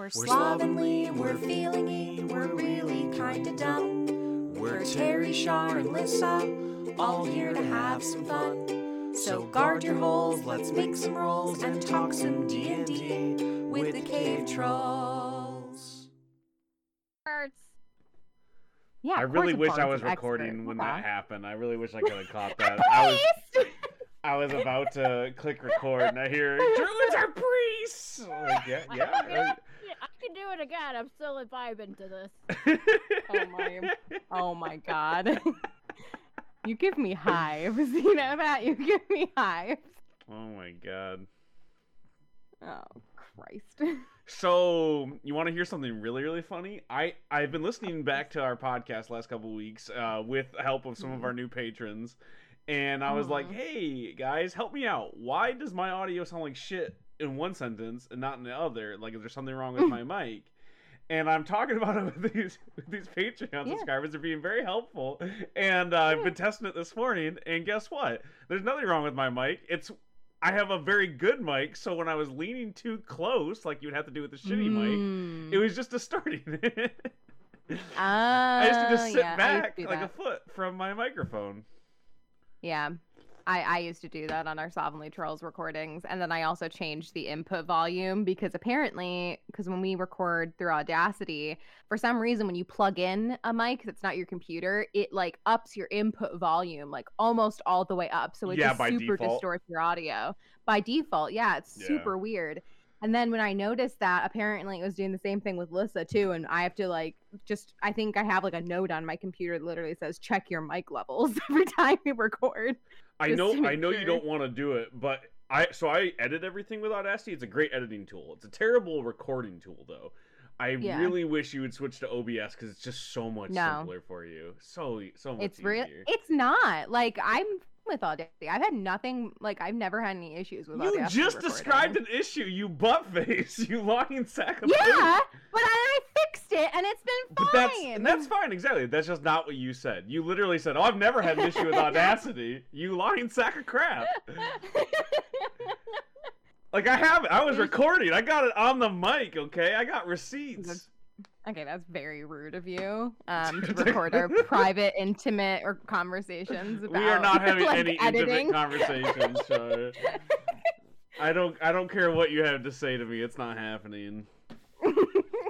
We're slovenly, we're feelingy, we're really kinda dumb. We're Terry, Shar, and Lissa, all here to have some fun. So guard your holes, let's make some rolls and talk some D&D with the cave Trulls. Yeah, I really wish I was recording expert. when Okay. that happened. I really wish I could have caught that. I was I was about to click record and I hear druids are priests. Like, yeah, yeah. Yeah, I can do it again. I'm still vibing to this. Oh my, oh my god. you give me hives, you know that? You give me hives. oh my god. Oh Christ. So you want to hear something really really funny? I I've been listening back to our podcast last couple weeks uh, with the help of some of our new patrons, and I was like, Mhm. hey guys, help me out. Why does my audio sound like shit in one sentence and not in the other? Like, is there something wrong with my mic? And I'm talking about it with these with these Patreon Yeah. subscribers. They're being very helpful, and uh, I've been testing it this morning. And guess what? There's nothing wrong with my mic. It's I have a very good mic, so when I was leaning too close, like you'd have to do with the shitty mic, Mm. it was just distorting it. Ah, I used to just sit yeah, I used to back like a foot from my microphone. Yeah. I, I used to do that on our Slovenly Trolls recordings. And then I also changed the input volume because apparently, because when we record through Audacity, for some reason, when you plug in a mic that's not your computer, it like ups your input volume like almost all the way up. So it Yeah, just super default. distorts your audio by default. Yeah, it's Yeah. super weird. And then when I noticed that, apparently it was doing the same thing with Lissa too. And I have to like just, I think I have like a note on my computer that literally says check your mic levels every time we record. I know I know you don't want to do it, but I so I edit everything with Audacity. It's a great editing tool. It's a terrible recording tool though. I Yeah. really wish you would switch to OBS because it's just so much No. simpler for you. So so much It's real. It's not like I'm with Audacity. I've had nothing. Like I've never had any issues with You Audacity. just recording. described an issue, you butt face, you lying sack of Yeah, but I, I fixed it and it's been But fine. that's that's fine, exactly. That's just not what you said. You literally said, "Oh, I've never had an issue with Audacity." You lying sack of crap. Like I have it. I was recording. I got it on the mic. Okay, I got receipts. Okay, that's very rude of you. Um, to record our private, intimate, or conversations about. we are not having like, any editing. intimate conversations. So I don't. I don't care what you have to say to me. It's not happening.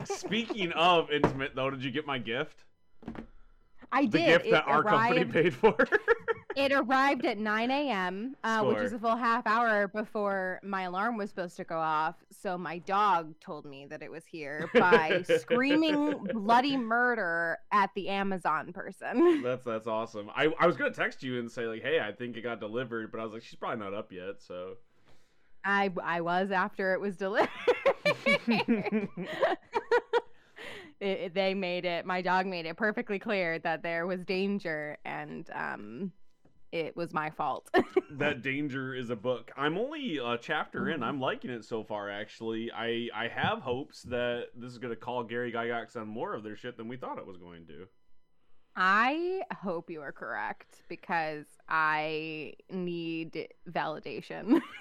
Speaking of intimate, though, did you get my gift? I The did. gift it that our company arrived- paid for. It arrived at 9 a.m., uh, which is a full half hour before my alarm was supposed to go off. So my dog told me that it was here by screaming bloody murder at the Amazon person. that's that's awesome. I I was gonna text you and say like, hey, I think it got delivered, but I was like, she's probably not up yet. So I I was after it was delivered. It- it- they made it. My dog made it perfectly clear that there was danger, and um, it was my fault. that danger is a book. I'm only a chapter in. Mhm. I'm liking it so far. Actually, I I have hopes that this is gonna call Gary Gygax on more of their shit than we thought it was going to. I hope you are correct because I need validation.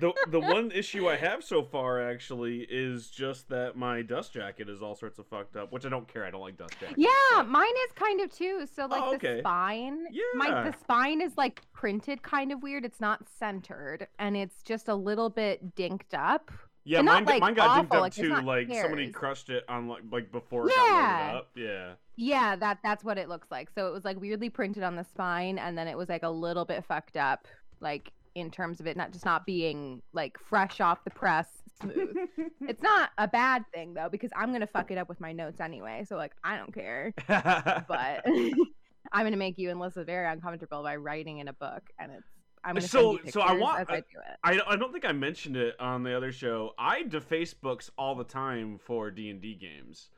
the the one issue I have so far actually is just that my dust jacket is all sorts of fucked up, which I don't care. I don't like dust jackets. yeah, but- mine is kind of too. So like Oh, the okay. spine, my Yeah. the spine is like printed kind of weird. It's not centered, and it's just a little bit dinked up. Yeah, mine, like, mine got awful, up too. Like somebody crushed it on like like before it Yeah. got loaded up. Yeah. Yeah, that that's what it looks like. So it was like weirdly printed on the spine, and then it was like a little bit fucked up, like in terms of it not just not being like fresh off the press, smooth. it's not a bad thing though, because I'm gonna fuck it up with my notes anyway. So like I don't care, but I'm gonna make you and Lissa very uncomfortable by writing in a book, and it's I'm gonna So- send you so I want- as I do it. I, I don't think I mentioned it on the other show. I deface books all the time for D and D games.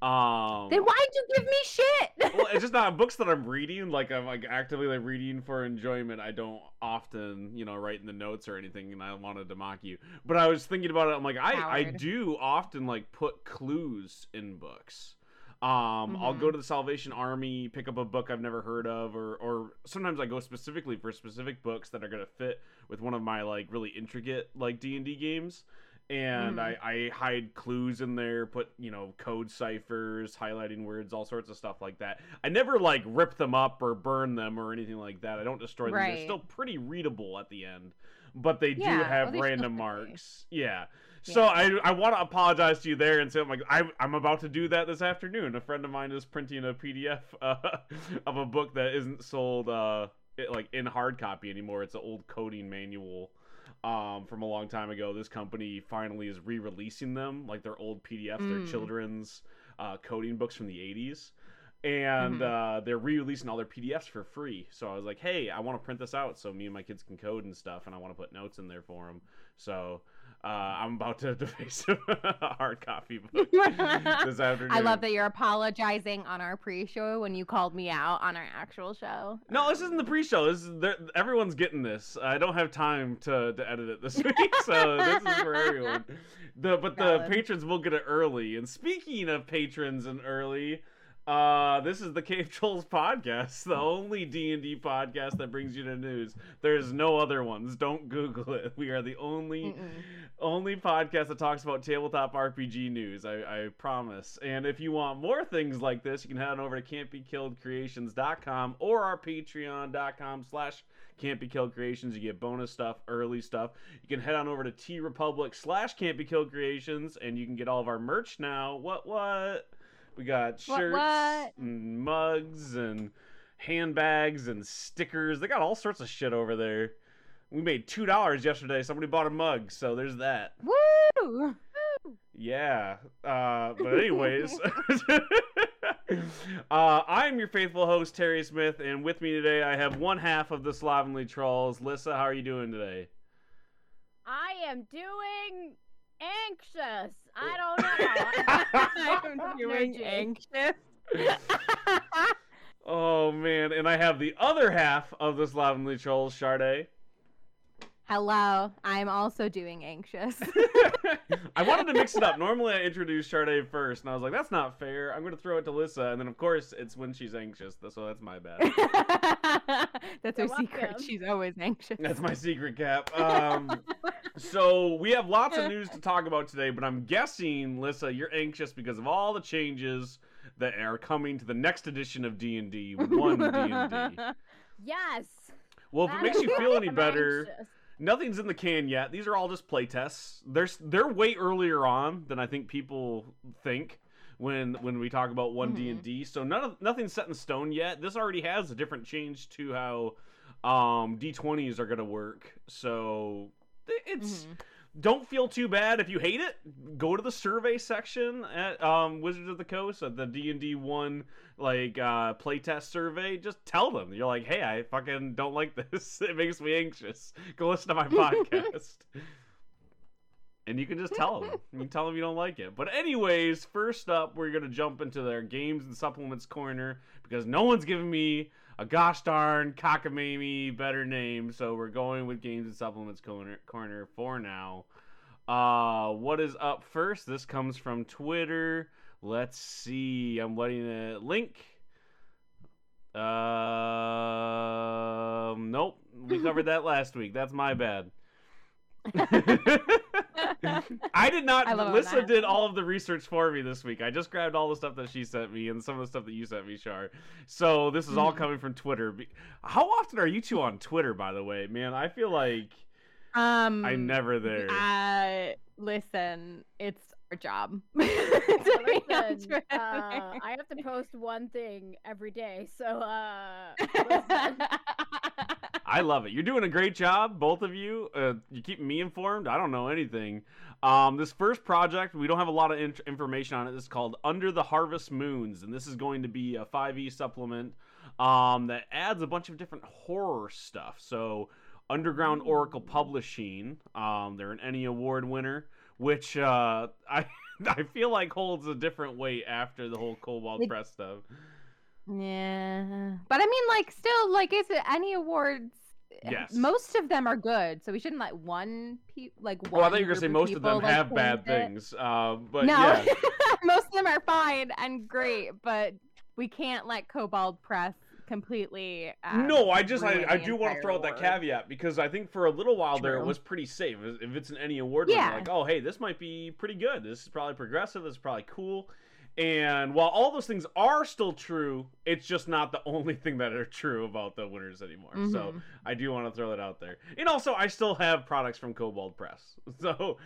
Um, Then why'd you give me shit? well, it's just not books that I'm reading. Like I'm like actively like reading for enjoyment. I don't often, you know, write in the notes or anything. And I wanted to mock you, but I was thinking about it. I'm like, I I do often like put clues in books. Um, I'll Mhm. go to the Salvation Army, pick up a book I've never heard of, or or sometimes I go specifically for specific books that are gonna fit with one of my like really intricate like D and D games. and Mhm. I, I hide clues in there, put you know code ciphers, highlighting words, all sorts of stuff like that. I never like rip them up or burn them or anything like that. I don't destroy them. They're still pretty readable at the end, but they do have well, random marks. Yeah. So I I want to apologize to you there and say I'm like I, I'm about to do that this afternoon. A friend of mine is printing a PDF uh, of a book that isn't sold uh, it, like in hard copy anymore. It's an old coding manual um, from a long time ago. This company finally is re-releasing them, like their old PDFs, their Mm. children's uh, coding books from the '80s, and Mhm. uh, they're re-releasing all their PDFs for free. So I was like, hey, I want to print this out so me and my kids can code and stuff, and I want to put notes in there for them. So. Uh, I'm about to face a hard copy book this afternoon. I love that you're apologizing on our pre-show when you called me out on our actual show. No, this isn't the pre-show. This is everyone's getting this. I don't have time to, to edit it this week, so this is for everyone. The but the patrons will get it early. And speaking of patrons and early, uh, this is the Cave Trulls podcast, the only D and D podcast that brings you the news. There's no other ones. Don't Google it. We are the only Mm-mm. only podcast that talks about tabletop RPG news. I, I promise. And if you want more things like this, you can head on over to can'tbekilledcreations.com or our patreon.com slash can'tbekilledcreations. You get bonus stuff, early stuff. You can head on over to TeePublic slash can'tbekilledcreations and you can get all of our merch now. What what? We got What, shirts what? and mugs and handbags and stickers. They got all sorts of shit over there. We made two dollars yesterday. Somebody bought a mug, so there's that. Woo! Yeah. Uh, but anyways, uh, I'm your faithful host Terry Smith, and with me today I have one half of the Slovenly Trolls. Lissa, how are you doing today? I am doing anxious. I don't know. I'm doing Energy. anxious. Oh man, and I have the other half of the Slovenly Trolls, Sade. Hello, I'm also doing anxious. I wanted to mix it up. Normally, I introduce Sade first, and I was like, "That's not fair." I'm going to throw it to Lissa, and then of course, it's when she's anxious. So that's my bad. That's her secret. welcome. She's always anxious. That's my secret cap. Um, so we have lots of news to talk about today, but I'm guessing, Lissa, you're anxious because of all the changes that are coming to the next edition of D and D, one D and D. yes. Well, if it makes you feel any better, anxious. nothing's in the can yet. These are all just play tests. They're they're way earlier on than I think people think when when we talk about one D and D. So none of nothing's set in stone yet. This already has a different change to how um D20s are going to work. So it's Mhm. don't feel too bad if you hate it. Go to the survey section at um, Wizards of the Coast at the D and D one like uh, playtest survey. Just tell them you're like, hey, I fucking don't like this. It makes me anxious. Go listen to my podcast. And you can just tell them. You can tell them you don't like it. But anyways, first up, we're gonna jump into their games and supplements corner because no one's giving me a gosh darn cockamamie better name. So we're going with games and supplements corner corner for now. Uh, what is up first? This comes from Twitter. Let's see. I'm letting it link. Um, nope. We covered that last week. That's my bad. I did not. I love it when Melissa did all of the research for me this week. I just grabbed all the stuff that she sent me and some of the stuff that you sent me, Char. So this is all Mhm. coming from Twitter. How often are you two on Twitter, by the way? Man, I feel like Um, I'm never there. Uh, listen, it's our job. To be on Listen, uh, I have to post one thing every day, so uh, listen. I love it. You're doing a great job, both of you. Uh, you keep me informed. I don't know anything. Um, this first project, we don't have a lot of in- information on it. This is called Under the Harvest Moons, and this is going to be a 5e supplement um, that adds a bunch of different horror stuff. So, Underground Oracle Publishing, um, they're an ENnie Award winner, which uh, I I feel like holds a different weight after the whole Cobalt Press stuff. yeah, but I mean, like, still, like, is it ENnie Awards? Yes. Most of them are good, so we shouldn't let one pe- like. Well, I one thought you were to say most of them like, have bad things. Uh, but no, yeah. most of them are fine and great, but we can't let Cobalt Press completely. um, no, I just I, I do want to throw out that caveat because I think for a little while there it was pretty safe. If it's an ENnie award. Yeah. like oh hey, this might be pretty good. This is probably progressive. This is probably cool. And while all those things are still true, it's just not the only thing that are true about the winners anymore. So Mhm. I do want to throw that out there. And also, I still have products from Cobalt Press. So,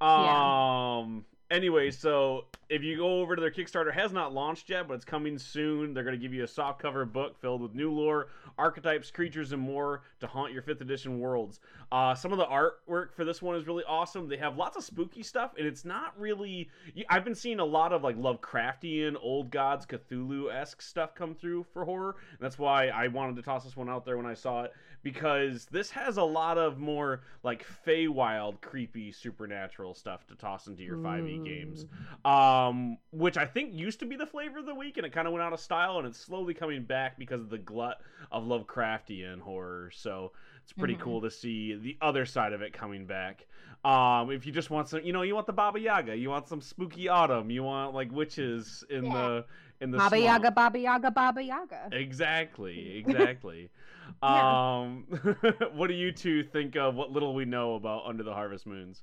Yeah. um, anyway, so if you go over to their Kickstarter, it has not launched yet, but it's coming soon. They're going to give you a soft cover book filled with new lore, archetypes, creatures, and more to haunt your fifth edition worlds. Uh, some of the artwork for this one is really awesome. They have lots of spooky stuff, and it's not really. I've been seeing a lot of like Lovecraftian, old gods, Cthulhu esque stuff come through for horror. And that's why I wanted to toss this one out there when I saw it because this has a lot of more like Feywild, creepy, supernatural stuff to toss into your 5e games. Um, which I think used to be the flavor of the week, and it kind of went out of style, and it's slowly coming back because of the glut of Lovecraftian horror. So it's pretty Mhm. cool to see the other side of it coming back. Um, if you just want some, you know, you want the Baba Yaga, you want some spooky autumn, you want like witches in Yeah. the in the Baba swamp. Yaga, Baba Yaga, Baba Yaga. Exactly, exactly. Um, what do you two think of what little we know about Under the Harvest Moons?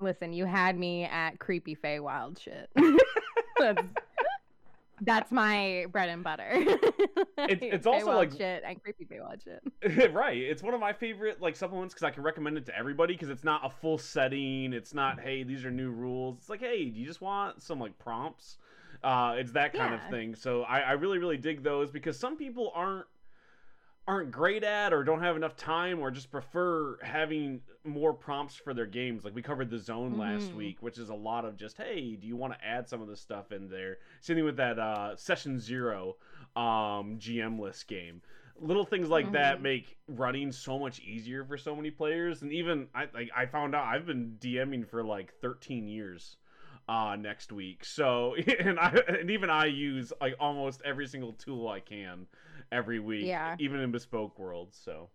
Listen, you had me at creepy Feywild shit. that's, that's my bread and butter. it's also, Feywild like- shit and creepy Feywild it. right, it's one of my favorite like supplements because I can recommend it to everybody because it's not a full setting. It's not hey these are new rules. It's like hey do you just want some like prompts? Uh, it's that kind of thing. So I, I really really dig those because some people aren't aren't great at or don't have enough time or just prefer having more prompts for their games. Like we covered the zone last Mhm. week which is a lot of just hey do you want to add some of this stuff in there? Same thing with that uh, session zero um, gm list game. Little things like that Mhm. make running so much easier for so many players. And even i like i found out i've been dming for like 13 years uh next week. So and i and even i use like almost every single tool i can every week Yeah. even in bespoke worlds so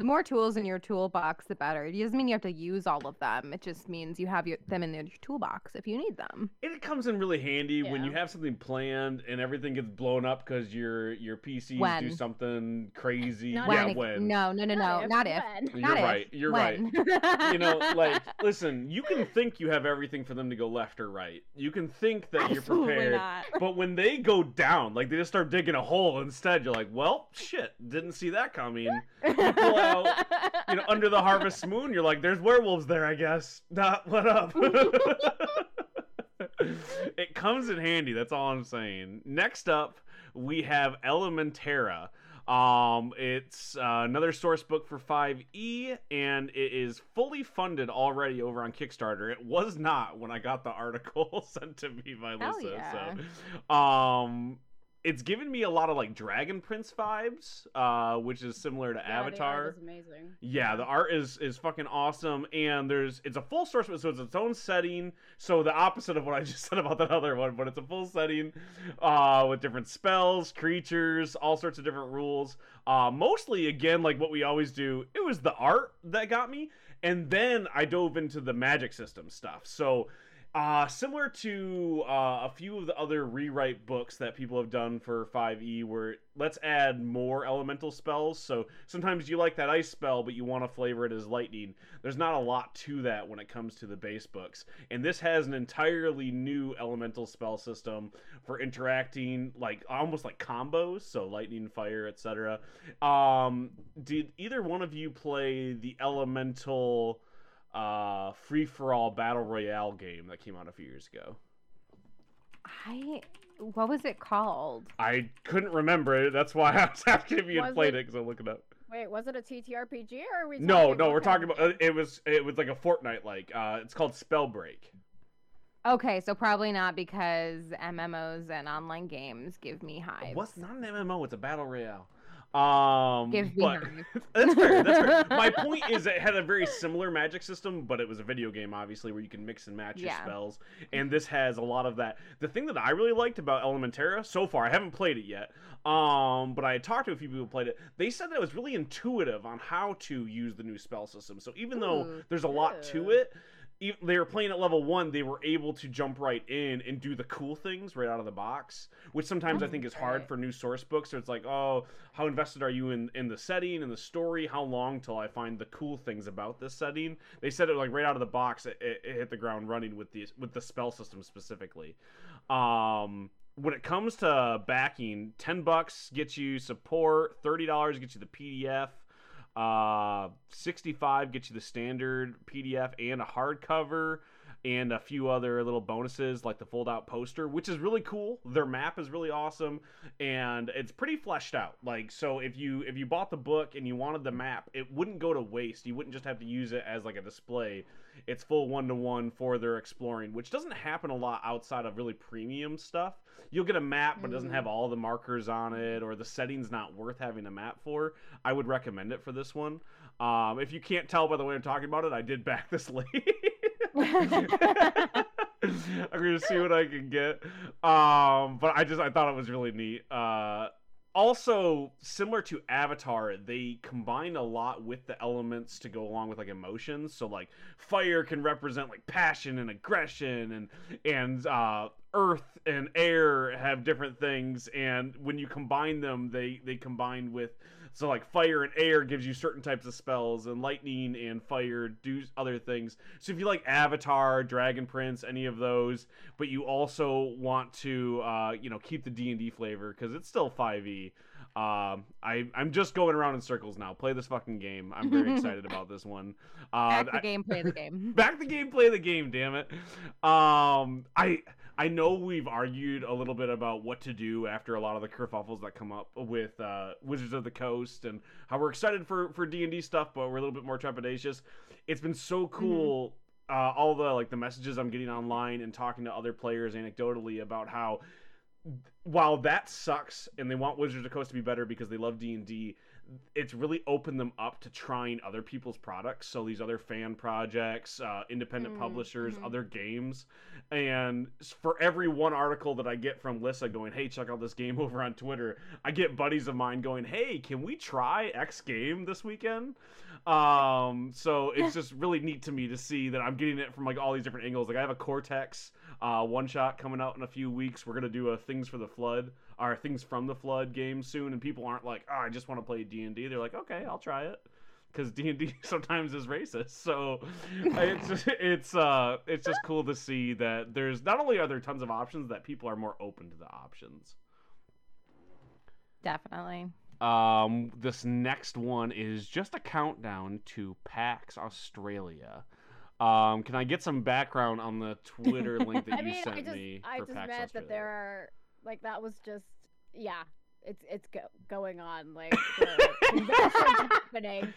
The more tools in your toolbox, the better. It doesn't mean you have to use all of them. It just means you have your, them in your toolbox if you need them. it comes in really handy when you have something planned and everything gets blown up because your your PCs do something crazy. Not yeah, it- when. No, no, no, no, not if. when. You're Not if. right. You're right. You know, like, listen, you can think you have everything for them to go left or right. You can think that you're prepared. not. But when they go down, like they just start digging a hole instead, you're like, well, shit, didn't see that coming. You know, under the harvest moon, you're like, there's werewolves there, I guess. Not what up. it comes in handy, that's all I'm saying. Next up, we have Elementara. Um, it's uh, another source book for 5e, and it is fully funded already over on Kickstarter. It was not when I got the article sent to me by Hell Lisa. yeah. So, um, it's given me a lot of like Dragon Prince vibes, uh, which is similar to Yeah, Avatar. amazing. Yeah, the art is is fucking awesome, and there's it's a full source, so it's its own setting. So the opposite of what I just said about that other one, but it's a full setting, uh, with different spells, creatures, all sorts of different rules. Uh, mostly again, like what we always do. It was the art that got me, and then I dove into the magic system stuff. So. Uh, similar to uh, a few of the other rewrite books that people have done for 5e, where let's add more elemental spells. So sometimes you like that ice spell, but you want to flavor it as lightning. There's not a lot to that when it comes to the base books. And this has an entirely new elemental spell system for interacting, like almost like combos, so lightning, fire, etc. Um, did either one of you play the elemental uh, free for all battle royale game that came out a few years ago? I what was it called? I couldn't remember it. That's why I was asking if you had Was played it- because I'm looking up. Wait, was it a TTRPG or are we? No, no, we're talking about it was it was like a Fortnite like. Uh, it's called Spellbreak. Okay, so probably not because MMOs and online games give me hives. What's not an MMO? It's a battle royale. Um, Give me but that's fair. That's fair. My point is, it had a very similar magic system, but it was a video game, obviously, where you can mix and match your Yeah. spells. And this has a lot of that. The thing that I really liked about Elementara so far, I haven't played it yet, um, but I had talked to a few people who played it. They said that it was really intuitive on how to use the new spell system. So even though there's a lot to it, they were playing at level one, they were able to jump right in and do the cool things right out of the box, which sometimes I think is hard for new source books. So it's like, oh, how invested are you in in the setting and the story? How long till I find the cool things about this setting? They said it like right out of the box, it, it, it hit the ground running with the with the spell system specifically. Um, when it comes to backing, ten bucks gets you support, thirty dollars gets you the PDF. Uh, 65 gets you the standard PDF and a hardcover and a few other little bonuses like the fold out poster, which is really cool. Their map is really awesome and it's pretty fleshed out. Like so if you if you bought the book and you wanted the map, it wouldn't go to waste. You wouldn't just have to use it as like a display. It's full one to one for their exploring, which doesn't happen a lot outside of really premium stuff. You'll get a map, but it doesn't have all the markers on it, or the setting's not worth having a map for. I would recommend it for this one. Um, if you can't tell by the way I'm talking about it, I did back this late. I'm gonna see what I can get. Um, but I just I thought it was really neat. Uh, also similar to Avatar, they combine a lot with the elements to go along with like emotions. So like fire can represent like passion and aggression, and and uh, earth and air have different things. And when you combine them, they they combine with so like fire and air gives you certain types of spells, and lightning and fire do other things. So if you like Avatar, Dragon Prince, any of those, but you also want to uh, you know keep the D and D flavor because it's still five E. Um, I I'm just going around in circles now. Play this fucking game. I'm very excited about this one. Uh, Back the I- game, play the game. back the game, play the game. Damn it. Um, I I know we've argued a little bit about what to do after a lot of the kerfuffles that come up with uh, Wizards of the Coast and how we're excited for for D and D stuff, but we're a little bit more trepidatious. It's been so cool. Uh, all the like the messages I'm getting online and talking to other players anecdotally about how while that sucks and they want Wizards of the Coast to be better because they love D and D, it's really opened them up to trying other people's products. So these other fan projects, uh, independent Mm, publishers, mhm. other games, and for every one article that I get from Lissa going, "Hey, check out this game over on Twitter," I get buddies of mine going, "Hey, can we try X game this weekend?" Um, so it's just really neat to me to see that I'm getting it from like all these different angles. Like I have a Cortex uh, one shot coming out in a few weeks. We're gonna do a Things for the Flood or Things from the Flood game soon, and people aren't like, "Oh, I just want to play D and D." They're like, "Okay, I'll try it." Because D and D sometimes is racist, so it's just, it's uh it's just cool to see that there's not only are there tons of options that people are more open to the options. Definitely. Um, this next one is just a countdown to PAX Australia. Um, can I get some background on the Twitter link that I you mean, sent I just me I for just meant Australia? that there are like that was just yeah, it's it's go- going on like the happening.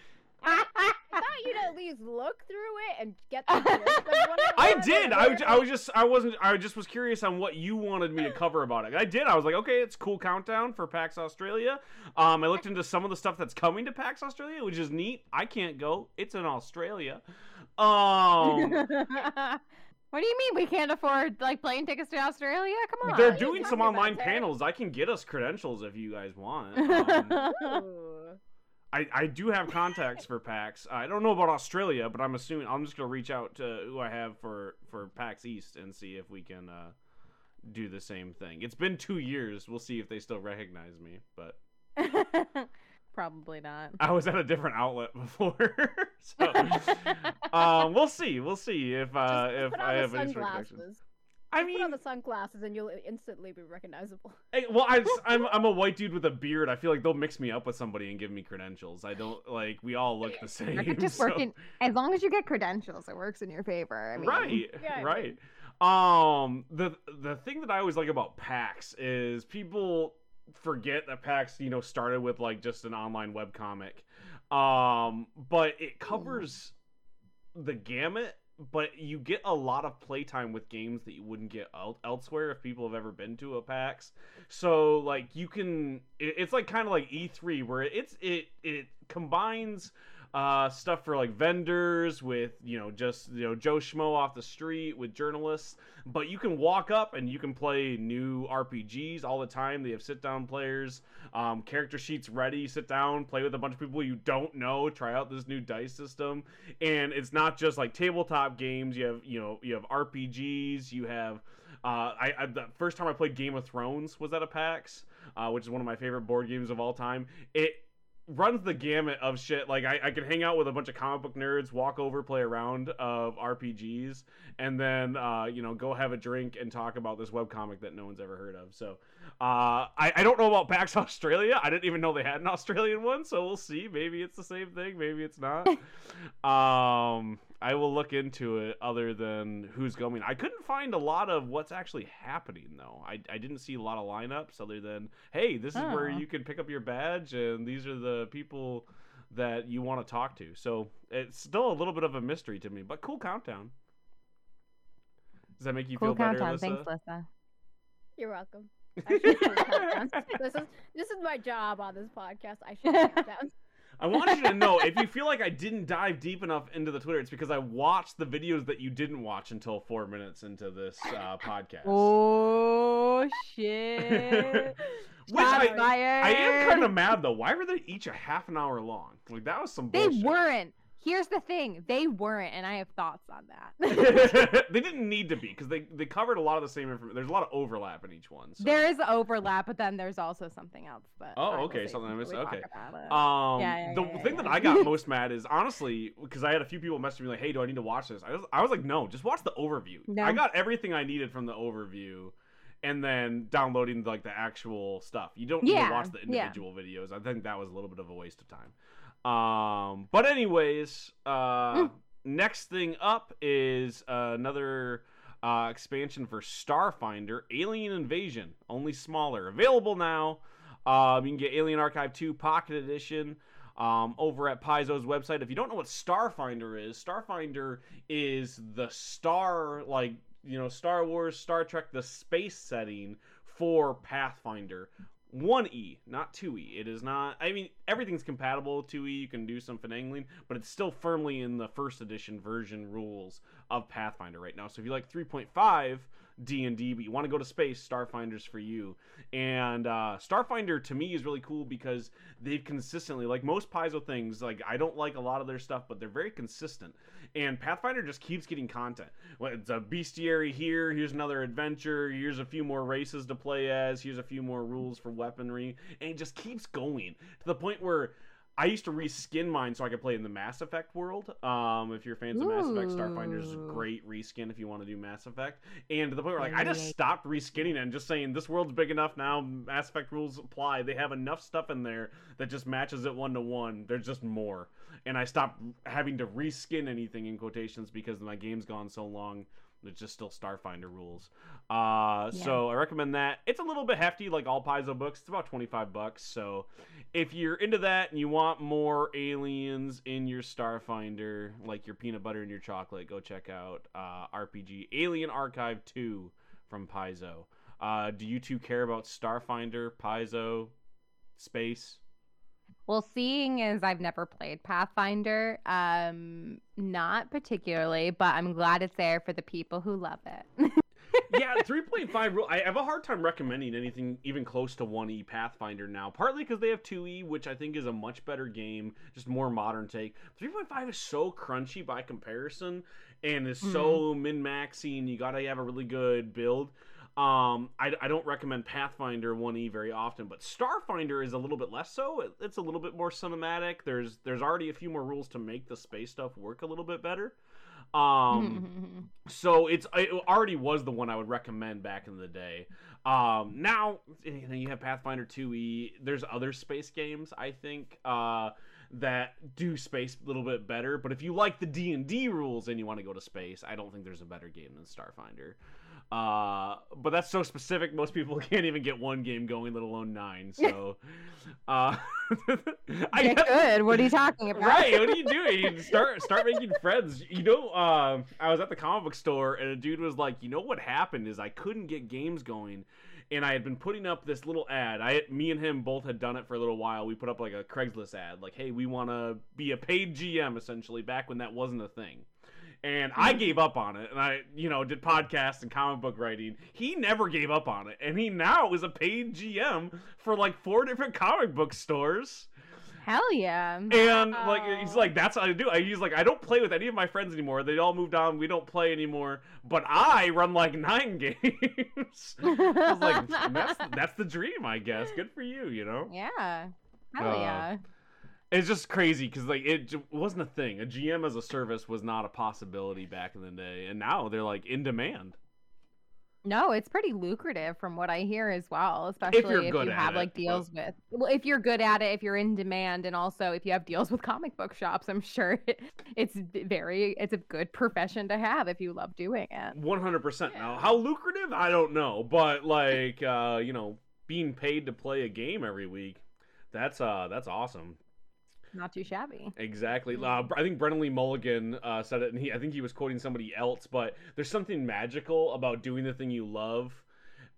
I, I thought you'd at least look through it and get the gist of what it I did. I, I was just I wasn't I just was curious on what you wanted me to cover about it. I did. I was like, okay, it's cool countdown for PAX Australia. Um, I looked into some of the stuff that's coming to PAX Australia, which is neat. I can't go. It's in Australia. Um, what do you mean we can't afford like plane tickets to Australia? Come on. they're doing some online Sarah? panels. I can get us credentials if you guys want. Um, I, I do have contacts for PAX. I don't know about Australia, but I'm assuming I'm just gonna reach out to who I have for for PAX East and see if we can uh, do the same thing. It's been two years. We'll see if they still recognize me. But Probably not. I was at a different outlet before, so um, we'll see. We'll see if uh, Just if I have any sort of connection. sunglasses. I Put on the sunglasses and you'll instantly be recognizable. Hey, well, I, I'm I'm a white dude with a beard. I feel like they'll mix me up with somebody and give me credentials. I don't like we all look the same. It could just so- work in as long as you get credentials, it works in your favor. I mean, right, Yeah, I right. Um, the the thing that I always like about PAX is people forget that PAX, you know, started with like just an online webcomic. Um, but it covers the gamut. But you get a lot of playtime with games that you wouldn't get el- elsewhere if people have ever been to a PAX. So like you can, it, it's like kind of like E3 where it's it it combines uh, stuff for like vendors with you know just you know Joe Schmo off the street with journalists. But you can walk up and you can play new RPGs all the time. They have sit down players, um, character sheets ready. Sit down, play with a bunch of people you don't know. Try out this new dice system, and it's not just like tabletop games. You have you know you have RPGs. You have uh, I, I the first time I played Game of Thrones was at a PAX, uh, which is one of my favorite board games of all time. It runs the gamut of shit. Like I, I hang out with a bunch of comic book nerds, walk over, play a round of RPGs, and then uh, you know go have a drink and talk about this webcomic that no one's ever heard of. So uh, I, I don't know about PAX Australia. I didn't even know they had an Australian one. So we'll see. Maybe it's the same thing. Maybe it's not. um, I will look into it. Other than who's going, I couldn't find a lot of what's actually happening though. I, I didn't see a lot of lineups other than hey, this is where Oh. you can pick up your badge and these are the people that you want to talk to. So it's still a little bit of a mystery to me, but cool countdown. Does that make you cool feel better, countdown. Alyssa? Thanks, Lissa. You're welcome. I should do countdowns. this is this is my job on this podcast. I should do countdowns. I want you to know if you feel like I didn't dive deep enough into the Twitter, it's because I watched the videos that you didn't watch until four minutes into this uh, podcast. Oh shit! Which Shots I. I am kind of mad though. Why were they each a half an hour long? Like that was some They bullshit. weren't. Here's the thing: they weren't, and I have thoughts on that. they didn't need to be because they they covered a lot of the same information. There's a lot of overlap in each one. So. there is overlap, but then there's also something else that. Oh, okay, something I missed. Okay. Um, Yeah, yeah, the yeah, thing yeah, that. I got most mad is honestly because I had a few people message me like, "Hey, do I need to watch this?" I was, I was like, "No, just watch the overview." No. I got everything I needed from the overview, and then downloading like the actual stuff. You don't need Yeah, to watch the yeah. individual videos. I think that was a little bit of a waste of time. Um, but anyways, uh, Mm. next thing up is another. Uh, expansion for Starfinder, Alien Invasion, only smaller. Available now. Um, you can get Alien Archive 2 Pocket Edition um, over at Paizo's website. If you don't know what Starfinder is, Starfinder is the star, like, you know, Star Wars, Star Trek, the space setting for Pathfinder. 1E, not 2E. It is not, I mean, everything's compatible with 2E. You can do some finagling, but it's still firmly in the first edition version rules of Pathfinder right now. So if you like 3.5 D&D, but you want to go to space, Starfinder's for you. And uh, Starfinder to me is really cool because they've consistently, like most Paizo things, like I don't like a lot of their stuff, but they're very consistent. And Pathfinder just keeps getting content. It's a bestiary here. Here's another adventure. Here's a few more races to play as. Here's a few more rules for weaponry, and it just keeps going to the point where I used to reskin mine so I could play in the Mass Effect world. Um, if you're fans of Mass Effect, Starfinder's a great reskin if you want to do Mass Effect. And to the point where like I just stopped reskinning it and just saying this world's big enough now. Mass Effect rules apply. They have enough stuff in there that just matches it one to one. There's just more, and I stopped having to reskin anything in quotations because my game's gone so long. It's just still Starfinder rules. Uh, Yeah. So I recommend that. It's a little bit hefty, like all Paizo books. It's about 25 bucks. So if you're into that and you want more aliens in your Starfinder, like your peanut butter and your chocolate, go check out uh, RPG Alien Archive 2 from Paizo. Uh, do you two care about Starfinder, Paizo, space? Well, seeing as I've never played Pathfinder, um, not particularly, but I'm glad it's there for the people who love it. yeah, 3.5 rule. I have a hard time recommending anything even close to 1E Pathfinder now, partly because they have 2E, which I think is a much better game, just more modern take. 3.5 is so crunchy by comparison and is so min maxy, and you gotta have a really good build. Um, I, I don't recommend Pathfinder 1E very often, but Starfinder is a little bit less so. It- It's a little bit more cinematic. There's there's already a few more rules to make the space stuff work a little bit better. Um, so it's it already was the one I would recommend back in the day. Um, now you, know, you have Pathfinder 2e. There's other space games I think uh, that do space a little bit better. But if you like the D and D rules and you want to go to space, I don't think there's a better game than Starfinder. Uh, but that's so specific. Most people can't even get one game going, let alone nine. So, uh, I good. What are you talking about? right. What are you doing? You start start making friends. You know, um, I was at the comic book store and a dude was like, "You know what happened is I couldn't get games going." And I had been putting up this little ad. I, me and him both had done it for a little while. We put up like a Craigslist ad, like, "Hey, we want to be a paid GM." Essentially, back when that wasn't a thing and I gave up on it, and I, you know, did podcasts and comic book writing. He never gave up on it, and he now is a paid GM for like four different comic book stores. Hell yeah. And like he's like, that's what I do. I he's like, I don't play with any of my friends anymore. They all moved on. We don't play anymore. But I run like nine games. I was like, that's that's the dream, I guess. Good for you, you know. yeah. Hell Uh, yeah. It's just crazy because like it wasn't a thing. A GM as a service was not a possibility back in the day, and now they're like in demand. No, it's pretty lucrative from what I hear as well, especially you're if, good you at have it, like deals with well, if you're good at it, if you're in demand and also if you have deals with comic book shops, I'm sure it, it's very it's a good profession to have if you love doing it. One hundred percent. Now, how lucrative? I don't know, but like uh, you know, being paid to play a game every week, that's uh, that's awesome. Not too shabby. Exactly. Mm. Uh, I think Brennan Lee Mulligan uh, said it, and he I think he was quoting somebody else, but there's something magical about doing the thing you love,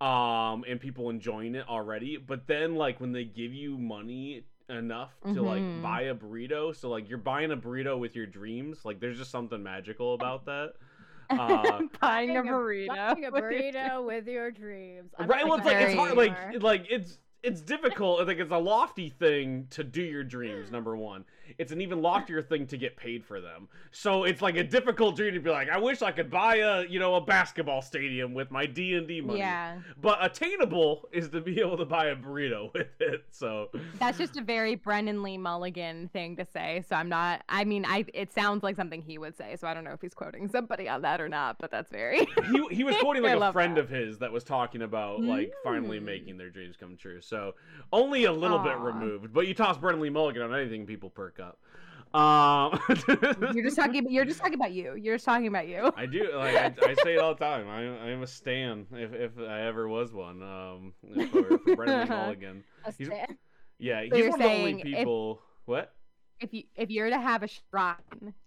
um, and people enjoying it already. But then, like when they give you money enough to like Mhm. buy a burrito, so like you're buying a burrito with your dreams, like there's just something magical about that. Uh, Buying a Buying burrito. Buying a with your- burrito with your dreams. I'm right? Well, it's like it's very hard, like like it's it's difficult. I think it's a lofty thing to do your dreams. Number one, it's an even loftier thing to get paid for them. So it's like a difficult dream to be like, I wish I could buy a you know a basketball stadium with my D and D money. Yeah. But attainable is to be able to buy a burrito with it. So That's just a very Brennan Lee Mulligan thing to say. So I'm not I mean, I it sounds like something he would say, so I don't know if he's quoting somebody on that or not, but that's very he he was quoting like a friend that. of his that was talking about like finally Mm. making their dreams come true. So only a little bit removed. But you toss Brennan Lee Mulligan on anything, people perk up. Um, You're just talking you're just talking about you. You're just talking about you. I do like I, I say it all the time. I I am a stan if if I ever was one. Um, for, for Brennan Lee Mulligan. A he's- Yeah, So you're one of the only saying if- people. What? If you if you're to have a shrine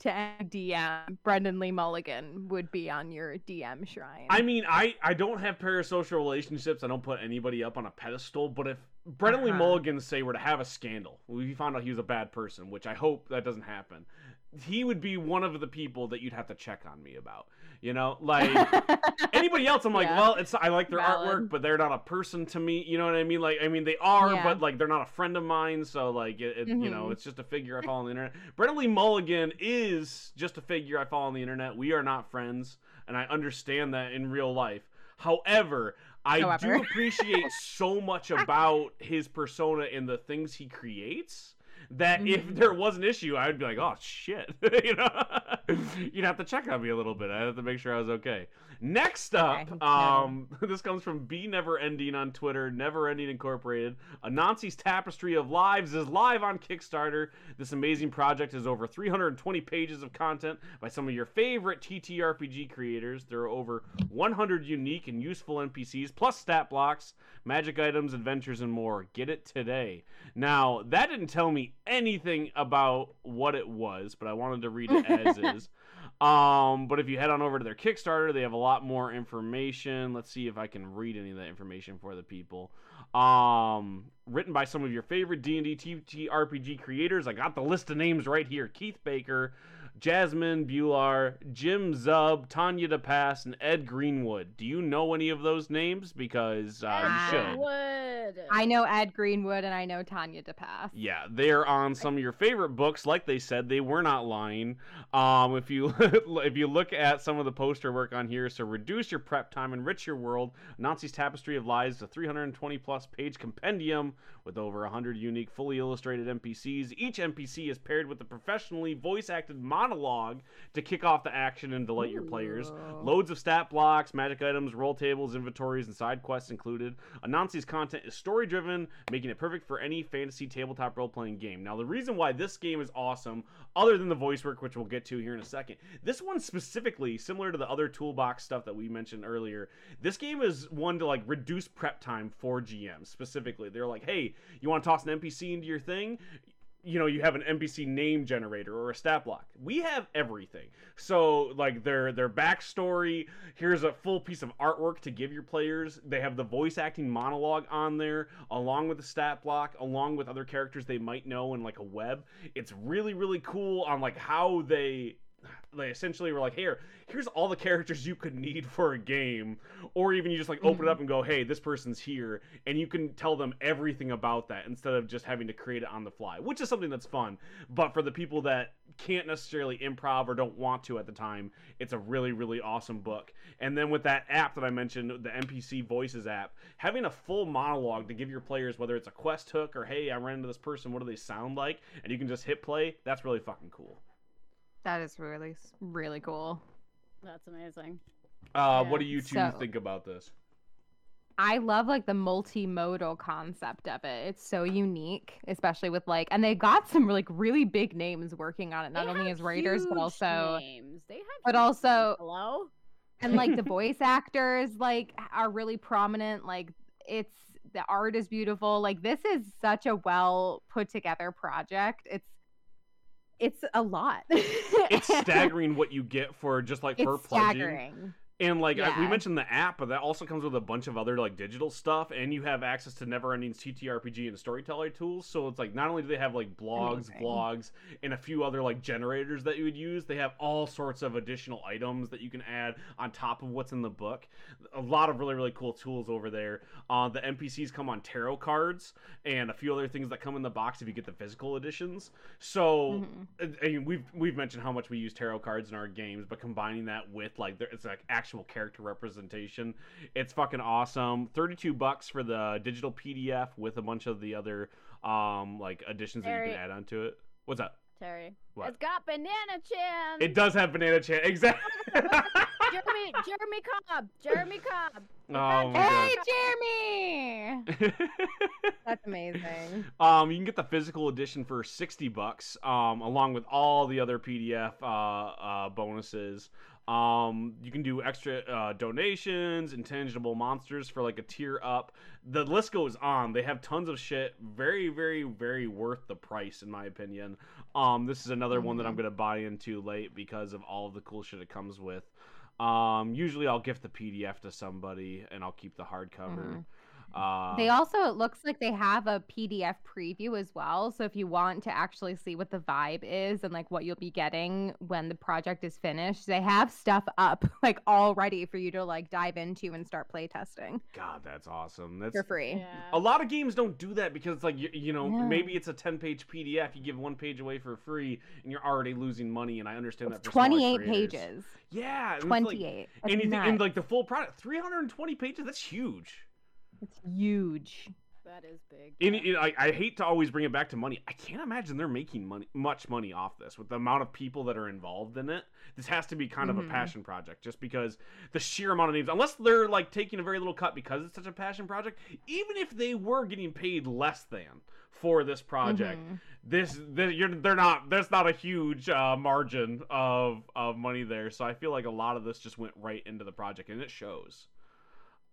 to DM, Brennan Lee Mulligan would be on your DM shrine. I mean, I I don't have parasocial relationships. I don't put anybody up on a pedestal. But if Brennan Lee Uh-huh. Mulligan say were to have a scandal, we found out he was a bad person, which I hope that doesn't happen. He would be one of the people that you'd have to check on me about. You know, like anybody else i'm like Yeah. well it's i like their artwork but they're not a person to me you know what i mean like i mean they are Yeah. but like they're not a friend of mine so like it, it- you know Mhm. it's just a figure i follow on the internet brennan lee mulligan is just a figure i follow on the internet we are not friends and i understand that in real life however i However. do appreciate so much about his persona and the things he creates that if Mhm. there was an issue, I would be like, "Oh shit," you know. You'd have to check on me a little bit. I have to make sure I was okay. Next up, Okay, um, this comes from Be Never Ending on Twitter, Never Ending Incorporated. Anansi's Tapestry of Lives is live on Kickstarter. This amazing project is over 320 pages of content by some of your favorite TTRPG creators. There are over 100 unique and useful NPCs, plus stat blocks, magic items, adventures, and more. Get it today. Now, that didn't tell me anything about what it was, but I wanted to read it as is. Um, but if you head on over to their Kickstarter, they have a lot more information. Let's see if I can read any of that information for the people. Um, written by some of your favorite D&D TTRPG creators. I got the list of names right here. Keith Baker, Jasmine Bhullar, Jim Zub, Tanya DePass, and Ed Greenwood. Do you know any of those names? Because uh, you should. Would. I know Ed Greenwood and I know Tanya DePass. Yeah, they're on some of your favorite books. Like they said, they were not lying. Um, if you if you look at some of the poster work on here, so reduce your prep time, enrich your world. Anansi's Tapestry of Lies, is a 320 plus page compendium with over 100 unique, fully illustrated NPCs. Each NPC is paired with a professionally voice acted monologue to kick off the action and delight your players. Loads of stat blocks, magic items, roll tables, inventories, and side quests included. Anansi's content is story driven, making it perfect for any fantasy tabletop role playing game. Now, the reason why this game is awesome, other than the voice work, which we'll get to here in a second, this one specifically, similar to the other toolbox stuff that we mentioned earlier, this game is one to like reduce prep time for GMs specifically. They're like, hey, you want to toss an NPC into your thing? You know you have an NPC name generator or a stat block. We have everything. So like their their backstory. Here's a full piece of artwork to give your players. They have the voice acting monologue on there, along with the stat block, along with other characters they might know in like a web. It's really really cool on like how they they essentially were like, here, here's all the characters you could need for a game, or even you just like open it up mm-hmm. and go, hey, this person's here, and you can tell them everything about that instead of just having to create it on the fly, which is something that's fun. But for the people that can't necessarily improv or don't want to at the time, it's a really really awesome book. And then with that app that I mentioned, the NPC Voices app, having a full monologue to give your players whether it's a quest hook or hey, I ran into this person, what do they sound like, and you can just hit play. That's really fucking cool. That is really really cool. That's amazing. Uh, Yeah. what do you two So- think about this? I love like the multimodal concept of it. It's so unique, especially with like, and they got some like really big names working on it, not They only as writers but also names. They have but also- hello. and like the voice actors like are really prominent. Like it's the art is beautiful. Like this is such a well put together project. It's it's a lot. It's staggering what you get for just like per It's pledging. staggering. And like I- we mentioned the app, but that also comes with a bunch of other like digital stuff, and you have access to never-ending TTRPG and storyteller tools. So it's like not only do they have like blogs, Amazing. vlogs, and a few other like generators that you would use, they have all sorts of additional items that you can add on top of what's in the book. A lot of really really cool tools over there. Uh, the NPCs come on tarot cards and a few other things that come in the box if you get the physical editions. So Mhm. I I mean, we've we've mentioned how much we use tarot cards in our games, but combining that with like there, it's like actual character representation, it's fucking awesome. Thirty two bucks for the digital PDF with a bunch of the other um like additions that you can add onto it. What's up? Terry. What? It's got banana chin. It does have banana chan exactly. Jeremy, Jeremy Cobb, Jeremy Cobb. Oh got my Hey, God. Jeremy! That's amazing. um, you can get the physical edition for sixty bucks, um, along with all the other PDF uh, uh, bonuses. Um, you can do extra uh, donations, intangible monsters for like a tier up. The list goes on. They have tons of shit. Very, very, very worth the price, in my opinion. Um, this is another one that I'm Mhm. gonna buy into late because of all of the cool shit it comes with. Um, usually I'll gift the PDF to somebody and I'll keep the hardcover. Uh, They also, it looks like they have a PDF preview as well. So if you want to actually see what the vibe is and like what you'll be getting when the project is finished, they have stuff up like all ready for you to like dive into and start playtesting God, that's awesome. That's for free. Yeah. a lot of games don't do that because it's like you, you know No. maybe it's a 10 page pdf you give one page away for free and you're already losing money and i understand It's that 28 pages. yeah and it's like 28. Anything and like the full product 320 pages that's huge It's huge. That is big. and, yeah. it- I, I hate to always bring it back to money i can't imagine they're making money much money off this with the amount of people that are involved in it this has to be kind of Mhm. a passion project just because the sheer amount of names unless they're like taking a very little cut because it's such a passion project even if they were getting paid less than for this project Mhm. this, this you're, they're not there's not a huge uh, margin of of money there so i feel like a lot of this just went right into the project and it shows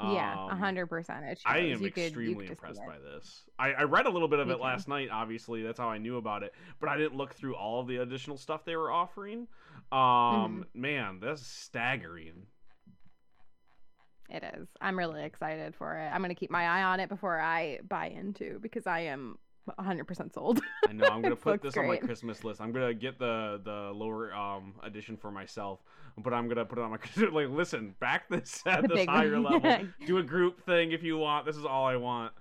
Yeah, a Um, hundred percent. I am You extremely could impressed by this I, I read a little bit of Me it too. last night obviously that's how i knew about it but i didn't look through all of the additional stuff they were offering um Mm-hmm. man that's staggering It is. I'm really excited for it. I'm gonna keep my eye on it before I buy into because I am 100% sold. I know. I'm gonna put looks this on my. Christmas list. I'm gonna get the the lower um edition for myself, but I'm gonna put it on my like. Listen, back this at The this higher level. Do a group thing if you want. This is all I want.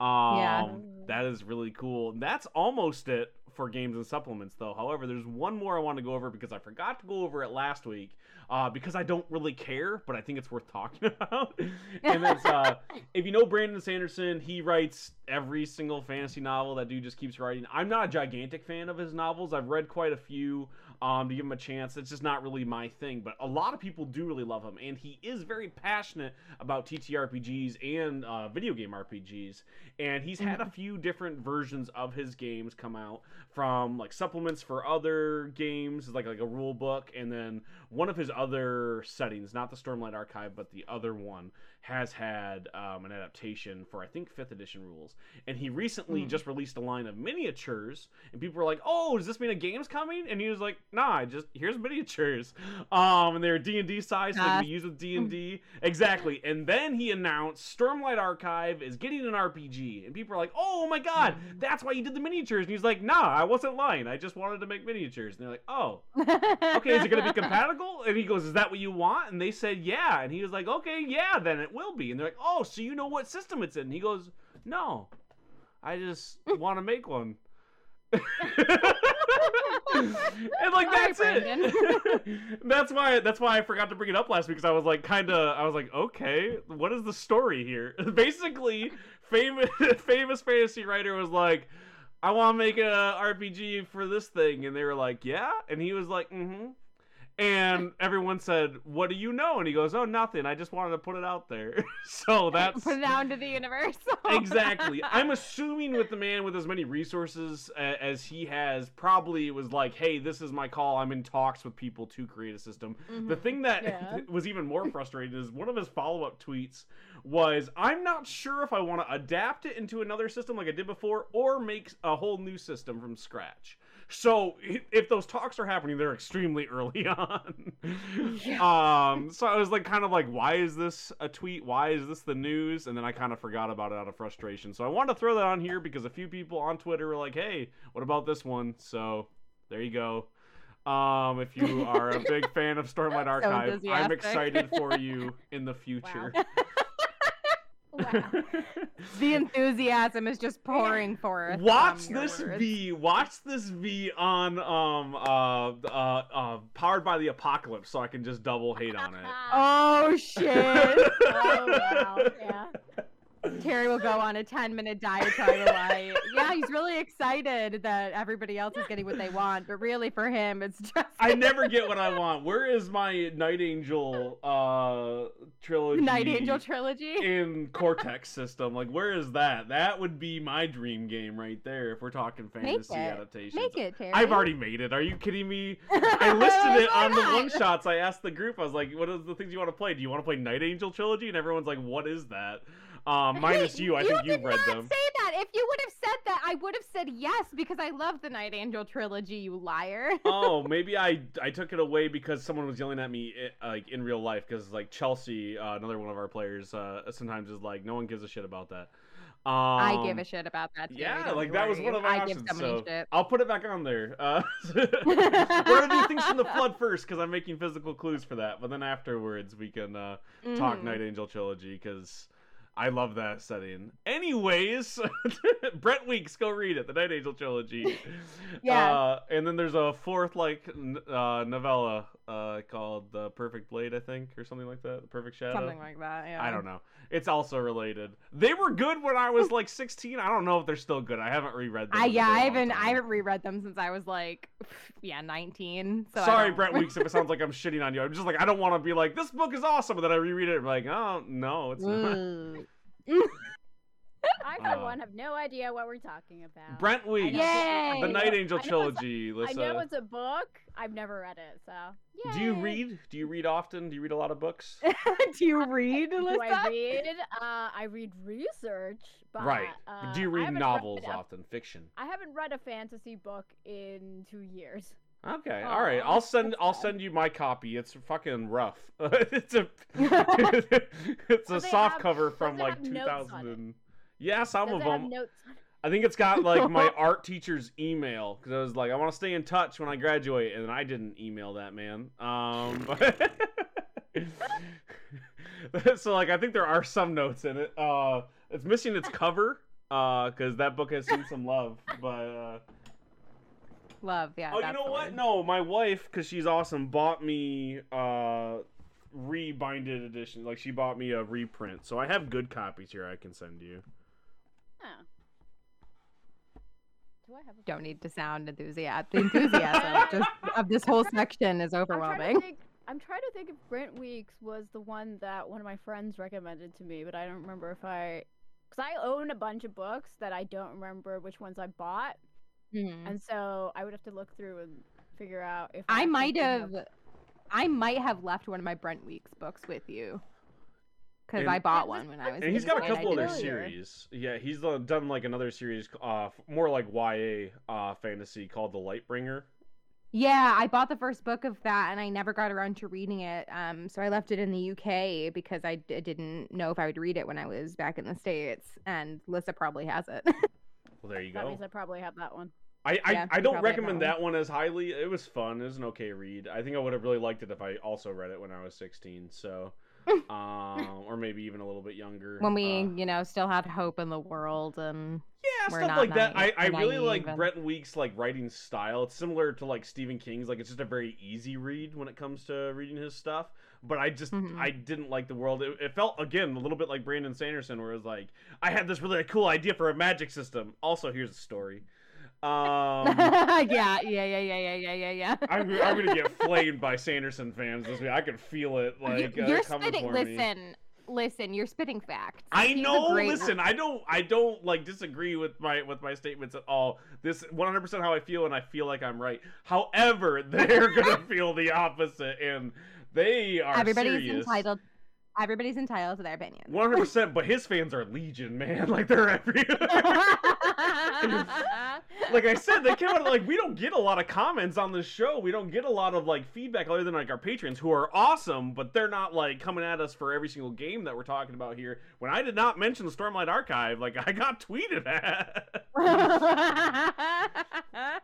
Um, Yeah. that is really cool. That's almost it for games and supplements, though. However, there's one more I want to go over because I forgot to go over it last week. Uh, because I don't really care, but I think it's worth talking about. and that's uh, if you know Brandon Sanderson, he writes every single fantasy novel. That dude just keeps writing. I'm not a gigantic fan of his novels. I've read quite a few. Um, to give him a chance. It's just not really my thing, but a lot of people do really love him, and he is very passionate about TTRPGs and uh, video game RPGs. And he's had a few different versions of his games come out from like supplements for other games, like like a rule book, and then one of his other settings, not the Stormlight Archive, but the other one, has had um, an adaptation for I think fifth edition rules. And he recently Hmm. just released a line of miniatures, and people were like, "Oh, does this mean a game's coming?" And he was like, "Nah, I just here's miniatures." Um, and they're D and D size, so they can be used with D and D exactly. And then he announced Stormlight Archive is getting an RPG, and people are like, "Oh my god, Hmm. that's why you did the miniatures." And he's like, "Nah, I wasn't lying. I just wanted to make miniatures." And they're like, "Oh." okay, is it going to be compatible? And he goes, is that what you want? And they said, yeah. And he was like, okay, yeah, then it will be. And they're like, oh, so you know what system it's in? And he goes, no, I just want to make one. and like that's it. That's why that's why I forgot to bring it up last week because I was like kind of I was like okay what is the story here? Basically, famous famous fantasy writer was like I want to make a RPG for this thing, and they were like, "Yeah," and he was like, "Mm-hmm." And everyone said, "What do you know?" And he goes, "Oh, nothing. I just wanted to put it out there." so that's Put it out into the universe. exactly. I'm assuming with the man with as many resources as he has, probably it was like, "Hey, this is my call. I'm in talks with people to create a system." The Mhm. thing that Yeah. was even more frustrating is one of his follow-up tweets was, "I'm not sure if I want to adapt it into another system like I did before, or make a whole new system from scratch." So if those talks are happening, they're extremely early on. Um, so I was like, kind of like, why is this a tweet? Why is this the news? And then I kind of forgot about it out of frustration. So I wanted to throw that on here because a few people on Twitter were like, hey, what about this one? So there you go. Um, if you are a big fan of Stormlight Archive, I'm excited for you in the future. Wow. the enthusiasm is just pouring forth. Watch this words. V. Watch this V on um uh uh uh powered by the apocalypse, so I can just double hate on it. Oh shit! oh wow. Yeah. Terry will go on a 10 minute diatribe like, yeah, he's really excited that everybody else is getting what they want, but really for him, it's just I never get what I want. Where is my Night Angel uh trilogy? Night Angel trilogy. in Cortex system. Like, where is that? That would be my dream game right there. If we're talking fantasy adaptations. Make it, Terry. I've already made it. Are you kidding me? I listed it on the one shots. I asked the group. I was like, "What are the things you want to play? Do you want to play Night Angel trilogy?" And everyone's like, "What is that?" Um, minus you. I think did you've read not them. Say that. If you would have said that, I would have said yes because I love the Night Angel trilogy. You liar. oh, maybe I I took it away because someone was yelling at me like in real life because like Chelsea, uh, another one of our players, uh, sometimes is like, no one gives a shit about that. Um, I give a shit about that. Yeah, like you that was one of my I options. give so shit. I'll put it back on there. Uh, we're gonna do things from the flood first because I'm making physical clues for that, but then afterwards we can uh, talk Mhm. Night Angel trilogy because I love that setting. Anyways, Brent Weeks, go read it, the Night Angel trilogy. Yeah. Uh, and then there's a fourth like n- uh, novella uh, called The Perfect Blade, I think, or something like that. The Perfect Shadow. Something like that. Yeah. I don't know. It's also related. They were good when I was like 16. I don't know if they're still good. I haven't reread them. I yeah, I haven't. I haven't reread them since I was like, yeah, 19. So Sorry, Brent Weeks, if it sounds like I'm shitting on you. I'm just like I don't want to be like this book is awesome, and then I reread it. and I'm like, oh no, it's not. I for Uh, one have no idea what we're talking about. Brent Weeks, Yay! the Night Angel I know it's- trilogy. I Listen, know it's a book. I've never read it, so. do you read? Do you read often? Do you read a lot of books? Do you read, Do I read? Uh, I read research, but right. Uh, do you read novels read a- often? Fiction. I haven't read a fantasy book in two years. Okay, Aw, all right. I'll send I'll send you my copy. It's fucking rough. it's a it's a soft have- cover from like 2000 and yeah, some Does of them. notes on it? I think it's got like my art teacher's email because I was like, I want to stay in touch when I graduate, and I didn't email that man. Um, so like, I think there are some notes in it. Uh, it's missing its cover because that book has seen some love, but. Uh, Love, yeah. oh, you know what? word. No, my wife, because she's awesome, bought me uh rebinded edition. Like she bought me a reprint, so I have good copies here. I can send you. Oh. Do I have a Don't need to sound enthusiastic. The enthusiasm just of this whole section is I'm trying, overwhelming. to think, I'm trying to think if Brent Weeks was the one that one of my friends recommended to me, but I don't remember if I. Because I own a bunch of books that I don't remember which ones I bought. Mhm. And so I would have to look through and figure out if I actually might did have, I might have left one of my Brent Weeks books with you, because I bought one when I was. and he's in got a school, and couple other series. Yeah, he's uh, done like another series, uh, more like YA uh, fantasy called The Lightbringer. Yeah, I bought the first book of that, and I never got around to reading it. Um, so I left it in the UK because I d- didn't know if I would read it when I was back in the states. And Lissa probably has it. Well, there you That go. means I probably have that one. I, I, Yeah, I you don't recommend that that one as highly. It was fun. It was an okay read. I think I would have really liked it if I also read it when I was 16. So, um, or maybe even a little bit younger. when we, Uh, you know, still had hope in the world, and yeah, stuff not like that. I, I really like naive and- Brent Weeks' like writing style. It's similar to like Stephen King's. Like it's just a very easy read when it comes to reading his stuff but I just mm-hmm. I didn't like the world. It, it, felt again a little bit like Brandon Sanderson, where it was like I had this really cool idea for a magic system. Also, here's a story. Um, yeah, yeah, yeah, yeah, yeah, yeah, yeah. I'm, I'm gonna get flamed by Sanderson fans this week. I can feel it. Like uh, you're uh, spitting. Listen, me. listen, you're spitting facts. I He's know. Listen, I don't. I don't like disagree with my with my statements at all. This 100 percent how I feel, and I feel like I'm right. However, they're gonna feel the opposite, and they are Everybody's serious. entitled. Everybody's entitled to their opinion. 100. percent But his fans are legion, man. Like they're everywhere. like I said, they came out like we don't get a lot of comments on this show. We don't get a lot of like feedback other than like our patrons who are awesome, but they're not like coming at us for every single game that we're talking about here. When I did not mention the Stormlight Archive, like I got tweeted at.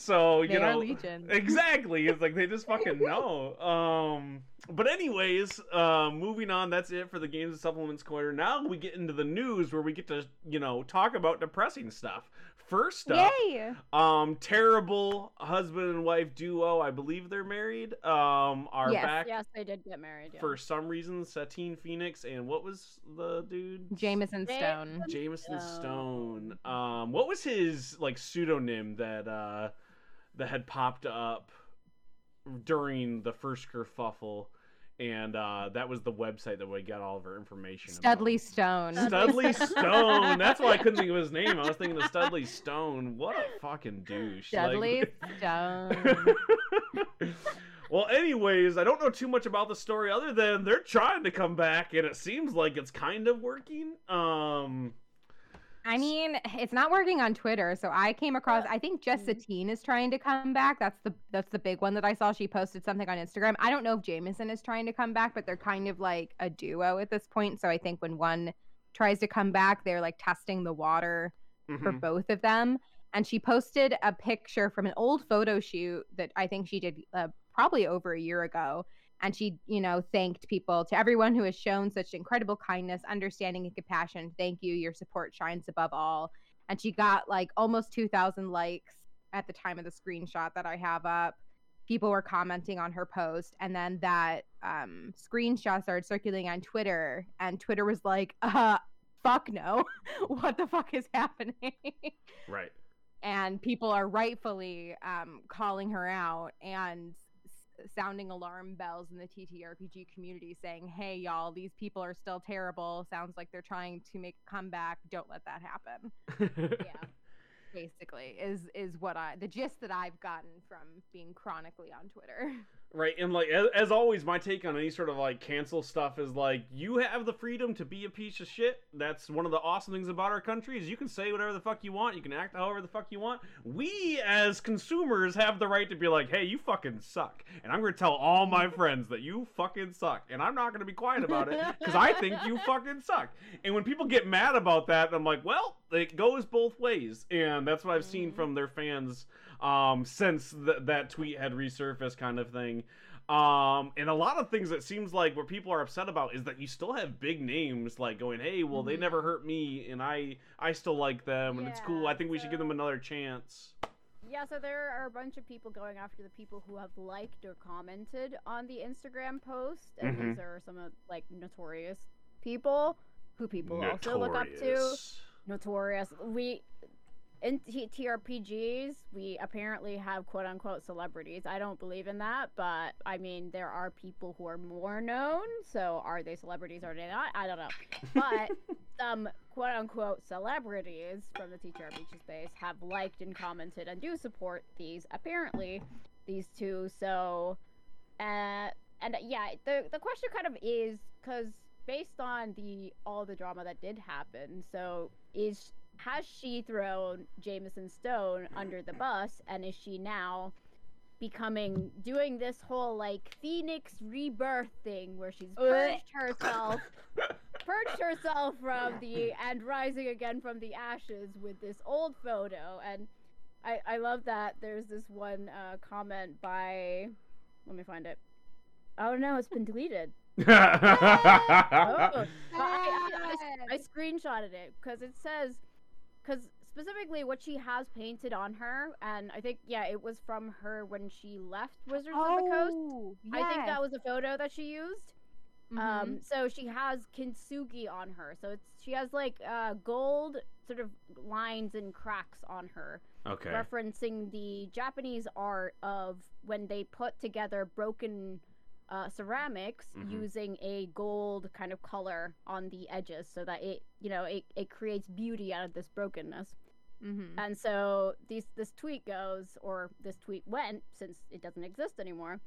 so you they are know legion. exactly it's like they just fucking know um but anyways uh moving on that's it for the games and supplements corner now we get into the news where we get to you know talk about depressing stuff first up Yay! um terrible husband and wife duo i believe they're married um are Yes. back Yes, they did get married. Yeah. for some reason satine phoenix and what was the dude Jameson Stone. Jameson Stone. Stone. Um, what was his like pseudonym that uh that had popped up during the first kerfuffle, and uh, that was the website that we got all of our information. about. Studly Stone. Studly Stone. That's why I couldn't think of his name. I was thinking of Studly Stone. What a fucking douche. Like- Stone. well, anyways, I don't know too much about the story other than they're trying to come back, and it seems like it's kind of working. Um. I mean, it's not working on Twitter, so I came across. I think Jess Mhm. Satine is trying to come back. That's the that's the big one that I saw. She posted something on Instagram. I don't know if Jameson is trying to come back, but they're kind of like a duo at this point. So I think when one tries to come back, they're like testing the water for mhm. both of them. And she posted a picture from an old photo shoot that I think she did uh, probably over a year ago. And she, you know, thanked people to everyone who has shown such incredible kindness, understanding, and compassion. Thank you. Your support shines above all. And she got like almost 2,000 likes at the time of the screenshot that I have up. People were commenting on her post. And then that um, screenshot started circulating on Twitter. And Twitter was like, uh, fuck no. what the fuck is happening? Right. and people are rightfully um, calling her out and sounding alarm bells in the TTRPG community saying, hey, y'all, these people are still terrible. Sounds like they're trying to make a comeback. Don't let that happen. yeah. Basically, is is what I the gist that I've gotten from being chronically on Twitter. Right, and like as, as always, my take on any sort of like cancel stuff is like you have the freedom to be a piece of shit. That's one of the awesome things about our country is you can say whatever the fuck you want, you can act however the fuck you want. We as consumers have the right to be like, hey, you fucking suck, and I'm gonna tell all my friends that you fucking suck, and I'm not gonna be quiet about it because I think you fucking suck. And when people get mad about that, I'm like, well, it goes both ways, and that's what I've seen Mhm. from their fans um, since th- that tweet had resurfaced, kind of thing. Um, and a lot of things that seems like what people are upset about is that you still have big names like going, "Hey, well, they Mhm. never hurt me, and I I still like them, and it's cool. I think we should give them another chance." Yeah, so there are a bunch of people going after the people who have liked or commented on the Instagram post, and Mhm. these are some of like notorious people who people also look up to. Notorious. We in T- TRPGs, we apparently have quote unquote celebrities. I don't believe in that, but I mean, there are people who are more known. So are they celebrities or are they not? I don't know. But some quote unquote celebrities from the TTRPG space have liked and commented and do support these, apparently, these two. So, uh, and uh, yeah, the, the question kind of is because based on the all the drama that did happen, so is has she thrown Jameson Stone under the bus, and is she now becoming doing this whole like Phoenix rebirth thing where she's purged herself, purged herself from the and rising again from the ashes with this old photo, and I I love that there's this one uh, comment by let me find it. Oh no, it's been deleted. Oh, I, I, I, I screenshotted it because it says, because specifically what she has painted on her, and I think yeah, it was from her when she left Wizards of the Coast. Oh, I think that was a photo that she used. Mm-hmm. Um, so she has kintsugi on her, so it's she has like uh, gold sort of lines and cracks on her, okay. referencing the Japanese art of when they put together broken uh, ceramics Mhm. using a gold kind of color on the edges, so that it you know it, it creates beauty out of this brokenness. Mhm. And so these this tweet goes, or this tweet went, since it doesn't exist anymore.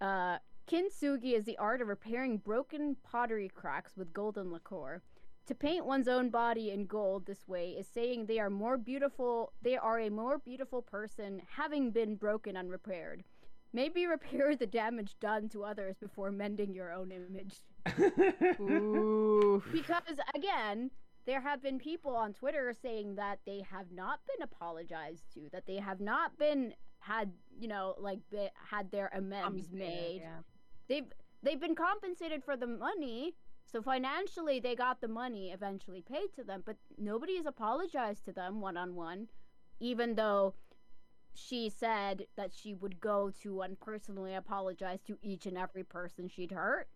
Uh, kintsugi is the art of repairing broken pottery cracks with golden lacquer. To paint one's own body in gold this way is saying they are more beautiful. They are a more beautiful person, having been broken and repaired. Maybe repair the damage done to others before mending your own image. Because again, there have been people on Twitter saying that they have not been apologized to, that they have not been had, you know, like be, had their amends made. Yeah. They've they've been compensated for the money, so financially they got the money eventually paid to them, but nobody has apologized to them one on one, even though she said that she would go to and personally apologize to each and every person she'd hurt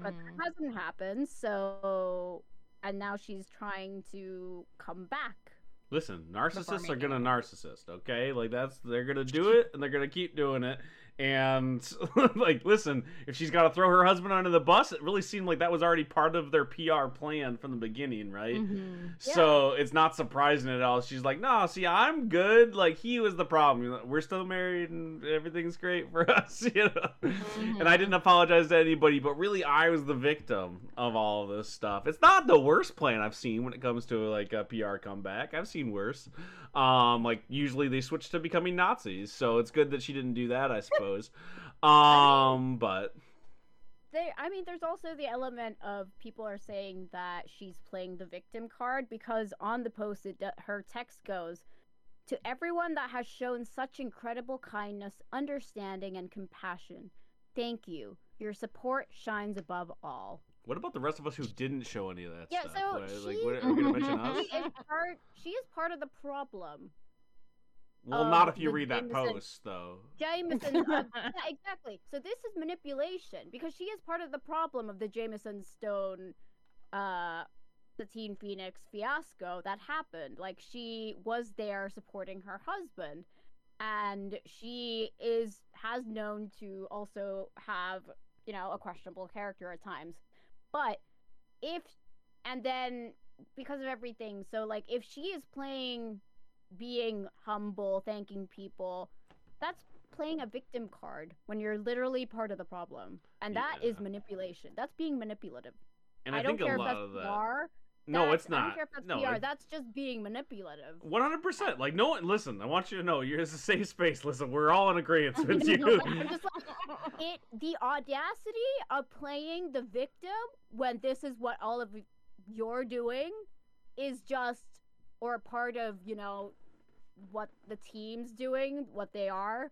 but Mhm. that hasn't happened. So, and now she's trying to come back. Listen, narcissists are gonna narcissist, okay? Like that's they're gonna do it and they're gonna keep doing it. And like, listen, if she's got to throw her husband under the bus, it really seemed like that was already part of their PR plan from the beginning, right? Mhm. So it's not surprising at all. She's like, "No, see, I'm good. Like he was the problem. We're still married and everything's great for us, you know." And I didn't apologize to anybody, but really, I was the victim of all of this stuff. It's not the worst plan I've seen when it comes to like a PR comeback. I've seen worse. Um, like usually they switch to becoming Nazis, so it's good that she didn't do that, I suppose. Um, but They, I mean, there's also the element of people are saying that she's playing the victim card because on the post, it, her text goes, "To everyone that has shown such incredible kindness, understanding, and compassion, thank you. Your support shines above all." what about the rest of us who didn't show any of that Yeah, stuff? so Like, she- like, what, are we gonna mention us? She is part. She is part of the problem. Well, not if you read that Jameson- post, though. Jameson. uh, yeah, exactly. So this is manipulation because she is part of the problem of the Jameson Stone, uh, Teen Phoenix fiasco that happened. Like she was there supporting her husband, and she is has known to also have you know a questionable character at times. But if and then because of everything, so like if she is playing being humble, thanking people, that's playing a victim card when you're literally part of the problem. And that is Yeah. manipulation. That's being manipulative. And I, I, don't think care a if that's of that. PR. No, it's not. I don't care if that's no, PR. it- That's just being manipulative. One hundred percent. Like no one. Listen, I want you to know, you're it's a safe space. Listen, we're all in agreement with you. I'm just like, it the audacity of playing the victim when this is what all of you're doing is just or a part of you know what the team's doing what they are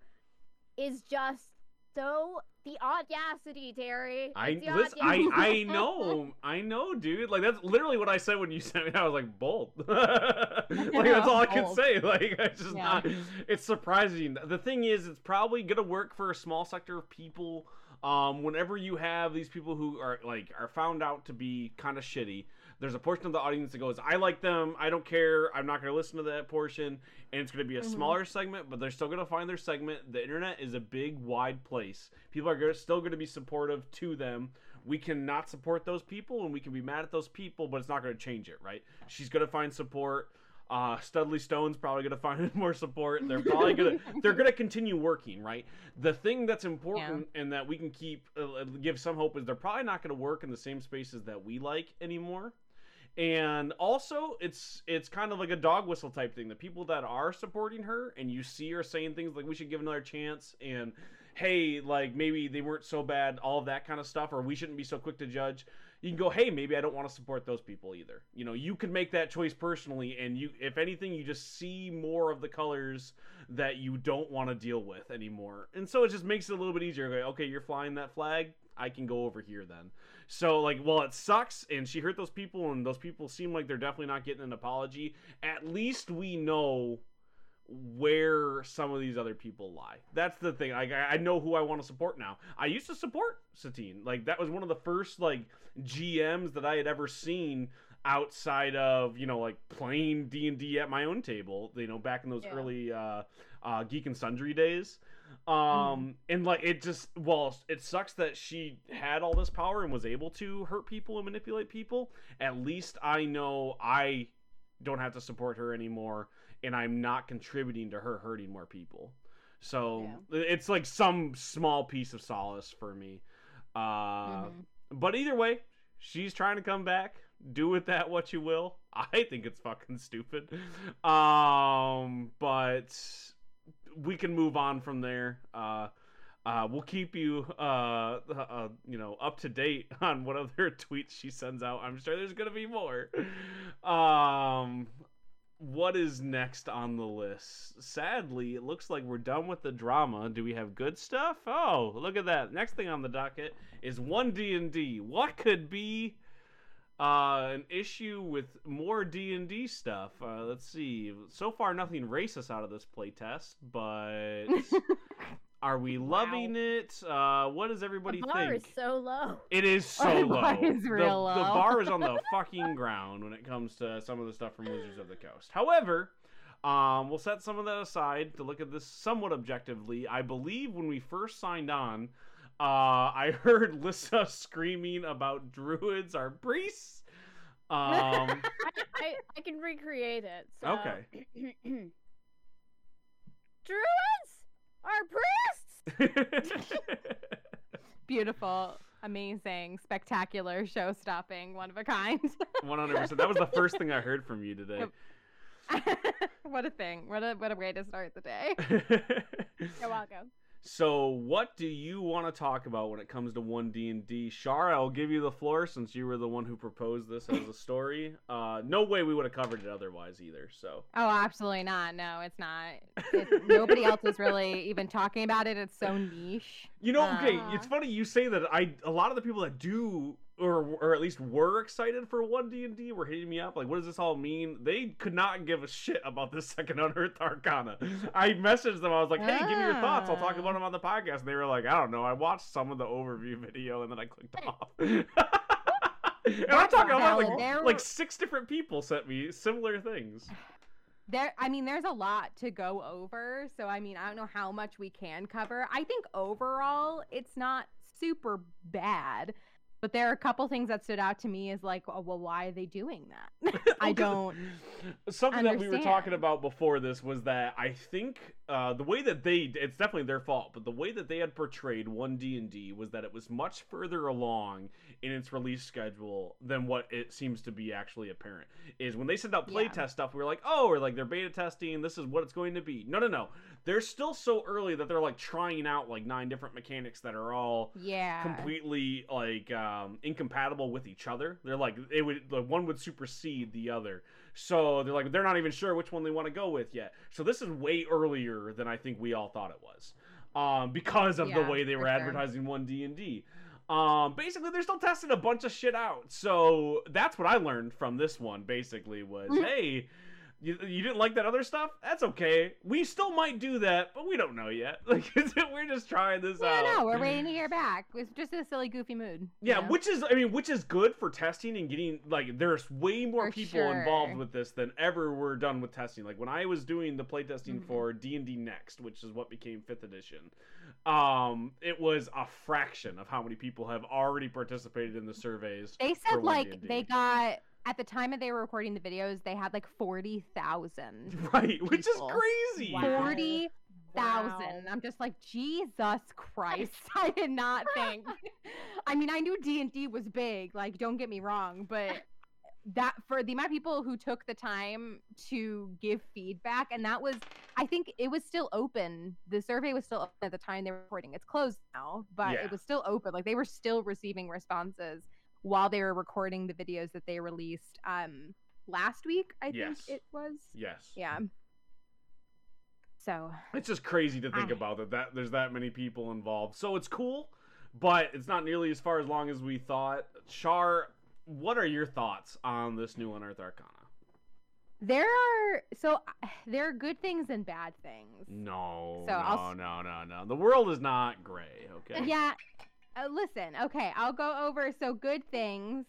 is just so the audacity terry I the listen, I audacity. I know, I know, dude. Like that's literally what I said when you sent me. I was like, bold. like that's all I can say. Like it's just Yeah. not. It's surprising. The thing is, it's probably gonna work for a small sector of people. Um, whenever you have these people who are like are found out to be kind of shitty, there's a portion of the audience that goes, "I like them. I don't care. I'm not going to listen to that portion." And it's going to be a Mhm. smaller segment, but they're still going to find their segment. The internet is a big, wide place. People are still going to be supportive to them. We cannot support those people, and we can be mad at those people, but it's not going to change it, right? She's going to find support. Uh, Studly Stone's probably gonna find more support. They're probably gonna they're gonna continue working, right? The thing that's important and that we can keep uh, give some hope is they're probably not gonna work in the same spaces that we like anymore. And also, it's it's kind of like a dog whistle type thing. The people that are supporting her and you see her saying things like we should give another chance and hey, like maybe they weren't so bad, all of that kind of stuff, or we shouldn't be so quick to judge you can go, hey, maybe I don't want to support those people either. You know, you can make that choice personally, and you, if anything, you just see more of the colors that you don't want to deal with anymore, and so it just makes it a little bit easier. Okay, you're flying that flag, I can go over here then. So like, while it sucks, and she hurt those people, and those people seem like they're definitely not getting an apology. At least we know where some of these other people lie. That's the thing. I I know who I want to support now. I used to support Satine. Like that was one of the first like GMs that I had ever seen outside of you know like playing D and D at my own table. You know back in those Yeah. early uh, uh, Geek and Sundry days. Um and like it just well it sucks that she had all this power and was able to hurt people and manipulate people. At least I know I don't have to support her anymore and I'm not contributing to her hurting more people. So it's like some small piece of solace for me. Uh, Mhm. But either way, she's trying to come back. Do with that what you will. I think it's fucking stupid. Um, but we can move on from there. Uh, uh, we'll keep you, uh, uh, you know, up to date on what other tweets she sends out. I'm sure there's gonna be more. Um, what is next on the list? Sadly, it looks like we're done with the drama. Do we have good stuff? Oh, look at that. Next thing on the docket is one D and D. What could be uh, an issue with more D and D stuff? Uh, let's see. So far, nothing racist out of this playtest, but are we Wow. loving it? Uh, what does everybody the bar think? is so low. It is so The low. bar is The- real the, low. bar is on the fucking ground when it comes to some of the stuff from Wizards of the Coast. However, um, we'll set some of that aside to look at this somewhat objectively. I believe when we first signed on, uh, I heard Lissa screaming about druids are priests. Um, I, I, I can recreate it. So. Okay. Druids are priests. Beautiful, amazing, spectacular, show stopping, one of a kind. 100%. That was the first thing I heard from you today. what a thing. What a what a way to start the day. You're welcome. So, what do you want to talk about when it comes to one D and D? Shar, I'll give you the floor since you were the one who proposed this as a story. Uh, no way we would have covered it otherwise either. So, Oh, absolutely not. No, it's not. It, nobody else is really even talking about it. It's so niche. you know, okay, Uh. it's funny you say that. I a lot of the people that do or or at least were excited for one D and D were hitting me up like, what does this all mean? They could not give a shit about this second unearthed arcana. I messaged them. I was like, hey, give me your thoughts. I'll talk Ah. about them on the podcast. And they were like, I don't know. I watched some of the overview video and then I clicked off. and I'm talking about like, There like six different people sent me similar things. There I mean there's a lot to go over, so I mean I don't know how much we can cover. I think overall it's not super bad, but there are a couple things that stood out to me as like, oh, well why are they doing that? I don't Something that we were talking about before this was that I think uh, the way that they it's definitely their fault, but the way that they had portrayed one D and D was that it was much further along in its release schedule than what it seems to be actually apparent. Is when they sent out playtest Yeah. stuff, we were like, oh, or like they're beta testing, this is what it's going to be. No, no, no. They're still so early that they're like trying out like nine different mechanics that are all yeah. completely like um incompatible with each other. They're like it would like one would supersede the other. So they're like they're not even sure which one they want to go with yet. So this is way earlier than i think we all thought it was um because of the way they were advertising one d&d um basically they're still testing a bunch of shit out. So that's what i learned from this one basically was Mhm. hey You, you didn't like that other stuff? That's okay. We still might do that, but we don't know yet. Like we're just trying this out. Yeah, out. no, we're waiting to hear back. It's just a silly, goofy mood. you Yeah, know? which is I mean, which is good for testing and getting like there's way more For people involved with this than ever were done with testing. Like when I was doing the playtesting Mhm. for D and D Next, which is what became Fifth Edition, um, it was a fraction of how many people have already participated in the surveys. They said like D&D. they got at the time that they were recording the videos, they had like forty thousand. right, which is crazy. Wow. Forty thousand. Wow. I'm just like Jesus Christ. I did not think. I mean, I knew D and D was big. Like, don't get me wrong, but that for the amount of people who took the time to give feedback, and that was, I think it was still open. The survey was still open at the time they were recording. It's closed now, but Yeah. it was still open. Like they were still receiving responses while they were recording the videos that they released um last week. I Yes. think it was. Yes. Yeah. So It's just crazy to think I- about that, that there's that many people involved. So it's cool, but it's not nearly as far as long as we thought. Char, what are your thoughts on this new Unearthed Arcana? There are so there are good things and bad things. No, So no, I'll no, no, no. The world is not gray. Okay. Yeah. Uh, listen, okay, I'll go over so good things.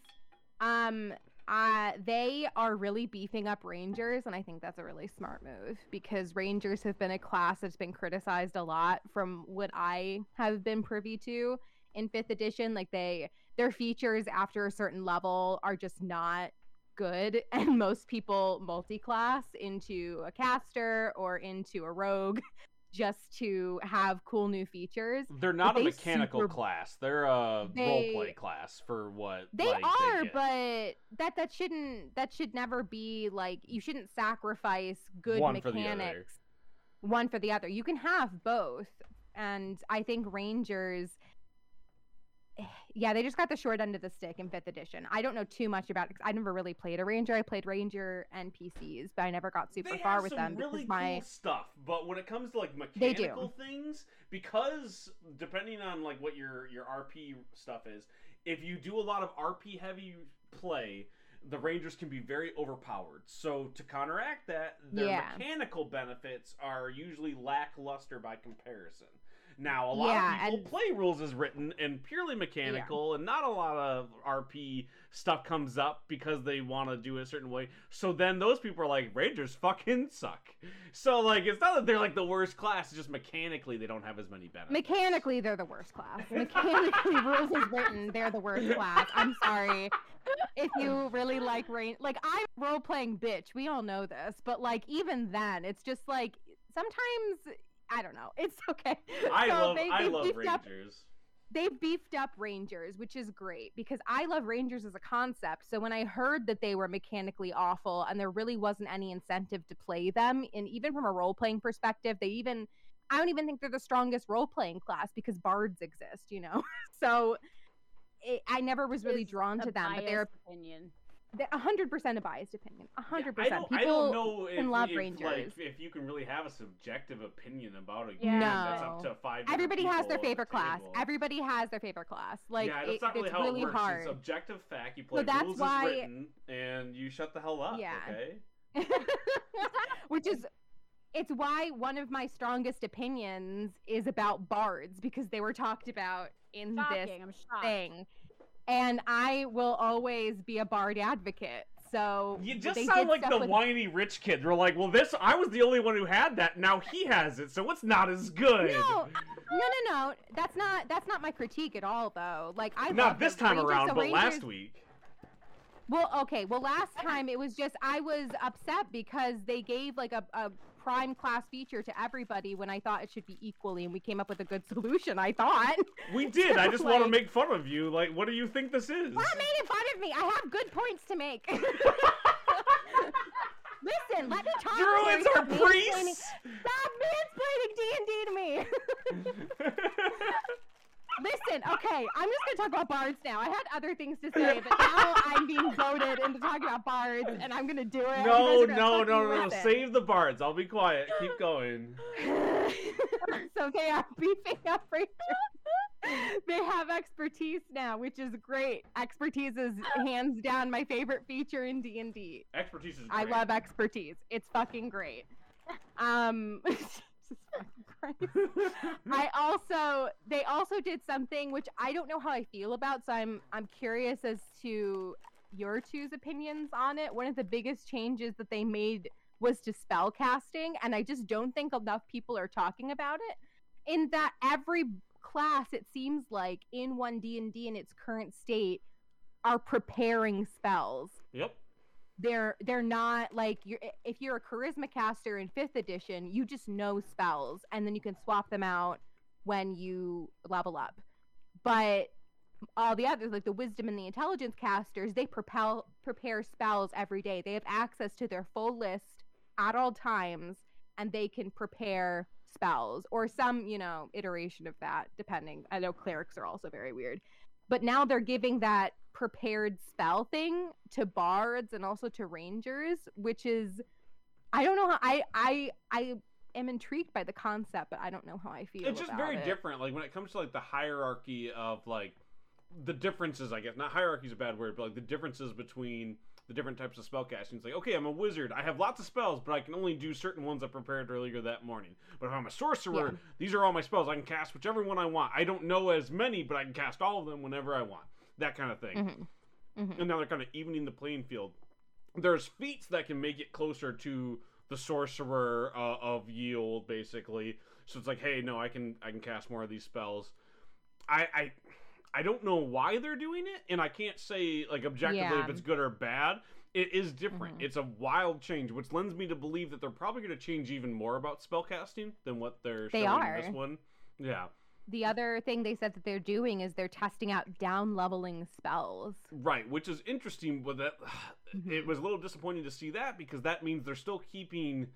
Um uh they are really beefing up rangers and I think that's a really smart move because rangers have been a class that's been criticized a lot from what I have been privy to in 5th edition like they their features after a certain level are just not good and most people multi-class into a caster or into a rogue just to have cool new features They're not a they mechanical super- class. They're a They- roleplay class for what they like, are get. but that that shouldn't that should never be like you shouldn't sacrifice good One for mechanics one for the other you can have both and i think rangers yeah they just got the short end of the stick in fifth edition i don't know too much about it i never really played a ranger i played ranger npcs but i never got super they far with them really because my cool stuff, but when it comes to like mechanical things, because depending on like what your your RP stuff is, if you do a lot of RP heavy play, the rangers can be very overpowered. So to counteract that, their Yeah. mechanical benefits are usually lackluster by comparison. Now, a lot Yeah, of people and- play rules as written and purely mechanical, and not a lot of RP stuff comes up because they want to do it a certain way. So then those people are like, Rangers fucking suck. So like, it's not that they're like the worst class; it's just mechanically they don't have as many benefits. mechanically they're the worst class mechanically rules is written they're the worst class i'm sorry if you really like rain like i'm role-playing bitch we all know this but like even then it's just like sometimes i don't know it's okay I So love, they- I they've love beefed up- Rangers. they've beefed up rangers which is great because i love rangers as a concept so when i heard that they were mechanically awful and there really wasn't any incentive to play them and even from a role-playing perspective they even i don't even think they're the strongest role-playing class because bards exist you know so it, i never was really Is drawn to them but they're opinion. They're 100% a biased opinion A 100% Yeah, I people I don't know if, can love if, Rangers. Like, if you can really have a subjective opinion about a Yeah. game that's up to five. different everybody has their people the favorite class table. everybody has their favorite class like yeah, that's it- not really it's how really it works. hard It's objective fact. You play so that's rules why- as written, and you shut the hell up. Yeah. Okay. which is it's why one of my strongest opinions is about bards because they were talked about in this Shocking. I'm thing and i will always be a bard advocate so You just sound like the with- whiny rich kid. You're like, well, this I was the only one who had that. Now he has it, so it's not as good. no no no no that's not that's not my critique at all though like i not this time Rangers- around, so but last week. Well, okay. Well, last time it was just I was upset because they gave like a, a prime class feature to everybody when I thought it should be equally, and we came up with a good solution. I thought. We did. I just want to make fun of you. Like, what do you think this is? Stop making fun of me. I have good points to make. Listen, let me talk. Druids are priests. Stop mansplaining D and D to me. Listen, okay, I'm just gonna talk about bards now. I had other things to say, but now I'm being voted into talking about bards, and I'm gonna do it. no, guys are gonna no, no, no, no. Save the bards. I'll be quiet. Keep going. so they are beefing up Rangers. they have expertise now, which is great. Expertise is hands down my favorite feature in D and D. Expertise is. I love expertise. It's fucking great. Um, Jesus fucking Christ. I also they also did something which I don't know how I feel about, so I'm I'm curious as to your two's opinions on it. One of the biggest changes that they made was to spell casting, and I just don't think enough people are talking about it. In that every class, it seems like in one D and D in its current state, are preparing spells Yep. They're they're not like you're if you're a charisma caster in fifth edition you just know spells and then you can swap them out when you level up. But all the others like the wisdom and the intelligence casters they propel prepare spells every day. They have access to their full list at all times and they can prepare spells or some you know iteration of that depending. I know clerics are also very weird but now they're giving that prepared spell thing to bards and also to rangers which is i don't know how i i i am intrigued by the concept but i don't know how i feel it's just very it. different. Like when it comes to like the hierarchy of like the differences, I guess not hierarchy is a bad word, but like the differences between the different types of spell casting. It's like, okay, I'm a wizard. I have lots of spells, but I can only do certain ones I prepared earlier that morning. But if I'm a sorcerer, Yeah. these are all my spells. I can cast whichever one I want. I don't know as many, but I can cast all of them whenever I want. That kind of thing. Mhm. Mhm. And now they're kind of evening the playing field. There's feats that can make it closer to the sorcerer uh, of yield, basically. So it's like, hey, no, I can I can cast more of these spells. I I I don't know why they're doing it, and I can't say like objectively if it's good or bad. It is different. Mhm. It's a wild change, which lends me to believe that they're probably going to change even more about spellcasting than what they're They showing are. in this one. Yeah, the other thing they said that they're doing is they're testing out down leveling spells right. Which is interesting, but that it was a little disappointing to see that because that means they're still keeping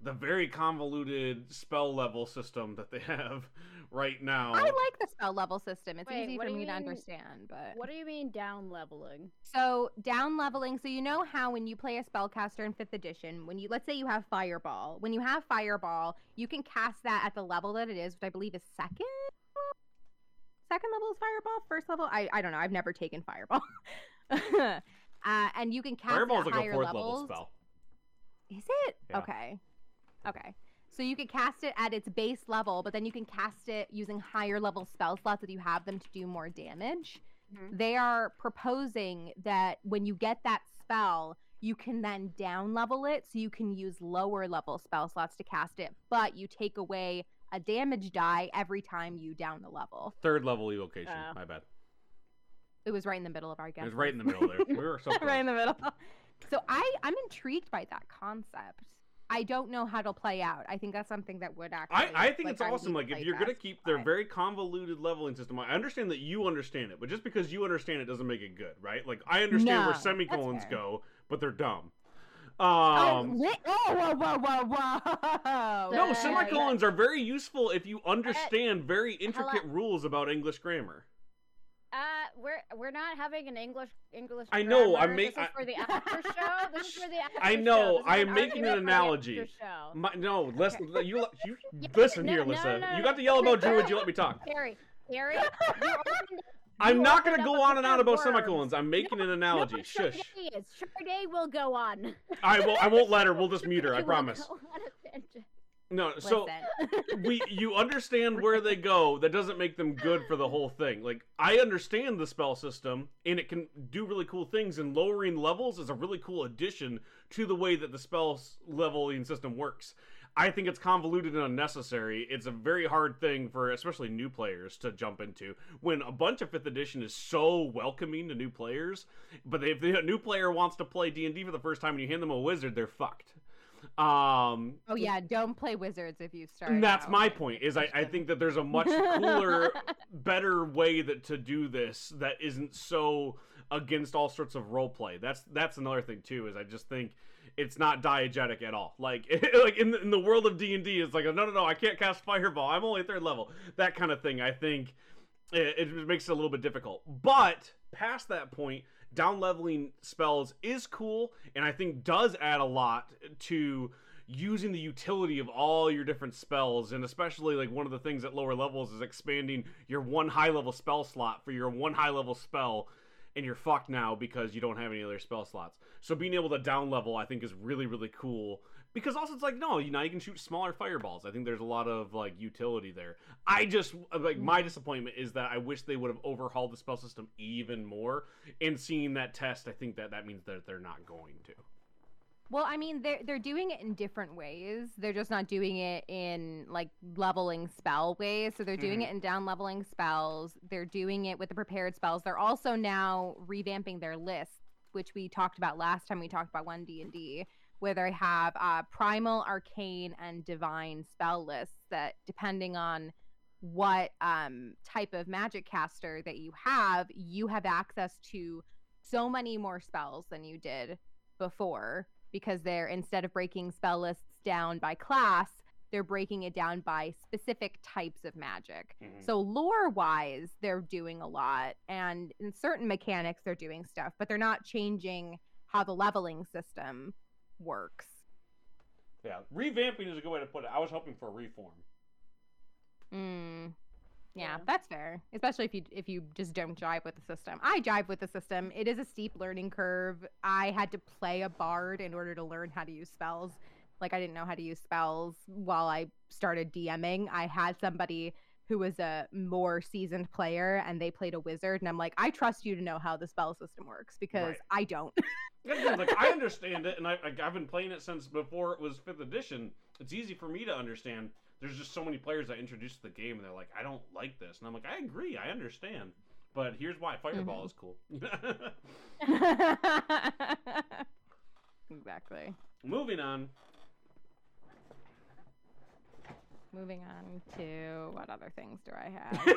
the very convoluted spell level system that they have right now. i like the spell level system it's Wait, easy for me you to understand but What do you mean down leveling? So down leveling. So you know how when you play a spellcaster in fifth edition, when you let's say you have fireball, when you have fireball, you can cast that at the level that it is, which I believe is second. Second level is fireball. First level, I I don't know. I've never taken fireball. uh, and you can cast Fireball's it at like a fourth levels. level spell. Is it? Yeah. Okay. Okay. So you can cast it at its base level, but then you can cast it using higher level spell slots if you have them to do more damage. Mhm. They are proposing that when you get that spell, you can then down level it so you can use lower level spell slots to cast it, but you take away a damage die every time you down the level. Third level evocation. Oh. My bad. It was right in the middle of our guess. It was right in the middle there. We were so close. right in the middle. So I I'm intrigued by that concept. I don't know how it'll play out. I think that's something that would actually. I, I think like, it's awesome. Like if you're gonna keep their very convoluted leveling system, I understand that you understand it, but just because you understand it doesn't make it good, right? Like I understand No, where semicolons go, but they're dumb. Oh, Um, li- oh, whoa, whoa, whoa, whoa! no, Yeah, semicolons are very useful if you understand very intricate hello. rules about English grammar. Uh, we're we're not having an English English. I know, I'm grammar. make- This is I- for the after show. This is for the after I show. know, is I'm making an analogy. show. My, no, listen, you, you Yeah, listen no, here, no, Lissa. no, you got no. the yellow belt druid. You let me talk. Harry, Harry, I'm not gonna go on and on about worms. semicolons. I'm making an analogy. Shush. Sade will go on. I will. I won't let her. We'll just mute her. I promise. Go on a tangent. No. So we you understand where they go. That doesn't make them good for the whole thing. Like i understand the spell system and it can do really cool things and lowering levels is a really cool addition to the way that the spell leveling system works. I think it's convoluted and unnecessary. It's a very hard thing for especially new players to jump into. When a bunch of fifth edition is so welcoming to new players but if the new player wants to play d&d for the first time and you hand them a wizard they're fucked um oh yeah, don't play wizards if you start. and that's out. my point. Is I, I think that there's a much cooler, better way that to do this that isn't so against all sorts of role play. That's that's another thing too. Is I just think it's not diegetic at all. Like like in the, in the world of D and D, it's like no no no I can't cast fireball. I'm only third level. That kind of thing. I think it, it makes it a little bit difficult. But past that point, down leveling spells is cool, and I think does add a lot to using the utility of all your different spells, and especially like one of the things at lower levels is expanding your one high level spell slot for your one high level spell, and you're fucked now because you don't have any other spell slots. So being able to down level, I think, is really really cool. Because also it's like no, you now you can shoot smaller fireballs. I think there's a lot of like utility there. I just like my disappointment is that I wish they would have overhauled the spell system even more. And seeing that test, I think that that means that they're not going to. Well, I mean, they're they're doing it in different ways. They're just not doing it in like leveling spell ways. So they're doing Mhm. it in down leveling spells. They're doing it with the prepared spells. They're also now revamping their list, which we talked about last time we talked about one D and D, where they have uh, primal, arcane, and divine spell lists that, depending on what um, type of magic caster that you have, you have access to so many more spells than you did before because they're instead of breaking spell lists down by class, they're breaking it down by specific types of magic. Mhm. So lore wise, they're doing a lot, and in certain mechanics, they're doing stuff, but they're not changing how the leveling system works. Yeah, revamping is a good way to put it. I was hoping for a reform. Mm. Yeah, Yeah. that's fair. Especially if you if you just don't jive with the system. I jive with the system. It is a steep learning curve. I had to play a bard in order to learn how to use spells. Like I didn't know how to use spells while I started DMing. I had somebody who was a more seasoned player and they played a wizard and I'm like, I trust you to know how the spell system works because Right. I don't. That's the thing, like I understand it, and I, I, I've been playing it since before it was fifth edition. It's easy for me to understand. There's just so many players that introduced the game, and they're like, "I don't like this," and I'm like, "I agree, I understand." But here's why Fireball is cool. Mm-hmm. exactly. Moving on. Moving on to what other things do I have?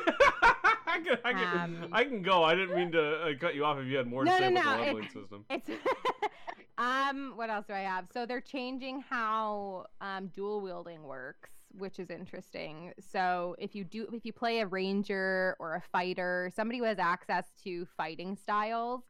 I, can, I, can, Um, I can go. I didn't mean to uh, cut you off if you had more to say no, with no, the it- system. It's um what else do I have? So they're changing how um dual wielding works, which is interesting. So if you do if you play a ranger or a fighter, somebody who has access to fighting styles,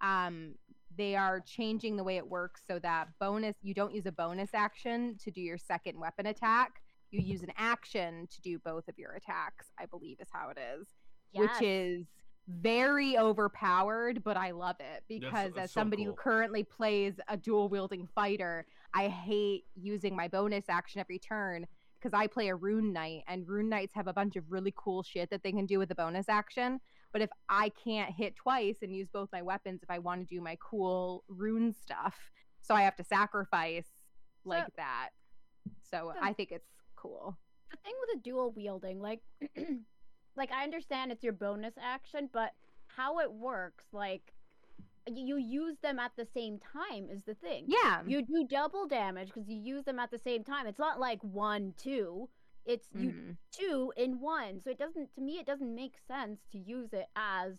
um they are changing the way it works so that bonus you don't use a bonus action to do your second weapon attack. You use an action to do both of your attacks, I believe is how it is which is very overpowered, but I love it because that's as so somebody cool. who currently plays a dual wielding fighter, I hate using my bonus action every turn because I play a rune knight and rune knights have a bunch of really cool shit that they can do with a bonus action. But if I can't hit twice and use both my weapons if I want to do my cool rune stuff, so I have to sacrifice like that. So So- I think it's cool. the thing with the dual wielding, like, like I understand it's your bonus action, but how it works, like, you use them at the same time is the thing. Yeah. You do double damage because you use them at the same time. It's not like one, two. It's you Mhm. two in one. So it doesn't to me it doesn't make sense to use it as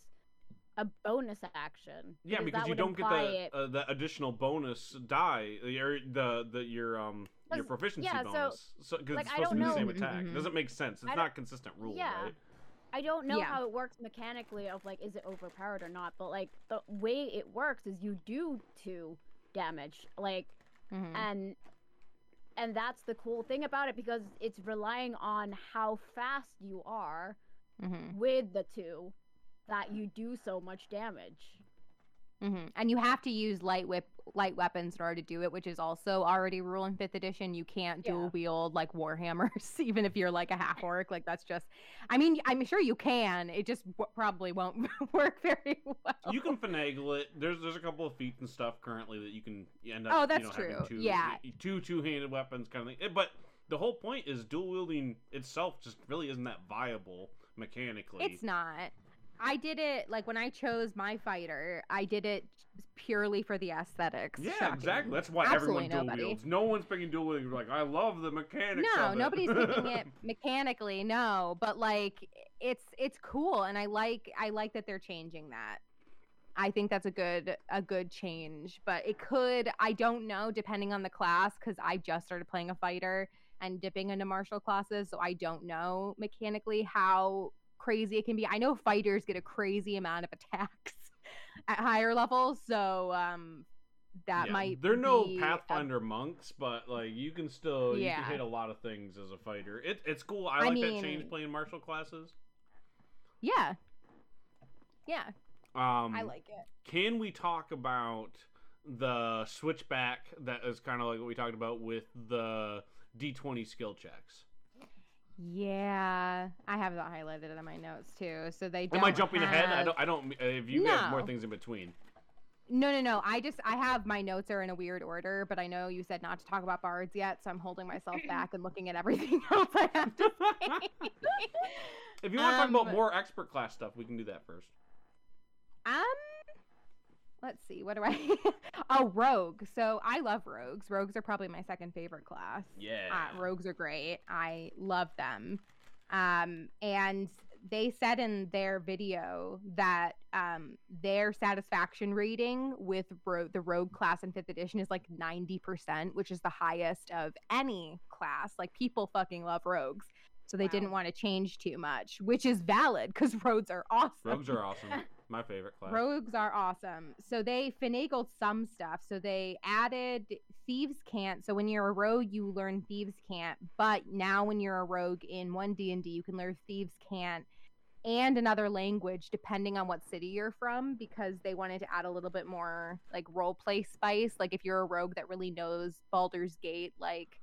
a bonus action. Yeah, because that you would don't get imply the uh, the additional bonus die, your the the your um your 'Cause- proficiency yeah, so, bonus. So because like, it's I supposed to be don't the same know- attack. Mhm. Doesn't make sense. It's not a consistent rule, yeah. right? I don't know Yeah. how it works mechanically of like is it overpowered or not, but like the way it works is you do two damage. Like Mhm. and and that's the cool thing about it because it's relying on how fast you are Mhm. with the two that you do so much damage. Hmm And you have to use light whip, light weapons in order to do it, which is also already rule in fifth edition. You can't dual Yeah. wield like warhammers, even if you're like a half orc. Like that's just, I mean, I'm sure you can. It just w- probably won't work very well. You can finagle it. There's there's a couple of feats and stuff currently that you can end up. Oh, you that's know, having true. Two, Yeah. two two handed weapons kind of thing. Eh, But the whole point is dual wielding itself just really isn't that viable mechanically. It's not. I did it like when I chose my fighter. I did it purely for the aesthetics. Yeah, Shocking. exactly. That's why Absolutely everyone dual nobody. wields. No one's picking dual wielding. Like I love the mechanics. No, of it. nobody's picking it mechanically. No, but like it's it's cool, and I like I like that they're changing that. I think that's a good a good change, but it could I don't know depending on the class because I just started playing a fighter and dipping into martial classes, so I don't know mechanically how crazy it can be. I know fighters get a crazy amount of attacks at higher levels, so um that might Yeah, might They're no be a- Pathfinder monks, but like you can still you Yeah. can hit a lot of things as a fighter. It, it's cool. I, I like that change playing martial classes. yeah. Yeah, Um, I like it. Can we talk about the switchback that is kind of like what we talked about with the D20 skill checks? Yeah. I have that highlighted in my notes too. So they don't Am I jumping ahead? I don't. I don't. uh, If you have more things in between, No, no, no. I just I have my notes are in a weird order, but I know you said not to talk about bards yet, so I'm holding myself back and looking at everything else I have to say. if you want to talk about Um, more expert class stuff, we can do that first. Um, let's see. What do I? oh, rogue. So I love rogues. Rogues are probably my second favorite class. Yeah. Uh, rogues are great. I love them. Um, and they said in their video that um, their satisfaction rating with ro- the rogue class in fifth edition is like 90%, which is the highest of any class. Like people fucking love rogues. So they Wow. didn't want to change too much, which is valid because rogues are awesome. Rogues are awesome. My favorite class. Rogues are awesome. So they finagled some stuff. So they added thieves' cant. So when you're a rogue, you learn thieves' cant. But now when you're a rogue in one D and D, you can learn thieves' cant and another language depending on what city you're from because they wanted to add a little bit more like role play spice. Like if you're a rogue that really knows Baldur's Gate, like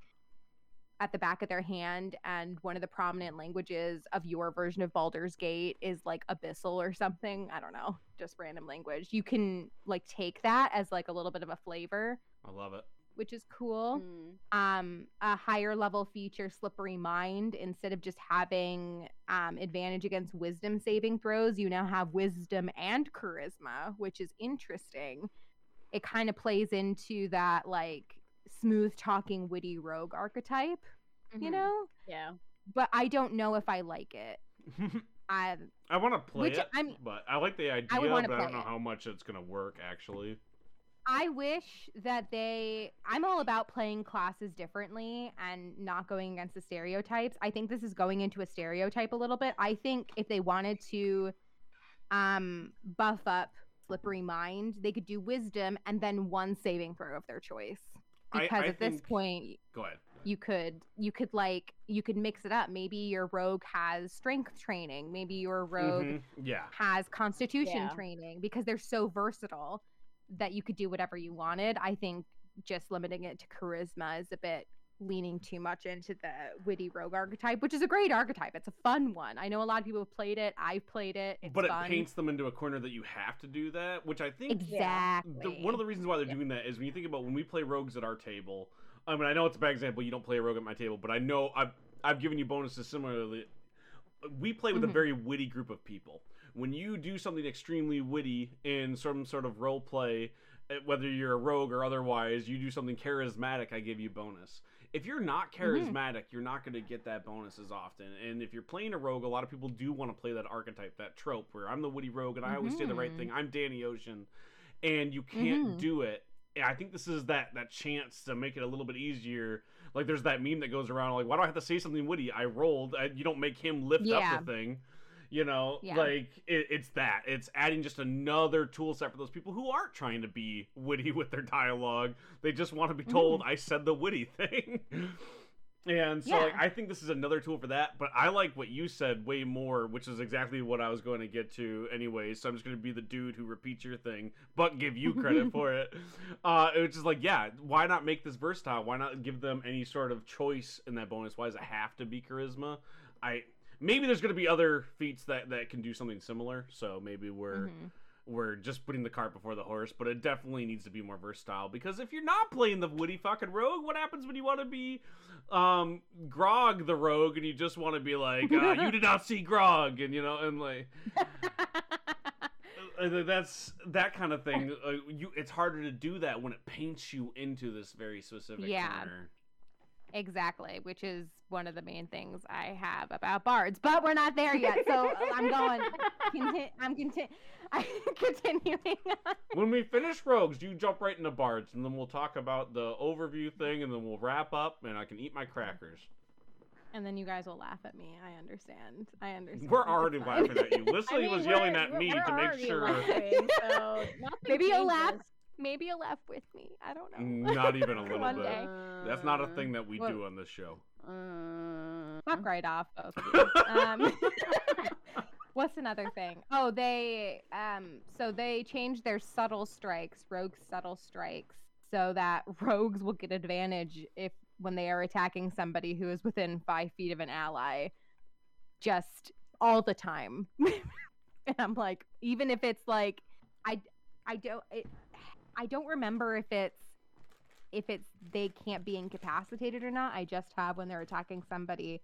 at the back of their hand and one of the prominent languages of your version of Baldur's Gate is like abyssal or something, I don't know, just random language. You can like take that as like a little bit of a flavor, I love it. which is cool. Mm. Um a higher level feature slippery mind instead of just having um advantage against wisdom saving throws, you now have wisdom and charisma, which is interesting. It kind of plays into that like smooth talking witty rogue archetype, you Mhm. know? Yeah. but I don't know if I like it. I I want to play Which, it, I mean- but I like the idea, I would wanna but I don't know it. how much it's gonna work actually. I wish that they I'm all about playing classes differently and not going against the stereotypes. I think this is going into a stereotype a little bit. I think if they wanted to um buff up slippery mind, they could do wisdom and then one saving throw of their choice. I- Because I at this point Go ahead. you could you could like you could mix it up. Maybe your rogue has strength training, maybe your rogue Mhm. Yeah. has constitution Yeah. training because they're so versatile that you could do whatever you wanted. I think just limiting it to charisma is a bit leaning too much into the witty rogue archetype, which is a great archetype. It's a fun one. I know a lot of people have played it. I've played it. It's but it fun. paints them into a corner that you have to do that, which I think exactly. the, one of the reasons why they're Yeah. doing that is when you think about when we play rogues at our table. I mean, I know it's a bad example. You don't play a rogue at my table, but I know I've I've given you bonuses similarly. We play with a Mhm. very witty group of people. When you do something extremely witty in some sort of role play, eh, whether you're a rogue or otherwise, you do something charismatic, I give you bonus. If you're not Mm-hmm. charismatic, you're not going to get that bonus as often. And if you're playing a rogue, a lot of people do want to play that archetype, that trope where I'm the witty rogue and I always say the right thing. I'm Danny Ocean, and you can't Mhm. do it. I think this is that that chance to make it a little bit easier. Like there's that meme that goes around like, why do I have to say something witty? I rolled. I, you don't make him lift Yeah. up the thing. You know, Yeah. like it, it's that. It's adding just another tool set for those people who aren't trying to be witty with their dialogue. They just want to be told, "I said the witty thing." And so, like, I think this is another tool for that. But I like what you said way more, which is exactly what I was going to get to, anyway. So I'm just going to be the dude who repeats your thing, but give you credit for it. Uh, it's just like, yeah, why not make this versatile? Why not give them any sort of choice in that bonus? Why does it have to be charisma? I maybe there's going to be other feats that that can do something similar. So maybe we're Mhm. we're just putting the cart before the horse, but it definitely needs to be more versatile because if you're not playing the Woody fucking rogue, what happens when you want to be um Grog the rogue and you just want to be like, uh, you did not see Grog and you know and like uh, that's that kind of thing. Uh, you it's harder to do that when it paints you into this very specific Yeah. corner. Exactly, which is one of the main things I have about bards, but we're not there yet. So I'm going. Conti- I'm conti- I'm continuing. On. When we finish rogues, you jump right into bards, and then we'll talk about the overview thing, and then we'll wrap up, and I can eat my crackers. And then you guys will laugh at me. I understand. I understand. We're already laughing at you. Leslie I mean, was yelling at me to make sure. laughing, so nothing Maybe you'll laugh. Changes. maybe you'll laugh with me. I don't know. Not even a little One bit. day. That's not a thing that we What- do on this show. Uh, Fuck right off, both. Um, what's another thing? Oh, they um, so they changed their subtle strikes, rogue subtle strikes, so that rogues will get advantage if when they are attacking somebody who is within five feet of an ally, just all the time. and I'm like, even if it's like, I, I don't, it, I don't remember if it's if it's they can't be incapacitated or not. I just have when they're attacking somebody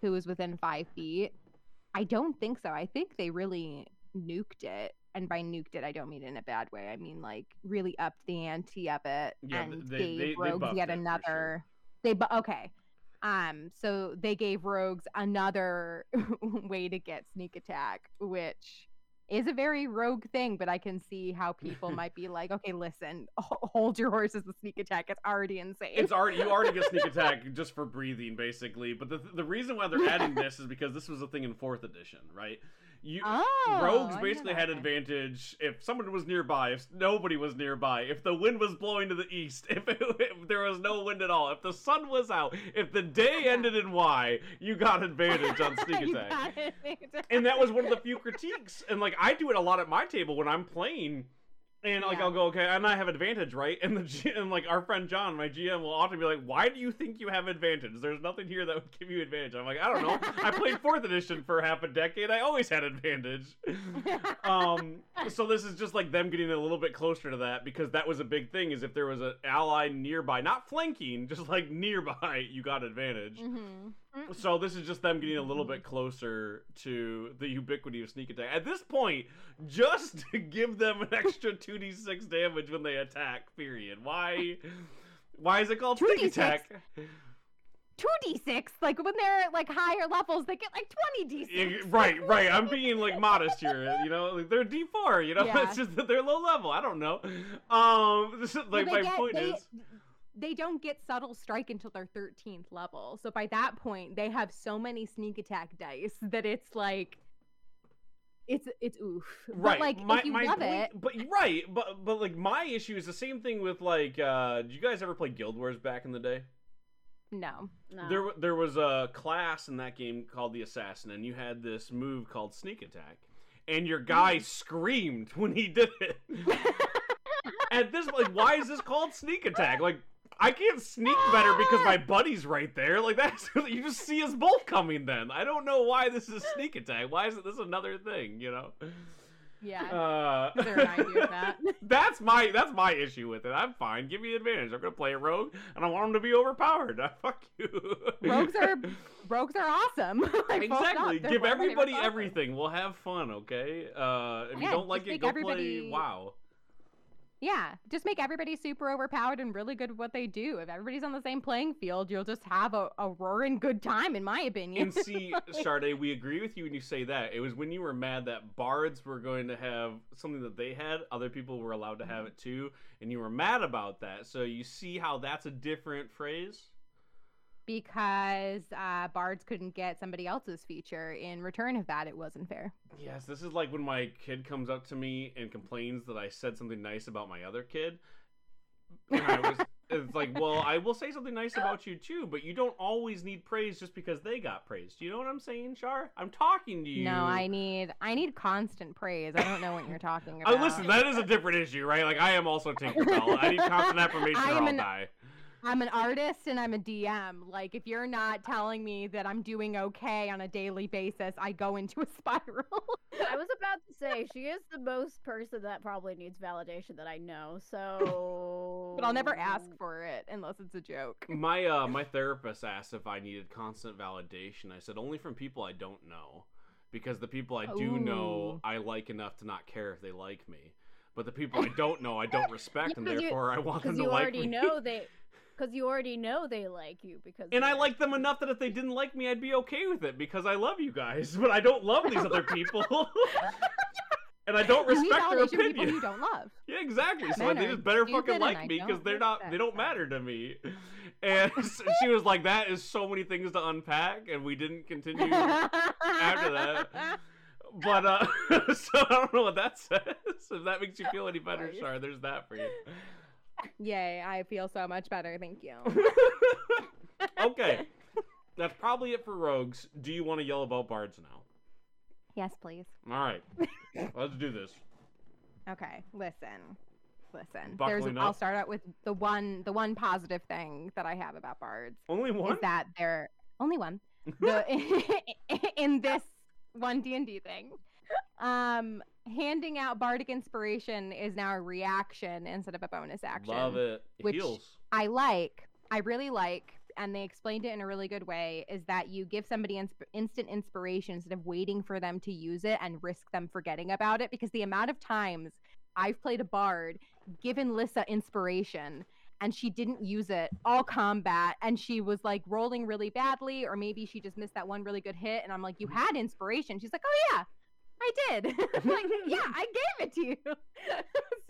who is within five feet. I don't think so. I think they really nuked it. And by nuked it, I don't mean in a bad way. I mean like really upped the ante of it Yeah, and they- gave they- they rogues buffed yet another. sure. They bu- okay. Um, so they gave rogues another way to get sneak attack, which is a very rogue thing, but I can see how people might be like, okay, listen, hold your horses The sneak attack. It's already insane. It's already you already get sneak attack just for breathing, basically. But the the reason why they're adding this is because this was a thing in fourth edition, right? You oh, rogues basically had advantage if someone was nearby, if nobody was nearby, if the wind was blowing to the east, if, it, if there was no wind at all, if the sun was out, if the day ended in Y, you got advantage on sneak You attack. got it, sneak attack. and that was one of the few critiques. And like I do it a lot at my table when I'm playing, and like Yeah. I'll go okay, and I have advantage, right? And the G- and like our friend John, my GM, will often be like, "Why do you think you have advantage? There's nothing here that would give you advantage." I'm like, I don't know. I played fourth edition for half a decade. I always had advantage. um, so this is just like them getting a little bit closer to that because that was a big thing. Is if there was an ally nearby, not flanking, just like nearby, you got advantage. Mhm. So this is just them getting a little bit closer to the ubiquity of sneak attack. At this point, just to give them an extra 2d6 damage when they attack, period. Why why is it called sneak 2d6? attack? 2d6, like when they're at like higher levels, they get like 20 Yeah, d6. right, right. I'm being like modest here, you know. Like they're D4, you know. Yeah. It's just that they're low level. I don't know. Um, this is, like my get- point they- is, they don't get subtle strike until their 13th level. So by that point, they have so many sneak attack dice that it's like it's it's oof. right. But like my, if you my love point, it, but right, but but like my issue is the same thing with like. uh Did you guys ever play Guild Wars back in the day? no. no. There, there was a class in that game called the Assassin, and you had this move called Sneak Attack, and your guy screamed when he did it. At this, like, why is this called Sneak Attack? Like, I can't sneak better because my buddy's right there. Like, that's you just see us both coming. Then I don't know why this is Sneak Attack. Why isn't this another thing? You know? Yeah. Uh, Is there an idea that? that's my that's my issue with it. I'm fine. Give me advantage. I'm gonna play a rogue, and I want him to be overpowered. Fuck you. rogues are rogues are awesome. Like, exactly. Give one of my favorite everybody everything. We'll have fun, okay? Uh, if you don't like it, go everybody- play WoW. Yeah, just make everybody super overpowered and really good at what they do. If everybody's on the same playing field, you'll just have a, a roaring good time, in my opinion. And see, Sade, we agree with you when you say that. It was when you were mad that bards were going to have something that they had, other people were allowed to have mm-hmm. it too, and you were mad about that. So you see how that's a different phrase? Because uh, bards couldn't get somebody else's feature in return of that. It wasn't fair. Yes, this is like when my kid comes up to me and complains that I said something nice about my other kid. And I was, it's like, well, I will say something nice about you too, but you don't always need praise just because they got praised. Do you know what I'm saying, Char? I'm talking to you. No, I need I need constant praise. I don't know what you're talking about. Oh, listen, that is a different issue, right? Like, I am also Tinkerbell. I need constant affirmation or I'll an- die. I'm an artist and I'm a DM. Like if you're not telling me that I'm doing okay on a daily basis, I go into a spiral. I was about to say she is the most person that probably needs validation that I know. So, but I'll never ask for it unless it's a joke. My uh, my therapist asked if I needed constant validation. I said only from people I don't know, because the people I do know I like enough to not care if they like me. But the people I don't know I don't respect, and 'cause you- therefore I want them because to you already know they, because you already know they like you because. And I like them enough that if they didn't like me, I'd be okay with it because I love you guys. But I don't love these other people, and I don't respect their validation people opinion. you don't love. Yeah, exactly. So they just better fucking like me because they're not. They don't matter to me. And she was like, "That is so many things to unpack," and we didn't continue after that. but uh, so I don't know what that says. If that makes you feel any better. Shar, there's that for you. Yay, I feel so much better. Thank you. okay, that's probably it for rogues. Do you want to yell about bards now? yes, please. All right, let's do this. Okay, listen. Listen. Buckling There's up. I'll start out with the one the one positive thing that I have about bards Only one. is that they're only one. The in this one D&D thing. Um handing out bardic inspiration is now a reaction instead of a bonus action. Love it. which- Heals. I like, I really like, and they explained it in a really good way, is that you give somebody insp- instant inspiration instead of waiting for them to use it and risk them forgetting about it. Because the amount of times I've played a bard, given Lissa inspiration, and she didn't use it all combat, and she was like rolling really badly, or maybe she just missed that one really good hit, and I'm like, You had inspiration. She's like, Oh, yeah. I did. Like, yeah, I gave it to you.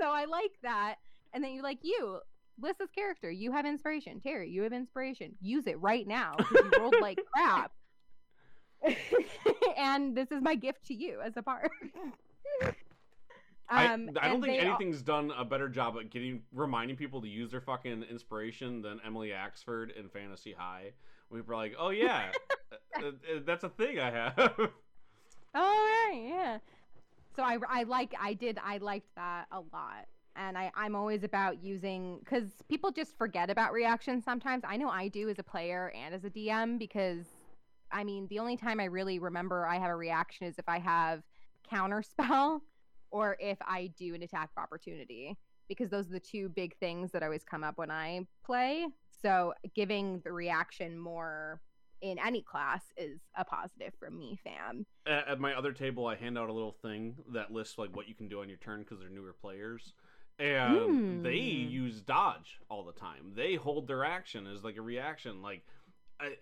so I like that. And then you like you, Lissa's character, you have inspiration. Terry, you have inspiration. Use it right now you rolled like crap. and this is my gift to you as a bard. I, Um, I don't think anything's done a better job at getting reminding people to use their fucking inspiration than Emily Axford in Fantasy High. We were like, oh yeah, uh, uh, that's a thing I have. Oh right, yeah. So I I like I did I liked that a lot. And I, I'm always about using because people just forget about reactions sometimes. I know I do as a player and as a DM because I mean the only time I really remember I have a reaction is if I have counter spell or if I do an attack of opportunity because those are the two big things that always come up when I play. So giving the reaction more in any class is a positive from me, fam. at, at my other table, I hand out a little thing that lists like what you can do on your turn because they're newer players, and they Mm. use dodge all the time. They hold their action as like a reaction, like.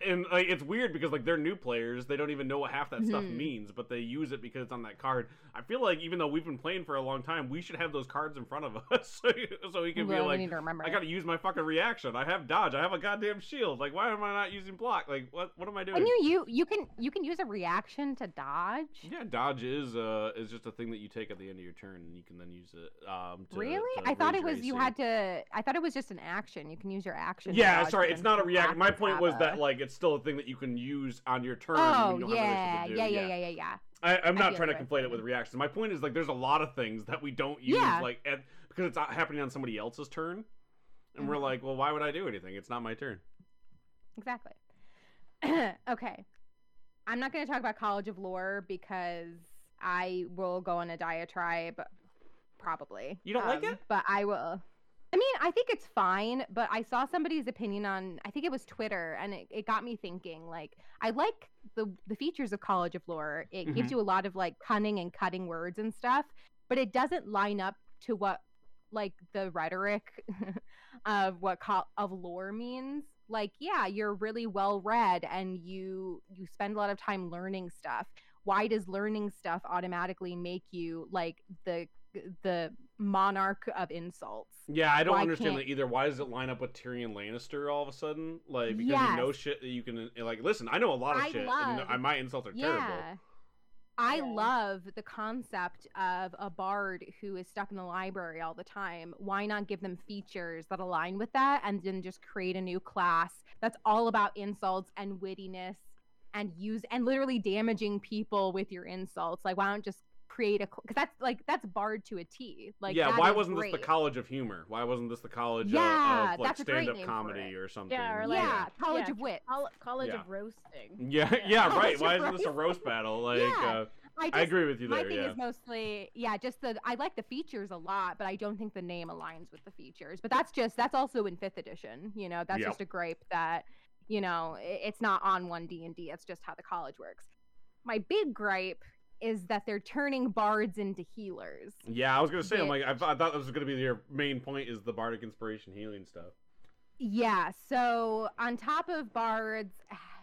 And like it's weird because like they're new players, they don't even know what half that stuff Mhm. means, but they use it because it's on that card. I feel like even though we've been playing for a long time, we should have those cards in front of us so, so we can Well, be like, need to remember. I gotta use my fucking reaction. I have dodge. I have a goddamn shield. Like, why am I not using block? Like, what? What am I doing? And you, you you can you can use a reaction to dodge. Yeah, dodge is uh is just a thing that you take at the end of your turn, and you can then use it. Um, to, really? to I thought it was you had to. I thought it was just an action. You can use your action. to Yeah, sorry, it's not a you react. My point was that a- like it's still a thing that you can use on your turn. Oh you yeah, do. yeah, yeah, yeah, yeah, yeah. I, I'm not trying to conflate it with reactions. My point is like there's a lot of things that we don't use Yeah. like at, because it's happening on somebody else's turn, and we're Mhm. like, well, why would I do anything? It's not my turn. Exactly. okay. I'm not going to talk about College of Lore because I will go on a diatribe, probably. You don't like Um, it? But I will. I mean, I think it's fine, but I saw somebody's opinion on, I think it was Twitter, and it, it got me thinking. Like, I like the the features of College of Lore. It gives Mhm. you a lot of like cunning and cutting words and stuff, but it doesn't line up to what like the rhetoric of what of lore means like yeah you're really well read and you you spend a lot of time learning stuff why does learning stuff automatically make you like the the monarch of insults Yeah, I don't Why understand can't- that either. Why does it line up with Tyrion Lannister all of a sudden? Like because you know shit that you can like. Listen, I know a lot of I shit, love- I- my insults are terrible. I Yeah. love the concept of a bard who is stuck in the library all the time. Why not give them features that align with that and then just create a new class that's all about insults and wittiness and use and literally damaging people with your insults? Like, why don't just create a because that's like that's bard to a T. Like, yeah, why wasn't this the College of Humor? Why wasn't this the College Yeah, of like that's a great stand-up comedy or something? Yeah, or like- yeah, College yeah, of Wit. Col- College Yeah. of roasting. yeah, yeah, Yeah. right. Why isn't this a roast battle? Like, Yeah, uh, I, I agree with you My there. thing Yeah. is mostly, yeah, just the I like the features a lot, but I don't think the name aligns with the features. But that's just that's also in fifth edition. You know, that's Yep. just a gripe that you know it's not on one D and D. It's just how the college works. My big gripe is that they're turning bards into healers. Yeah, I was gonna say, I'm like, I, th- I thought this was gonna be your main point is the bardic inspiration healing stuff. Yeah, so on top of bards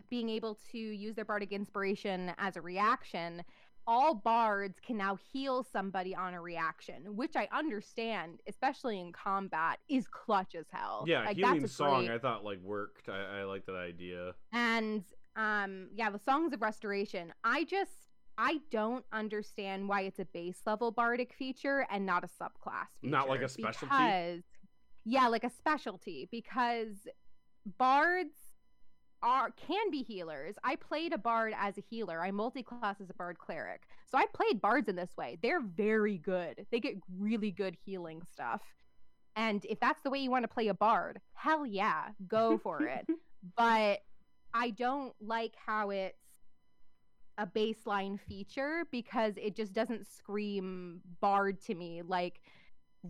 being able to use their bardic inspiration as a reaction, all bards can now heal somebody on a reaction, which I understand, especially in combat, is clutch as hell. Yeah, like, healing that's a song. great- I thought like worked. I, I like that idea. and um, yeah, the songs of restoration. I just I don't understand why it's a base level bardic feature and not a subclass feature. Not like a specialty? Because yeah, like a specialty because bards are can be healers. I played a bard as a healer. I multi-class as a bard cleric. So I played bards in this way. They're very good. They get really good healing stuff. And if that's the way you want to play a bard, hell yeah, go for it. but I don't like how it's a baseline feature because it just doesn't scream bard to me like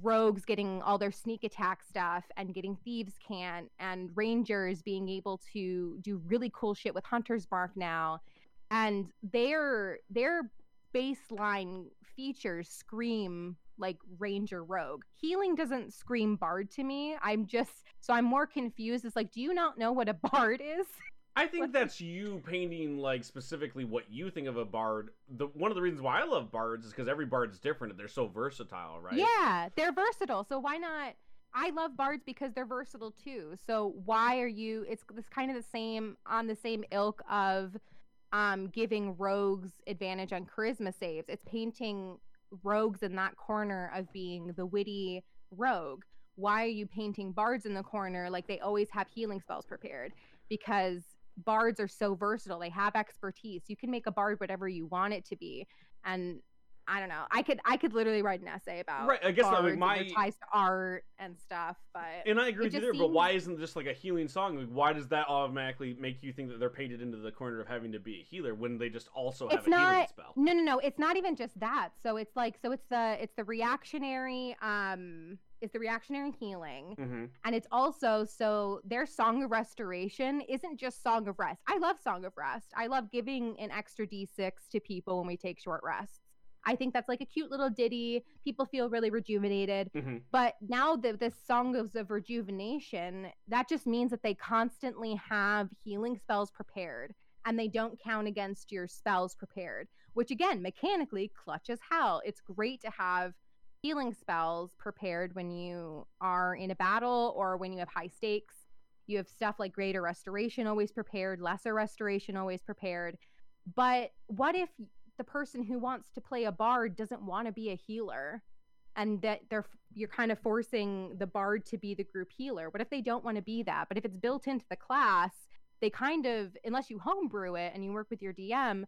rogues getting all their sneak attack stuff and getting thieves' cant and rangers being able to do really cool shit with hunter's mark now. And their their baseline features scream like ranger rogue. Healing doesn't scream bard to me. I'm just so i'm more confused. It's like do you not know what a bard is I think that's you painting like specifically what you think of a bard. The one of the reasons why I love bards is because every bard is different. And they're so versatile, right? Yeah, they're versatile. So why not? I love bards because they're versatile too. So why are you? It's it's kind of the same on the same ilk of um, giving rogues advantage on charisma saves. It's painting rogues in that corner of being the witty rogue. Why are you painting bards in the corner like they always have healing spells prepared? Because bards are so versatile. They have expertise. You can make a bard whatever you want it to be. And I don't know. I could I could literally write an essay about Right, I guess, like, bards and my- ties to art and stuff. But And I agree with you there, but why isn't just like a healing song? Like, why does that automatically make you think that they're painted into the corner of having to be a healer when they just also have It's a healing spell? no, no, no. It's not even just that. So it's like so it's the it's the reactionary um it's the reactionary healing Mm-hmm. and it's also so their song of restoration isn't just song of rest. I love song of rest. I love giving an extra d6 to people when we take short rests. I think that's like a cute little ditty. People feel really rejuvenated. Mm-hmm. But now that this song of of rejuvenation, that just means that they constantly have healing spells prepared and they don't count against your spells prepared, which again, mechanically clutch as hell. It's great to have healing spells prepared when you are in a battle or when you have high stakes. You have stuff like greater restoration always prepared, lesser restoration always prepared. But what if the person who wants to play a bard doesn't want to be a healer? and that they're you're kind of forcing the bard to be the group healer. What if they don't want to be that? But if it's built into the class, they kind of unless you homebrew it and you work with your DM,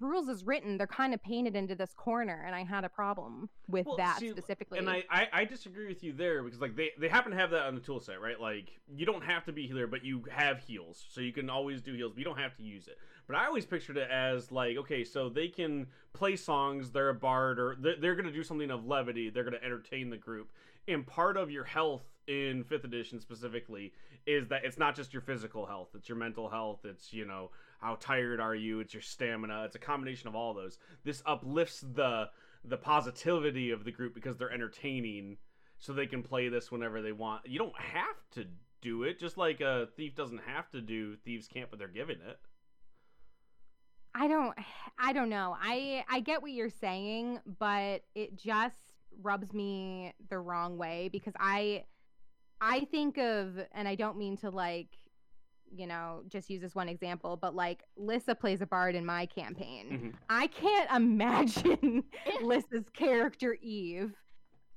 rules is written, they're kind of painted into this corner, and I had a problem with Well, that see, specifically. And I, I, I disagree with you there because like they, they happen to have that on the tool set, right? Like you don't have to be healer, but you have heals, so you can always do heals, but you don't have to use it. But I always pictured it as like, okay, so they can play songs, they're a bard, or they're, they're gonna do something of levity, they're gonna entertain the group, and part of your health in fifth edition specifically is that it's not just your physical health, it's your mental health, it's you know how tired are you, it's your stamina, it's a combination of all those. This uplifts the the positivity of the group because they're entertaining so they can play this whenever they want. You don't have to do it, just like a thief doesn't have to do thieves' cant, but they're giving it. I don't I don't know. I I get what you're saying, but it just rubs me the wrong way because I I think of and I don't mean to like you know, just use this one example, but like Lissa plays a bard in my campaign. Mhm. I can't imagine Lissa's character Eve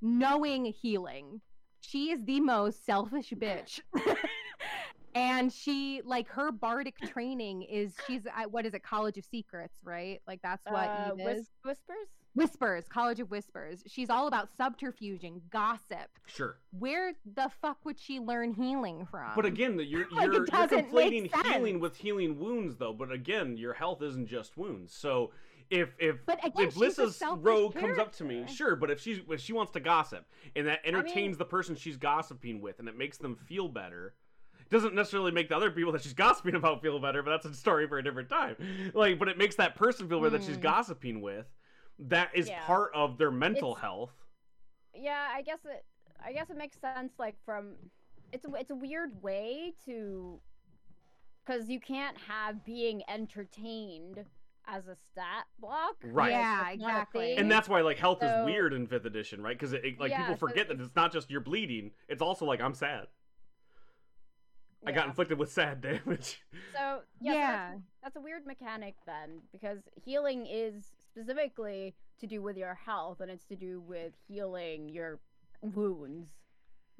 knowing healing. She is the most selfish bitch. and she like her bardic training is she's at what is it College of Secrets, right? Like that's what Uh, Eve whis- whispers? Whispers, College of Whispers. She's all about subterfuging, gossip. Sure. Where the fuck would she learn healing from? But again, you're Like, you're, you're conflating healing with healing wounds, though. But again, your health isn't just wounds. So if if again, if Lissa's rogue comes up to me, sure. But if she's if she wants to gossip and that entertains mean- the person she's gossiping with, and it makes them feel better. Doesn't necessarily make the other people that she's gossiping about feel better, but that's a story for a different time. Like, but it makes that person feel better that she's Hmm. gossiping with. That is Yeah. part of their mental It's- health. Yeah, I guess it. I guess it makes sense. Like from, it's a it's a weird way to, because you can't have being entertained as a stat block. Right. Yeah, That's exactly. And that's why like health is weird in fifth edition, right? Because it, it- like Yeah, people so forget that it's- it's not just you're bleeding; it's also like I'm sad. I got inflicted with sad damage. So yeah, so that's, that's a weird mechanic then, because healing is specifically to do with your health, and it's to do with healing your wounds.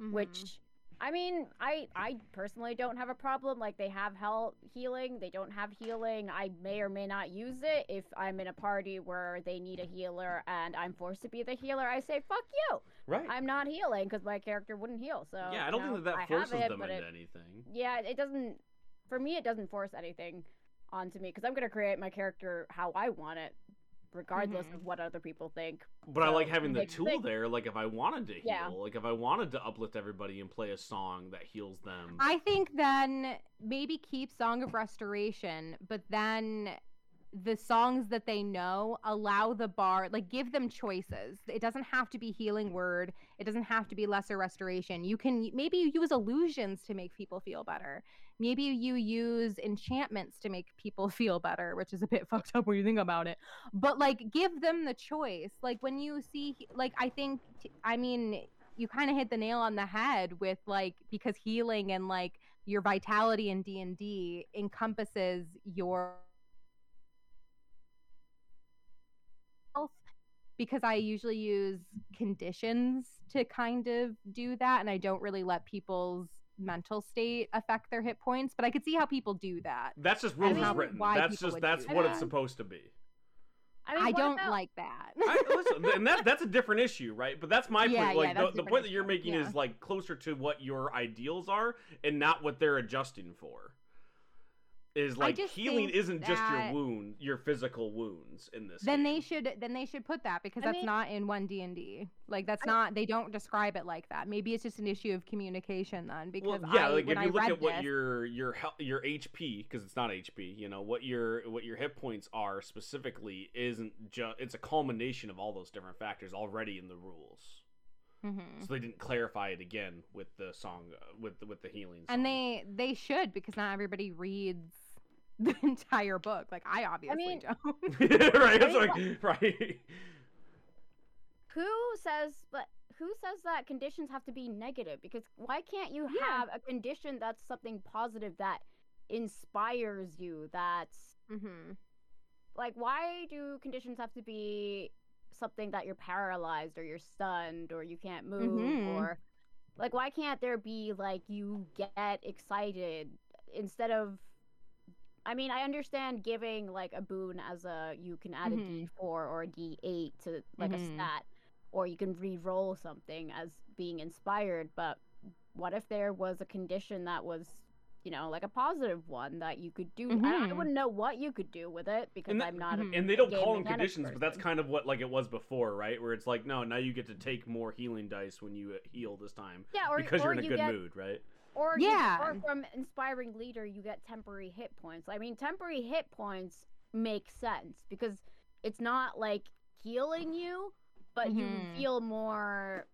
Mhm. Which, I mean, I I personally don't have a problem. Like they have health healing, they don't have healing. I may or may not use it if I'm in a party where they need a healer and I'm forced to be the healer. I say fuck you. right. I'm not healing because my character wouldn't heal. So yeah, I don't know, think that that forces it, them into it- anything. yeah, it doesn't. For me, it doesn't force anything onto me because I'm gonna create my character how I want it, regardless Mhm. of what other people think. But I like having the tool sense. there. Like if I wanted to heal, Yeah. like if I wanted to uplift everybody and play a song that heals them. I think then maybe keep Song of Restoration, but then the songs that they know allow the bar like give them choices. It doesn't have to be healing word. It doesn't have to be lesser restoration. You can maybe use illusions to make people feel better. Maybe you use enchantments to make people feel better, which is a bit fucked up when you think about it. But like give them the choice. Like when you see like I think I mean you kind of hit the nail on the head with like because healing and like your vitality in D&D encompasses your health because I usually use conditions to kind of do that and I don't really let people's mental state affect their hit points, but I could see how people do that. that's just I rules mean, written. why That's just that's what that. it's supposed to be. I, mean, I don't about- like that. I, listen, and that that's a different issue, right? But that's my Yeah, point. Like that's a the, the different point that you're making Yeah. is like closer to what your ideals are, and not what they're adjusting for. Is like healing isn't just your wound, your physical wounds in this. then game. they should then they should put that because I that's mean- not in one D&D. Like that's I- not they don't describe it like that. Maybe it's just an issue of communication then because well, yeah, I, like when if I you look at what this, your your hel- your HP because it's not HP, you know what your what your hit points are specifically isn't just it's a culmination of all those different factors already in the rules. Mhm. So they didn't clarify it again with the song uh, with the, with the healing. and they they should because not everybody reads the entire book. Like I obviously mean- don't. right, it's like right. Who says but who says that conditions have to be negative? Because why can't you Yeah. have a condition that's something positive that inspires you? That's hmm like why do conditions have to be something that you're paralyzed or you're stunned or you can't move Mhm. or like why can't there be like you get excited instead of I mean, I understand giving like a boon as a you can add Mhm. a D4 or a D8 to like Mhm. a stat or you can re-roll something as being inspired, but what if there was a condition that was you know, like a positive one that you could do. I, I Mhm. wouldn't know what you could do with it because And I'm not. A, And they don't game call them mechanics conditions, but that's kind of what like it was before, right? Where it's like, no, now you get to take more healing dice when you uh, heal this time yeah, or because or you're in a you good get, mood, right? Or you- Yeah. or from inspiring leader, you get temporary hit points. I mean, temporary hit points make sense because it's not like healing you, but you Mhm. feel more.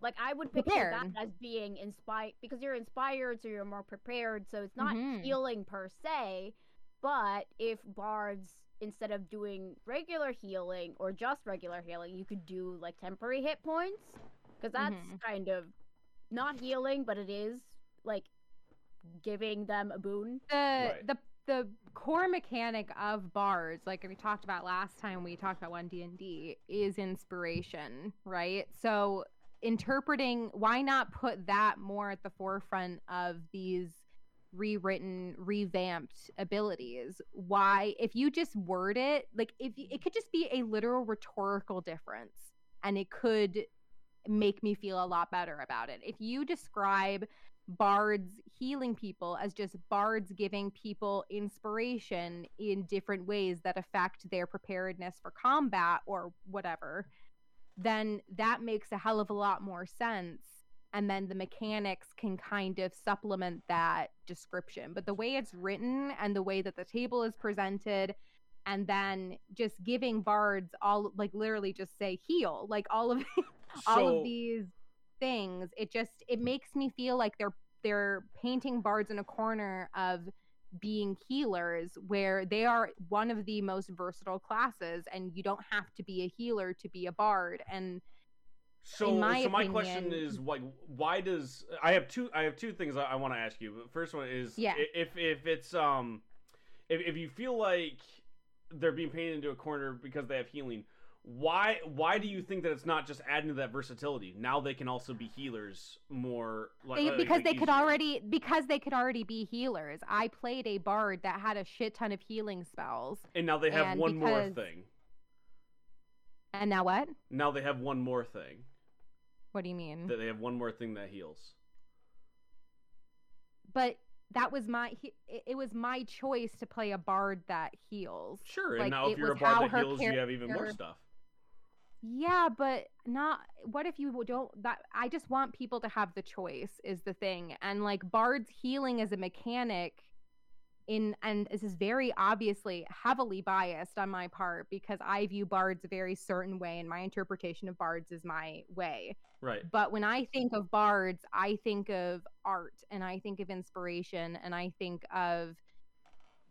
Like I would picture Prepared. that as being inspired because you're inspired, so you're more prepared. So it's not Mhm. healing per se, but if bards instead of doing regular healing or just regular healing, you could do like temporary hit points because that's Mhm. kind of not healing, but it is like giving them a boon. the Right. the the core mechanic of bards like we talked about last time we talked about one d&d is inspiration right so interpreting why not put that more at the forefront of these rewritten revamped abilities why if you just word it like if y- it could just be a literal rhetorical difference and it could make me feel a lot better about it if you describe bards healing people as just bards giving people inspiration in different ways that affect their preparedness for combat or whatever, then that makes a hell of a lot more sense. And then the mechanics can kind of supplement that description. But the way it's written and the way that the table is presented, and then just giving bards all like literally just say heal, like all of all So- of these things it just it makes me feel like they're they're painting bards in a corner of being healers where they are one of the most versatile classes and you don't have to be a healer to be a bard and So, my so my question is like, why does I have two? I have two things I, I want to ask you. The first one is, Yeah. if if it's um, if if you feel like they're being painted into a corner because they have healing, why why do you think that it's not just adding to that versatility? Now they can also be healers more like They- uh, because like they could already because they could already be healers. I played a bard that had a shit ton of healing spells. and now they have and one more thing. And now what? Now they have one more thing. What do you mean? That they have one more thing that heals. but that was my it, was my choice to play a bard that heals. Sure, and Like, now if you're a bard that heals, you have even more stuff. Yeah, but not what if you don't that I just want people to have the choice is the thing. And like Bard's healing as a mechanic in and this is very obviously heavily biased on my part because I view bards a very certain way and my interpretation of bards is my way. Right. But when I think of bards, I think of art and I think of inspiration and I think of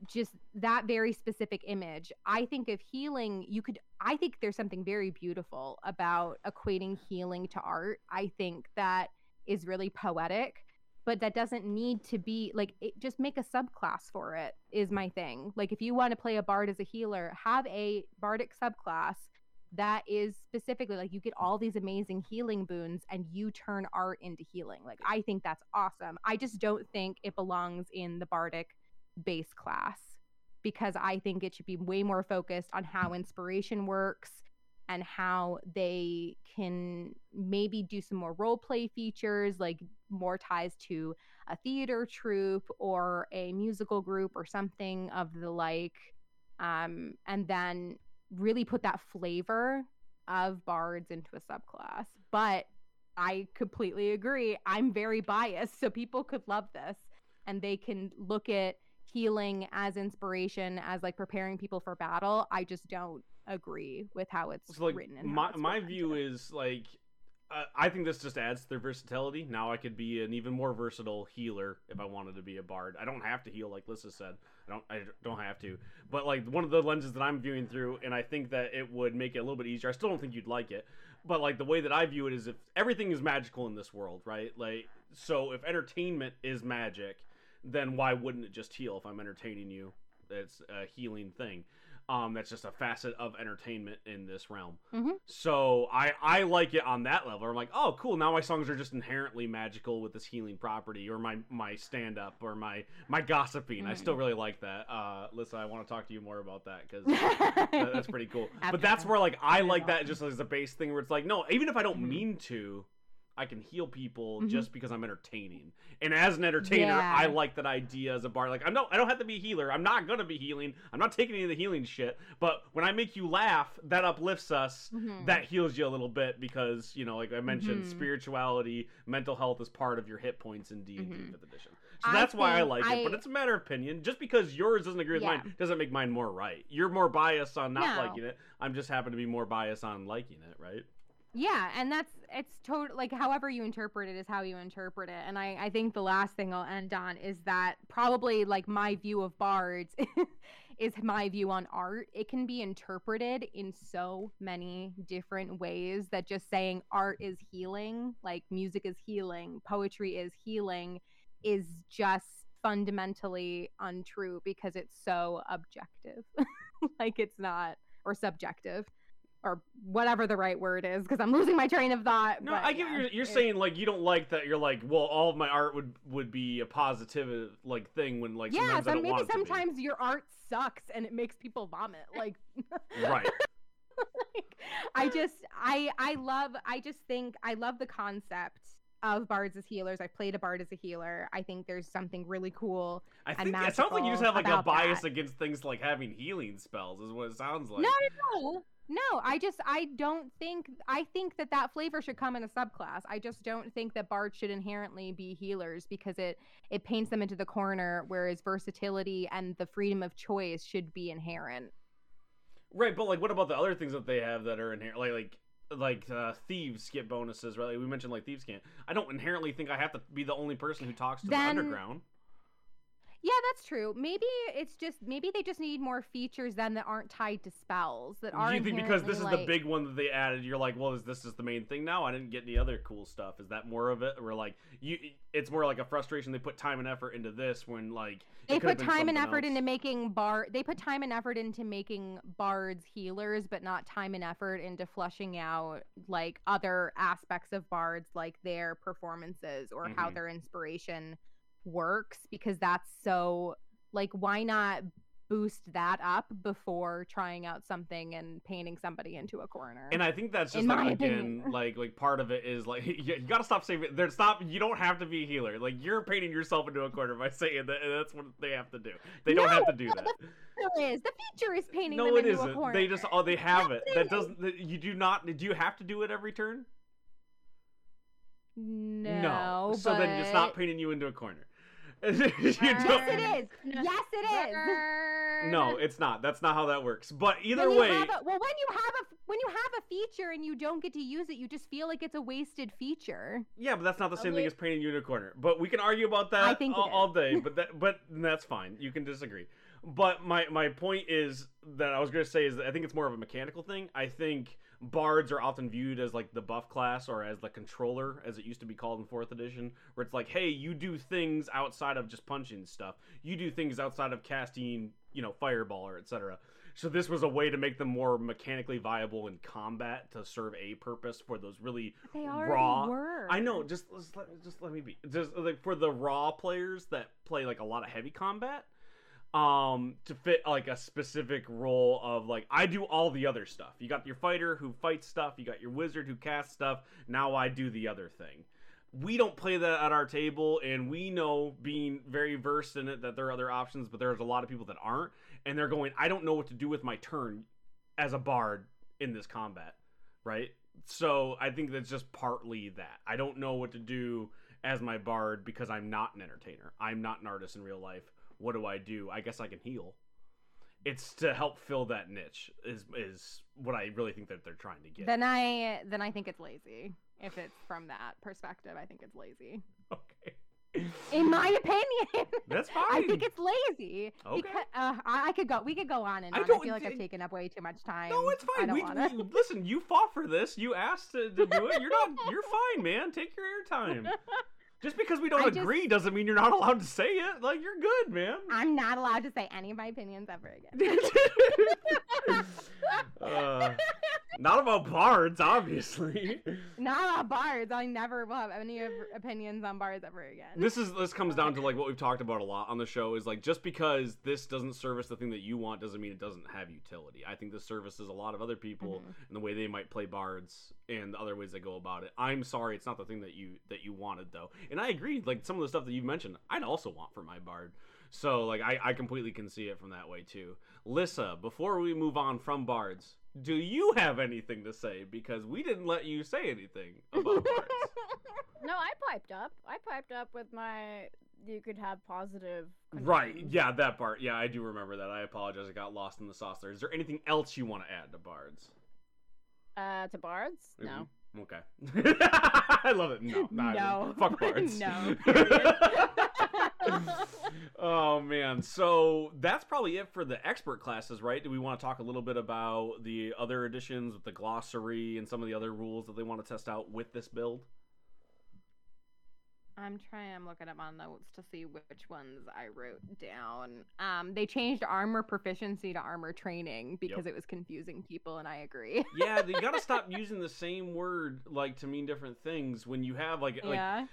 just that very specific image. I think of healing, you could, I think there's something very beautiful about equating healing to art. I think that is really poetic, but that doesn't need to be like, it, just make a subclass for it, is my thing. Like, if you want to play a bard as a healer, have a bardic subclass that is specifically like you get all these amazing healing boons and you turn art into healing. Like I think that's awesome. I just don't think it belongs in the bardic base class because I think it should be way more focused on how inspiration works and how they can maybe do some more role play features like more ties to a theater troupe or a musical group or something of the like um, and then really put that flavor of bards into a subclass. But I completely agree. I'm very biased, so people could love this and they can look at healing as inspiration as like preparing people for battle. I just don't agree with how it's So like written and my my view is like uh, I think this just adds to their versatility. Now I could be an even more versatile healer if I wanted to be a bard. I don't have to heal like Lissa said. I don't I don't have to. But like one of the lenses that I'm viewing through and I think that it would make it a little bit easier. I still don't think you'd like it. But like the way that I view it is if everything is magical in this world, right? Like so if entertainment is magic, then why wouldn't it just heal if I'm entertaining you? It's a healing thing. Um, that's just a facet of entertainment in this realm. Mhm. So I I like it on that level. I'm like, oh, cool. Now my songs are just inherently magical with this healing property, or my my stand up, or my my gossiping. I Mm. still really like that. Uh, listen, I want to talk to you more about that because that, that's pretty cool. But that's where like I like that just as a base thing where it's like, no, even if I don't Mhm. mean to. I can heal people Mhm. just because I'm entertaining, and as an entertainer, I like that idea as a bar. Like I'm no, I don't have to be a healer. I'm not gonna be healing. I'm not taking any of the healing shit. But when I make you laugh, that uplifts us Mhm. that heals you a little bit because you know like i mentioned Mhm. spirituality mental health is part of your hit points in d&d Mhm. 5th edition so I that's why i like it but it's a matter of opinion just because yours doesn't agree with Yeah. mine doesn't make mine more right you're more biased on not No. liking it i'm just happen to be more biased on liking it right Yeah, and that's it's total like however you interpret it is how you interpret it. And I I think the last thing I'll end on is that probably like my view of bards is my view on art. It can be interpreted in so many different ways that just saying art is healing, like music is healing, poetry is healing is just fundamentally untrue because it's so objective. like it's not or subjective or whatever the right word is because I'm losing my train of thought. no but i get yeah, you're, you're saying like you don't like that you're like well all of my art would would be a positive like thing when like yeah, sometimes I so don't maybe want it to be. sometimes your art sucks and it makes people vomit. Like, right like, I just, I, I love, I just think I love the concept of bards as healers. I played a bard as a healer. I think there's something really cool. i think it sounds like you just have like a bias that. against things like having healing spells is what it sounds like No, no, no. No, I just I don't think I think that that flavor should come in a subclass. I just don't think that bards should inherently be healers because it it paints them into the corner whereas versatility and the freedom of choice should be inherent. Right, but like, what about the other things that they have that are inherent, like like like uh, thieves get bonuses, right? Like, we mentioned like thieves' cant. I don't inherently think I have to be the only person who talks to Then- the underground. Yeah, that's true. Maybe it's just maybe they just need more features then that aren't tied to spells that are you think because this is the big one that they added, you're like, well, is this is the main thing now? I didn't get any other cool stuff. Is that more of it? Or like you, it's more like a frustration. They put time and effort into this when like They put time and effort else. into making bar. They put time and effort into making bards healers, but not time and effort into fleshing out like other aspects of bards, like their performances or how Mhm. their inspiration works. Because that's so like, why not boost that up before trying out something and painting somebody into a corner? And I think that's just like again, opinion. like like part of it is like you, you gotta stop saying it. There's stop. You don't have to be a healer. Like you're painting yourself into a corner by saying that. That's what they have to do. They don't have to do No, that. the feature is the feature is painting No, them it into a isn't. corner. They just oh they have it. That doesn't. that- You do not. Do you have to do it every turn? no. So then it's not but- painting you into a corner. You Yes, don't- it is. Yes, it is. No, it's not. That's not how that works. But either When way, a- well, when you have a when you have a feature and you don't get to use it, you just feel like it's a wasted feature. yeah, but that's not the same thing as painting you in a corner. But we can argue about that I think it all, all day. But that, but that's fine. You can disagree. But my my point is that I was going to say is that I think it's more of a mechanical thing. I think bards are often viewed as like the buff class or as the controller, as it used to be called in fourth edition, where it's like, hey, you do things outside of just punching stuff. You do things outside of casting, you know, fireball or etc. So this was a way to make them more mechanically viable in combat to serve a purpose for those really They raw. were. I know. Just just let, just let me be. Just like for the raw players that play like a lot of heavy combat, um, to fit like a specific role of like I do all the other stuff. You got your fighter who fights stuff. You got your wizard who casts stuff. Now I do the other thing. We don't play that at our table, and we know, being very versed in it, that there are other options. But there's a lot of people that aren't, and they're going, I don't know what to do with my turn as a bard in this combat, right? So I think that's just partly that. I don't know what to do as my bard because I'm not an entertainer. I'm not an artist in real life. What do I do? I guess I can heal. It's to help fill that niche is is what I really think that they're trying to get. Then I then I think it's lazy. If it's from that perspective, I think it's lazy. okay. In my opinion. That's fine. I think it's lazy. Okay. Because, uh, I, I could go. We could go on and I on. I, don't- feel like I've taken up way too much time. No, it's I fine. don't We, wanna. we- listen. You fought for this. You asked to, to do it. You're not. You're fine, man. Take your airtime. Just because we don't I just- agree doesn't mean you're not allowed to say it. Like you're good, man. I'm not allowed to say any of my opinions ever again. uh, not about bards, obviously. not about bards. I never will have any opinions on bards ever again. This is this comes down to like what we've talked about a lot on the show is like just because this doesn't service the thing that you want doesn't mean it doesn't have utility. I think this services a lot of other people Mhm. and the way they might play bards and the other ways they go about it. I'm sorry, it's not the thing that you that you wanted though. And I agree, like some of the stuff that you mentioned, I'd also want for my bard. So like I, I completely can see it from that way too. Lissa, before we move on from bards, do you have anything to say? Because we didn't let you say anything about bards. No, I piped up. I piped up with my. You could have positive. Right. Yeah, that part. Yeah, I do remember that. I apologize. I got lost in the sauce there. Is there anything else you want to add to Bards? Uh, to bards? No. Mhm. Okay. I love it. No. Not No. even. Fuck Bards. No, oh man. So that's probably it for the expert classes, right? Do we want to talk a little bit about the other editions with the glossary and some of the other rules that they want to test out with this build? I'm trying. I'm looking at my notes to see which ones I wrote down. Um, they changed armor proficiency to armor training because it was confusing people, and I agree. Yeah, you got to stop using the same word like to mean different things when you have like like yeah. it-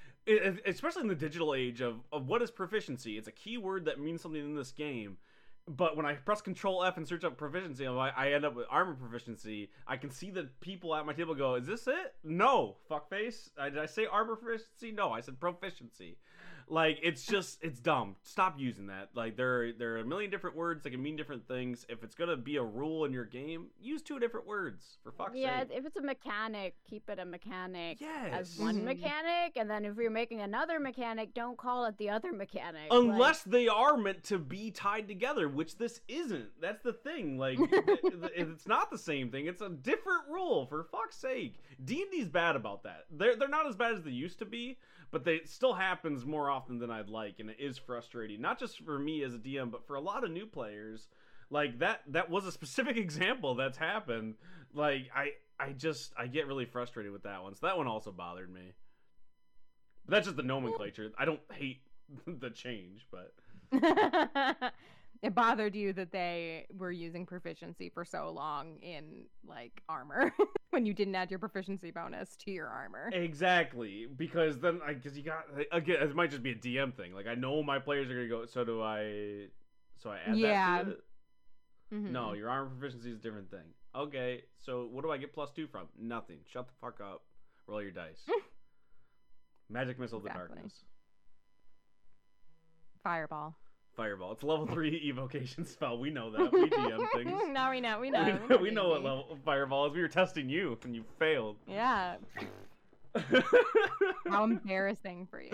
especially in the digital age of, of what is proficiency? It's a keyword that means something in this game. But when i press control f and search up proficiency I, end up with armor proficiency. I can see the people at my table go is this it? No fuckface. I, did i say armor proficiency? No i said proficiency like it's just it's dumb. Stop using that. Like there there are a million different words that can mean different things. If it's gonna be a rule in your game use two different words for fuck's Yeah, sake. Yeah, if it's a mechanic, keep it a mechanic yes. as one Mhm. mechanic, and then if you're making another mechanic, don't call it the other mechanic. unless they are meant to be tied together which this isn't. That's the thing like it- it- it's not the same thing. It's a different rule for fuck's sake. D and D's bad about that. They're they're not as bad as they used to be, but they it still happens more often than I'd like, and it is frustrating. Not just for me as a DM, but for a lot of new players. Like that that was a specific example that's happened. Like I I just I get really frustrated with that one. So that one also bothered me. But that's just the nomenclature. I don't hate the change, but it bothered you that they were using proficiency for so long in like armor when you didn't add your proficiency bonus to your armor. Exactly, because then I because you got again it might just be a DM thing. Like I know my players are gonna go. So do I? So I add Yeah. that to it? Mhm. No, your armor proficiency is a different thing. Okay, so what do I get plus two from? Nothing. Shut the fuck up. Roll your dice. Magic missile of the darkness. Fireball. Fireball. It's a level three evocation spell. We know that. We DM things. now we know. We know. we, We're know, we know what baby. level fireball is. We were testing you and you failed. Yeah. How embarrassing for you.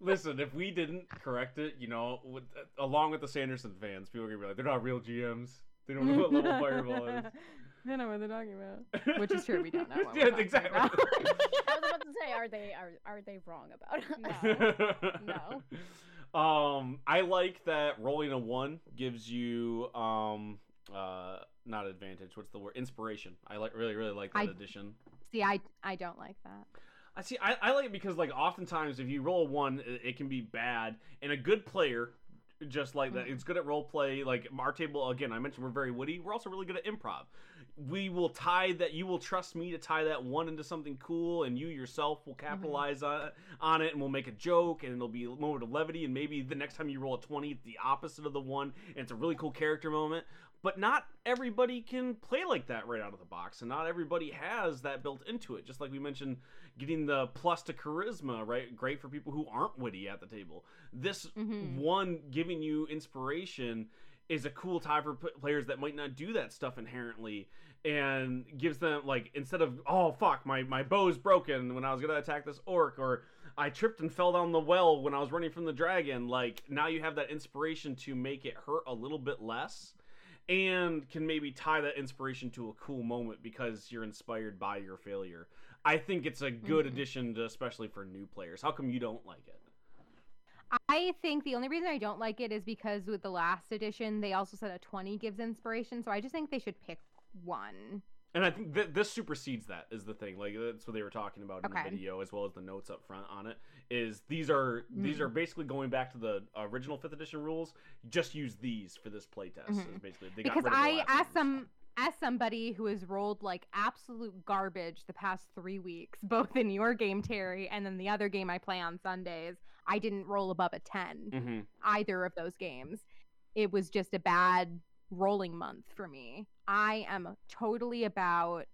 Listen, if we didn't correct it, you know, with, along with the Sanderson fans, people are gonna be like, they're not real GMs. They don't know what level fireball is. They know what they're talking about. Which is true. We don't know. What Yeah, we're exactly. about. I was about to say, are they are are they wrong about it? No. Um, I like that rolling a one gives you um uh not advantage. What's the word? Inspiration. I like really really like that I- addition. See, I I don't like that. I see. I, I like it because like oftentimes if you roll a one, it, it can be bad, and a good player. Just like that, Mhm. it's good at role play. Like our table again, I mentioned we're very witty. We're also really good at improv. We will tie that. You will trust me to tie that one into something cool, and you yourself will capitalize on, on it, and we'll make a joke, and it'll be a moment of levity. And maybe the next time you roll a twenty, it's the opposite of the one, and it's a really cool character moment. But not everybody can play like that right out of the box, and not everybody has that built into it. Just like we mentioned, getting the plus to charisma, right? Great for people who aren't witty at the table. This Mhm. one giving you inspiration is a cool tie for players that might not do that stuff inherently and gives them like instead of oh fuck my my bow's broken when I was going to attack this orc or I tripped and fell down the well when I was running from the dragon like now you have that inspiration to make it hurt a little bit less and can maybe tie that inspiration to a cool moment because you're inspired by your failure. I think it's a good Mhm. addition to especially for new players. How come you don't like it? I think the only reason I don't like it is because with the last edition, they also said a 20 gives inspiration. So I just think they should pick one. And I think th- this supersedes that is the thing. Like that's what they were talking about in Okay. the video, as well as the notes up front on it. Is these are these Mhm. are basically going back to the original fifth edition rules. Just use these for this playtest. Mhm. Basically they because I, last as some as somebody who has rolled like absolute garbage the past three weeks, both in your game, Terry, and then the other game I play on Sundays, I didn't roll above a 10 Mhm. either of those games. It was just a bad rolling month for me. I am totally about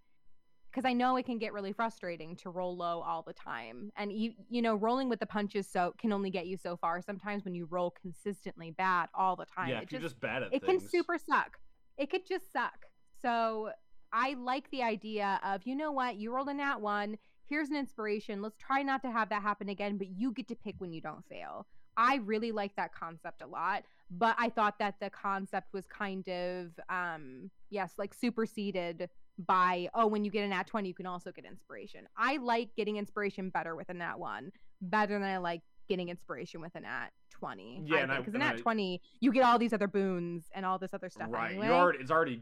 because I know it can get really frustrating to roll low all the time, and you you know rolling with the punches so can only get you so far. Sometimes when you roll consistently bad all the time, Yeah, it if you're just just bad at it things. can super suck. It could just suck. So I like the idea of, you know what, you rolled a nat one. Here's an inspiration. Let's try not to have that happen again, but you get to pick when you don't fail. I really like that concept a lot, but I thought that the concept was kind of, um, yes, like superseded by, oh, when you get a nat 20, you can also get inspiration. I like getting inspiration better with a nat one, better than I like getting inspiration with a nat 20. Yeah, because a and nat I- 20, you get all these other boons and all this other stuff right. anyway. You're already. It's already.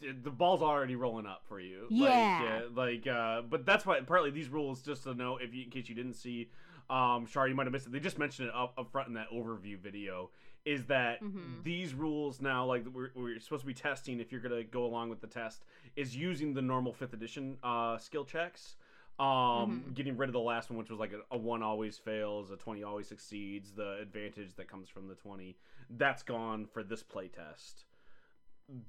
The ball's already rolling up for you. Yeah. Like, like uh, but that's why partly these rules, just to know, if you, in case you didn't see, um, Shar, you might have missed it. They just mentioned it up, up front in that overview video. Is that Mhm. these rules now, like we're, we're supposed to be testing, if you're gonna go along with the test, is using the normal fifth edition uh, skill checks. Um, Mhm. getting rid of the last one, which was like a, a one always fails, a twenty always succeeds, the advantage that comes from the twenty, that's gone for this playtest.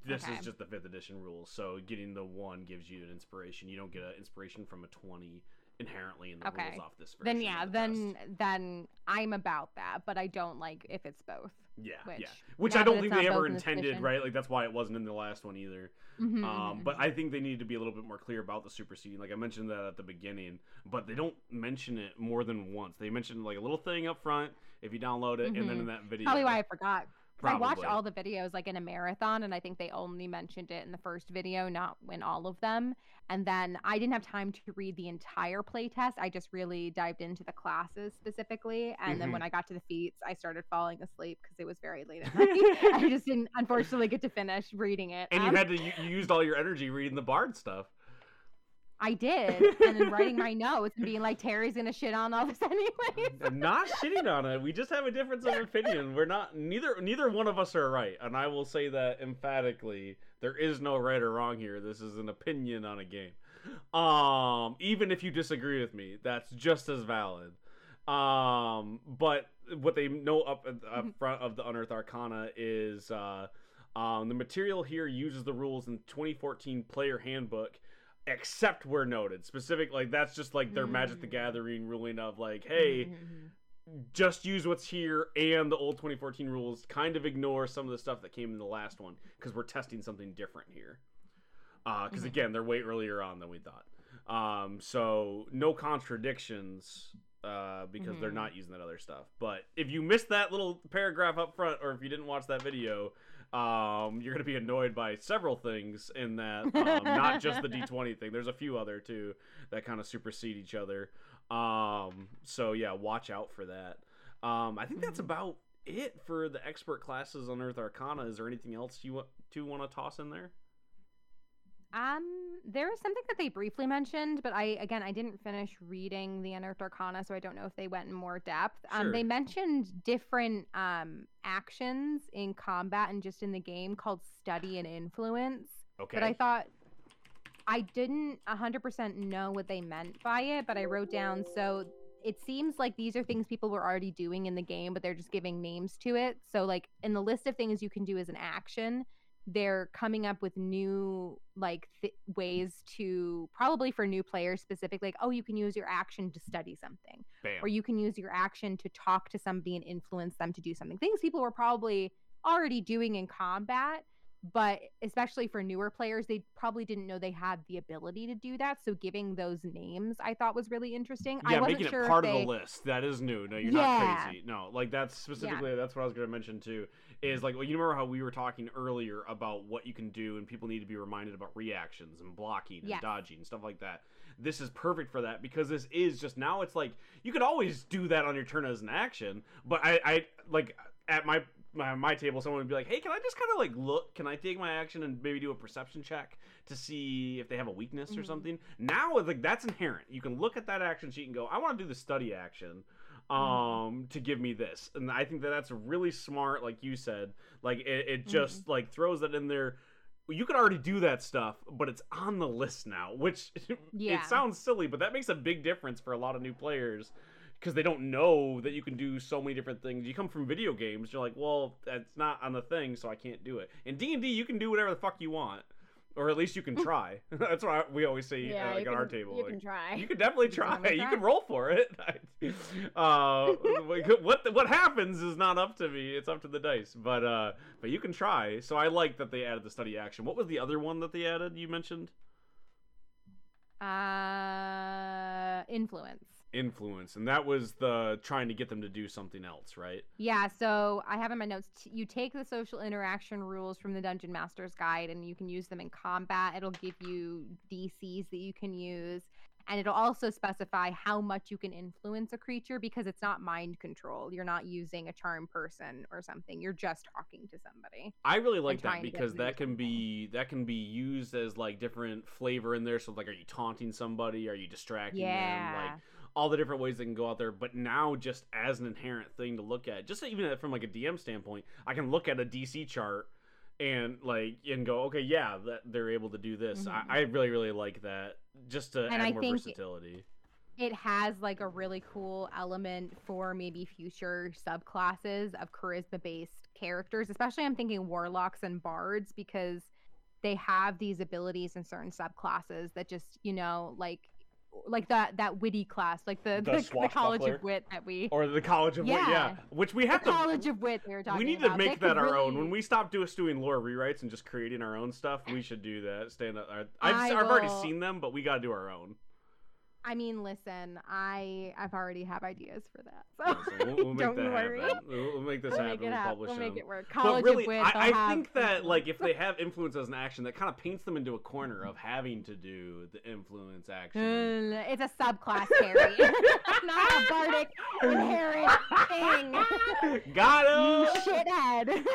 This Okay. is just the fifth edition rules. So getting the one gives you an inspiration. You don't get an inspiration from a twenty inherently in the Okay. rules off this version. then yeah, the then test. then I'm about that, but I don't like if it's both. yeah, which, yeah. Which I don't think they ever in intended, right? Like that's why it wasn't in the last one either. Mhm, Um, mhm, but. I think they need to be a little bit more clear about the superseding. Like I mentioned that at the beginning, but they don't mention it more than once. They mentioned like a little thing up front if you download it, and then Mhm. in that video. probably why I forgot. 'Cause I watched all the videos like in a marathon, and I think they only mentioned it in the first video, not in all of them. And then I didn't have time to read the entire playtest. I just really dived into the classes specifically. And then Mhm. when I got to the feats, I started falling asleep because it was very late at night. I just didn't, unfortunately, get to finish reading it. And Um, you had to you used all your energy reading the bard stuff. I did, and then writing my notes and being like, Terry's gonna shit on all this anyways. I'm not shitting on it. We just have a difference of opinion. We're not neither neither one of us are right, and I will say that emphatically. There is no right or wrong here. This is an opinion on a game. Um, even if you disagree with me, that's just as valid. Um, but what they know up up Mhm. front of the Unearthed Arcana is uh, um, the material here uses the rules in 2014 Player Handbook, except where noted. Specific, like that's just like their Magic the Mm. Gathering ruling of like, hey, Mhm. just use what's here and the old 2014 rules kind of ignore some of the stuff that came in the last one because we're testing something different here because Mhm. again they're way earlier on than we thought um, so no contradictions uh, because they're Mhm. not using that other stuff but if you missed that little paragraph up front or if you didn't watch that video um, you're going to be annoyed by several things in that um, not just the d20 thing there's a few other too that kind of supersede each other um, so yeah, watch out for that. Um, I think that's Mhm. about it for the expert classes Unearthed Arcana. Is there anything else you want to want to toss in there? Um, there was something that they briefly mentioned, but I again I didn't finish reading the Unearthed Arcana, so I don't know if they went in more depth. Um, Sure. they mentioned different um actions in combat and just in the game called study and influence, Okay. but I thought I didn't hundred percent know what they meant by it, but I wrote down so. It seems like these are things people were already doing in the game, but they're just giving names to it. So, like in the list of things you can do as an action, they're coming up with new like th- ways to probably for new players specifically like oh you can use your action to study something Bam. or you can use your action to talk to somebody and influence them to do something things people were probably already doing in combat but especially for newer players they probably didn't know they had the ability to do that so giving those names i thought was really interesting i yeah, wasn't making sure it part they... of the list. That is new. No, you're Yeah. not crazy. No, like that's specifically that's what I was going to mention too. Is like, well, you remember how we were talking earlier about what you can do, and people need to be reminded about reactions and blocking and Yes. dodging and stuff like that. This is perfect for that because this is just now. It's like you could always do that on your turn as an action, but I, I like at my my, my table, someone would be like, "Hey, can I just kind of like look? Can I take my action and maybe do a perception check to see if they have a weakness or Mhm. something?" Now, like that's inherent. You can look at that action sheet and go, "I want to do the study action." um to give me this and i think that that's really smart like you said like it, it just like throws that in there you could already do that stuff but it's on the list now which Yeah. it sounds silly but that makes a big difference for a lot of new players because they don't know that you can do so many different things you come from video games you're like well that's not on the thing so i can't do it in d&d you can do whatever the fuck you want or at least you can try that's what I, we always say Yeah, uh, like you at our table You like, can try. you can definitely can try. definitely You can roll for it. uh, what what happens is not up to me. It's up to the dice. But uh, but you can try. So I like that they added the study action. What was the other one that they added? You mentioned uh influence influence, and that was the trying to get them to do something else, right? Yeah, so I have in my notes. T- you take the social interaction rules from the Dungeon Master's Guide and you can use them in combat. It'll give you DCs that you can use, and it'll also specify how much you can influence a creature because it's not mind control. You're not using a charm person or something. You're just talking to somebody. I really like that because that can something. be that can be used as like different flavor in there. So like, are you taunting somebody? Are you distracting them? Yeah. Like all the different ways they can go out there. But now, just as an inherent thing to look at, just even from like a DM standpoint, I can look at a DC chart and like and go, okay, yeah, that they're able to do this. Mhm. I, I really really like that. Just to And add I more think- versatility. it has like a really cool element for maybe future subclasses of charisma based characters especially i'm thinking warlocks and bards because they have these abilities in certain subclasses that just you know like like that that witty class like the The the, the, college of wit that we Or the College of Wit, yeah, Yeah. which we the have to college of wit we were talking we need about. to make could that our own. When we stop do, doing lore rewrites and just creating our own stuff, we should do that. Stand up. I've, I've already seen them, but we got to do our own. I mean, listen, I I've already have ideas for that, so, we'll, we'll don't that worry. happen. We'll, make this We'll happen. make it we'll happen. publish We'll make it work. But College really, of Wit. I, I have think that like if they have influence as an action, that kind of paints them into a corner of having to do the influence action. Mm, it's a subclass, Harry, not a bardic inherent thing. Got you him. shithead.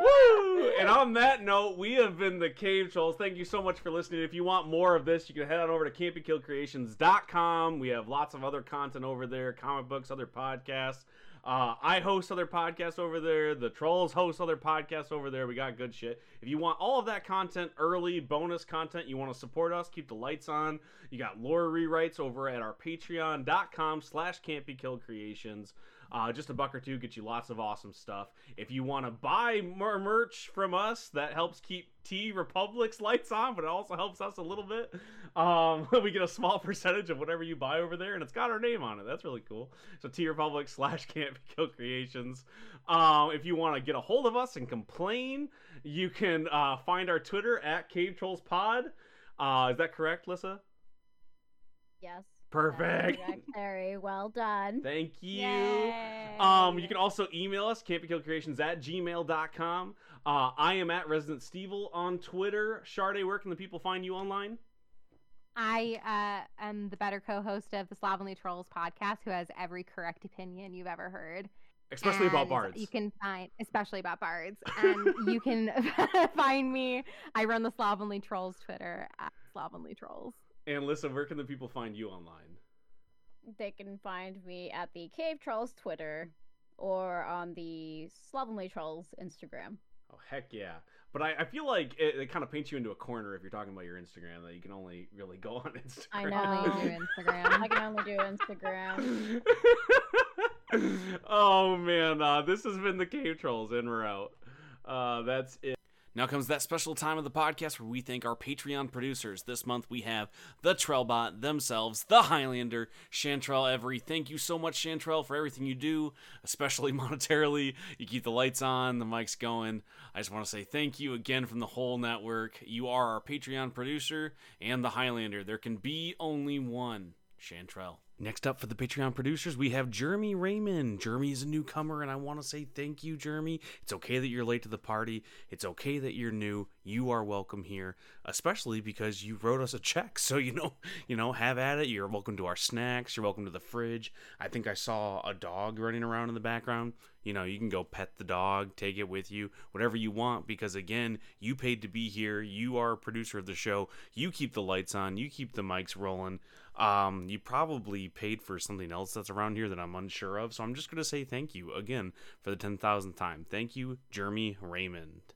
Woo! And on that note, we have been the Cave Trulls. Thank you so much for listening. If you want more of this, you can head on over to cantbekilledcreations.com. We have lots of other content over there, comic books, other podcasts. Uh, I host other podcasts over there. The Trulls host other podcasts over there. We got good shit. If you want all of that content early, bonus content, you want to support us, keep the lights on. You got lore rewrites over at our patreon.com slash campykillcreations. Uh, just a buck or two gets you lots of awesome stuff. If you want to buy more merch from us, that helps keep TeePublic's lights on, but it also helps us a little bit. Um, we get a small percentage of whatever you buy over there, and it's got our name on it. That's really cool. So T Republic slash Can't Be Kill Creations. Um, if you want to get a hold of us and complain, you can uh, find our Twitter at Cave Trulls Pod. Uh, is that correct, Lissa? Yes. Perfect. Very well done. Thank you. Yay. Um, you can also email us, cantbekilledcreations at gmail.com. Uh, I am at Resident Stevel on Twitter. Sharday, where can the people find you online? I uh, am the better co-host of the Slovenly Trolls podcast, who has every correct opinion you've ever heard. Especially about bards. You can find, especially about bards, and you can find me. I run the Slovenly Trolls Twitter at Slovenly Trolls. And listen, where can the people find you online? They can find me at the Cave Trulls Twitter or on the Slovenly Trolls Instagram. Oh, heck yeah. But I, I feel like it, it kind of paints you into a corner if you're talking about your Instagram, that you can only really go on Instagram. I know. do Instagram. I can only do Instagram. oh man, uh, this has been the Cave Trulls, and we're out. Uh, that's it. Now comes that special time of the podcast where we thank our Patreon producers. This month we have the Trellbot themselves, the Highlander, Chantrell Every. Thank you so much, Chantrell, for everything you do, especially monetarily. You keep the lights on, the mics going. I just want to say thank you again from the whole network. You are our Patreon producer and the Highlander. There can be only one, Chantrell. Next up for the Patreon producers, we have Jeremy Raymond. Jeremy is a newcomer, and I want to say thank you, Jeremy. It's okay that you're late to the party. It's okay that you're new. You are welcome here, especially because you wrote us a check. So you know, you know, have at it. You're welcome to our snacks. You're welcome to the fridge. I think I saw a dog running around in the background. You know, you can go pet the dog, take it with you, whatever you want, because again, you paid to be here. You are a producer of the show. You keep the lights on. You keep the mics rolling. Um, you probably paid for something else that's around here that I'm unsure of. So I'm just going to say thank you again for the 10,000th time. Thank you, Jeremy Raymond.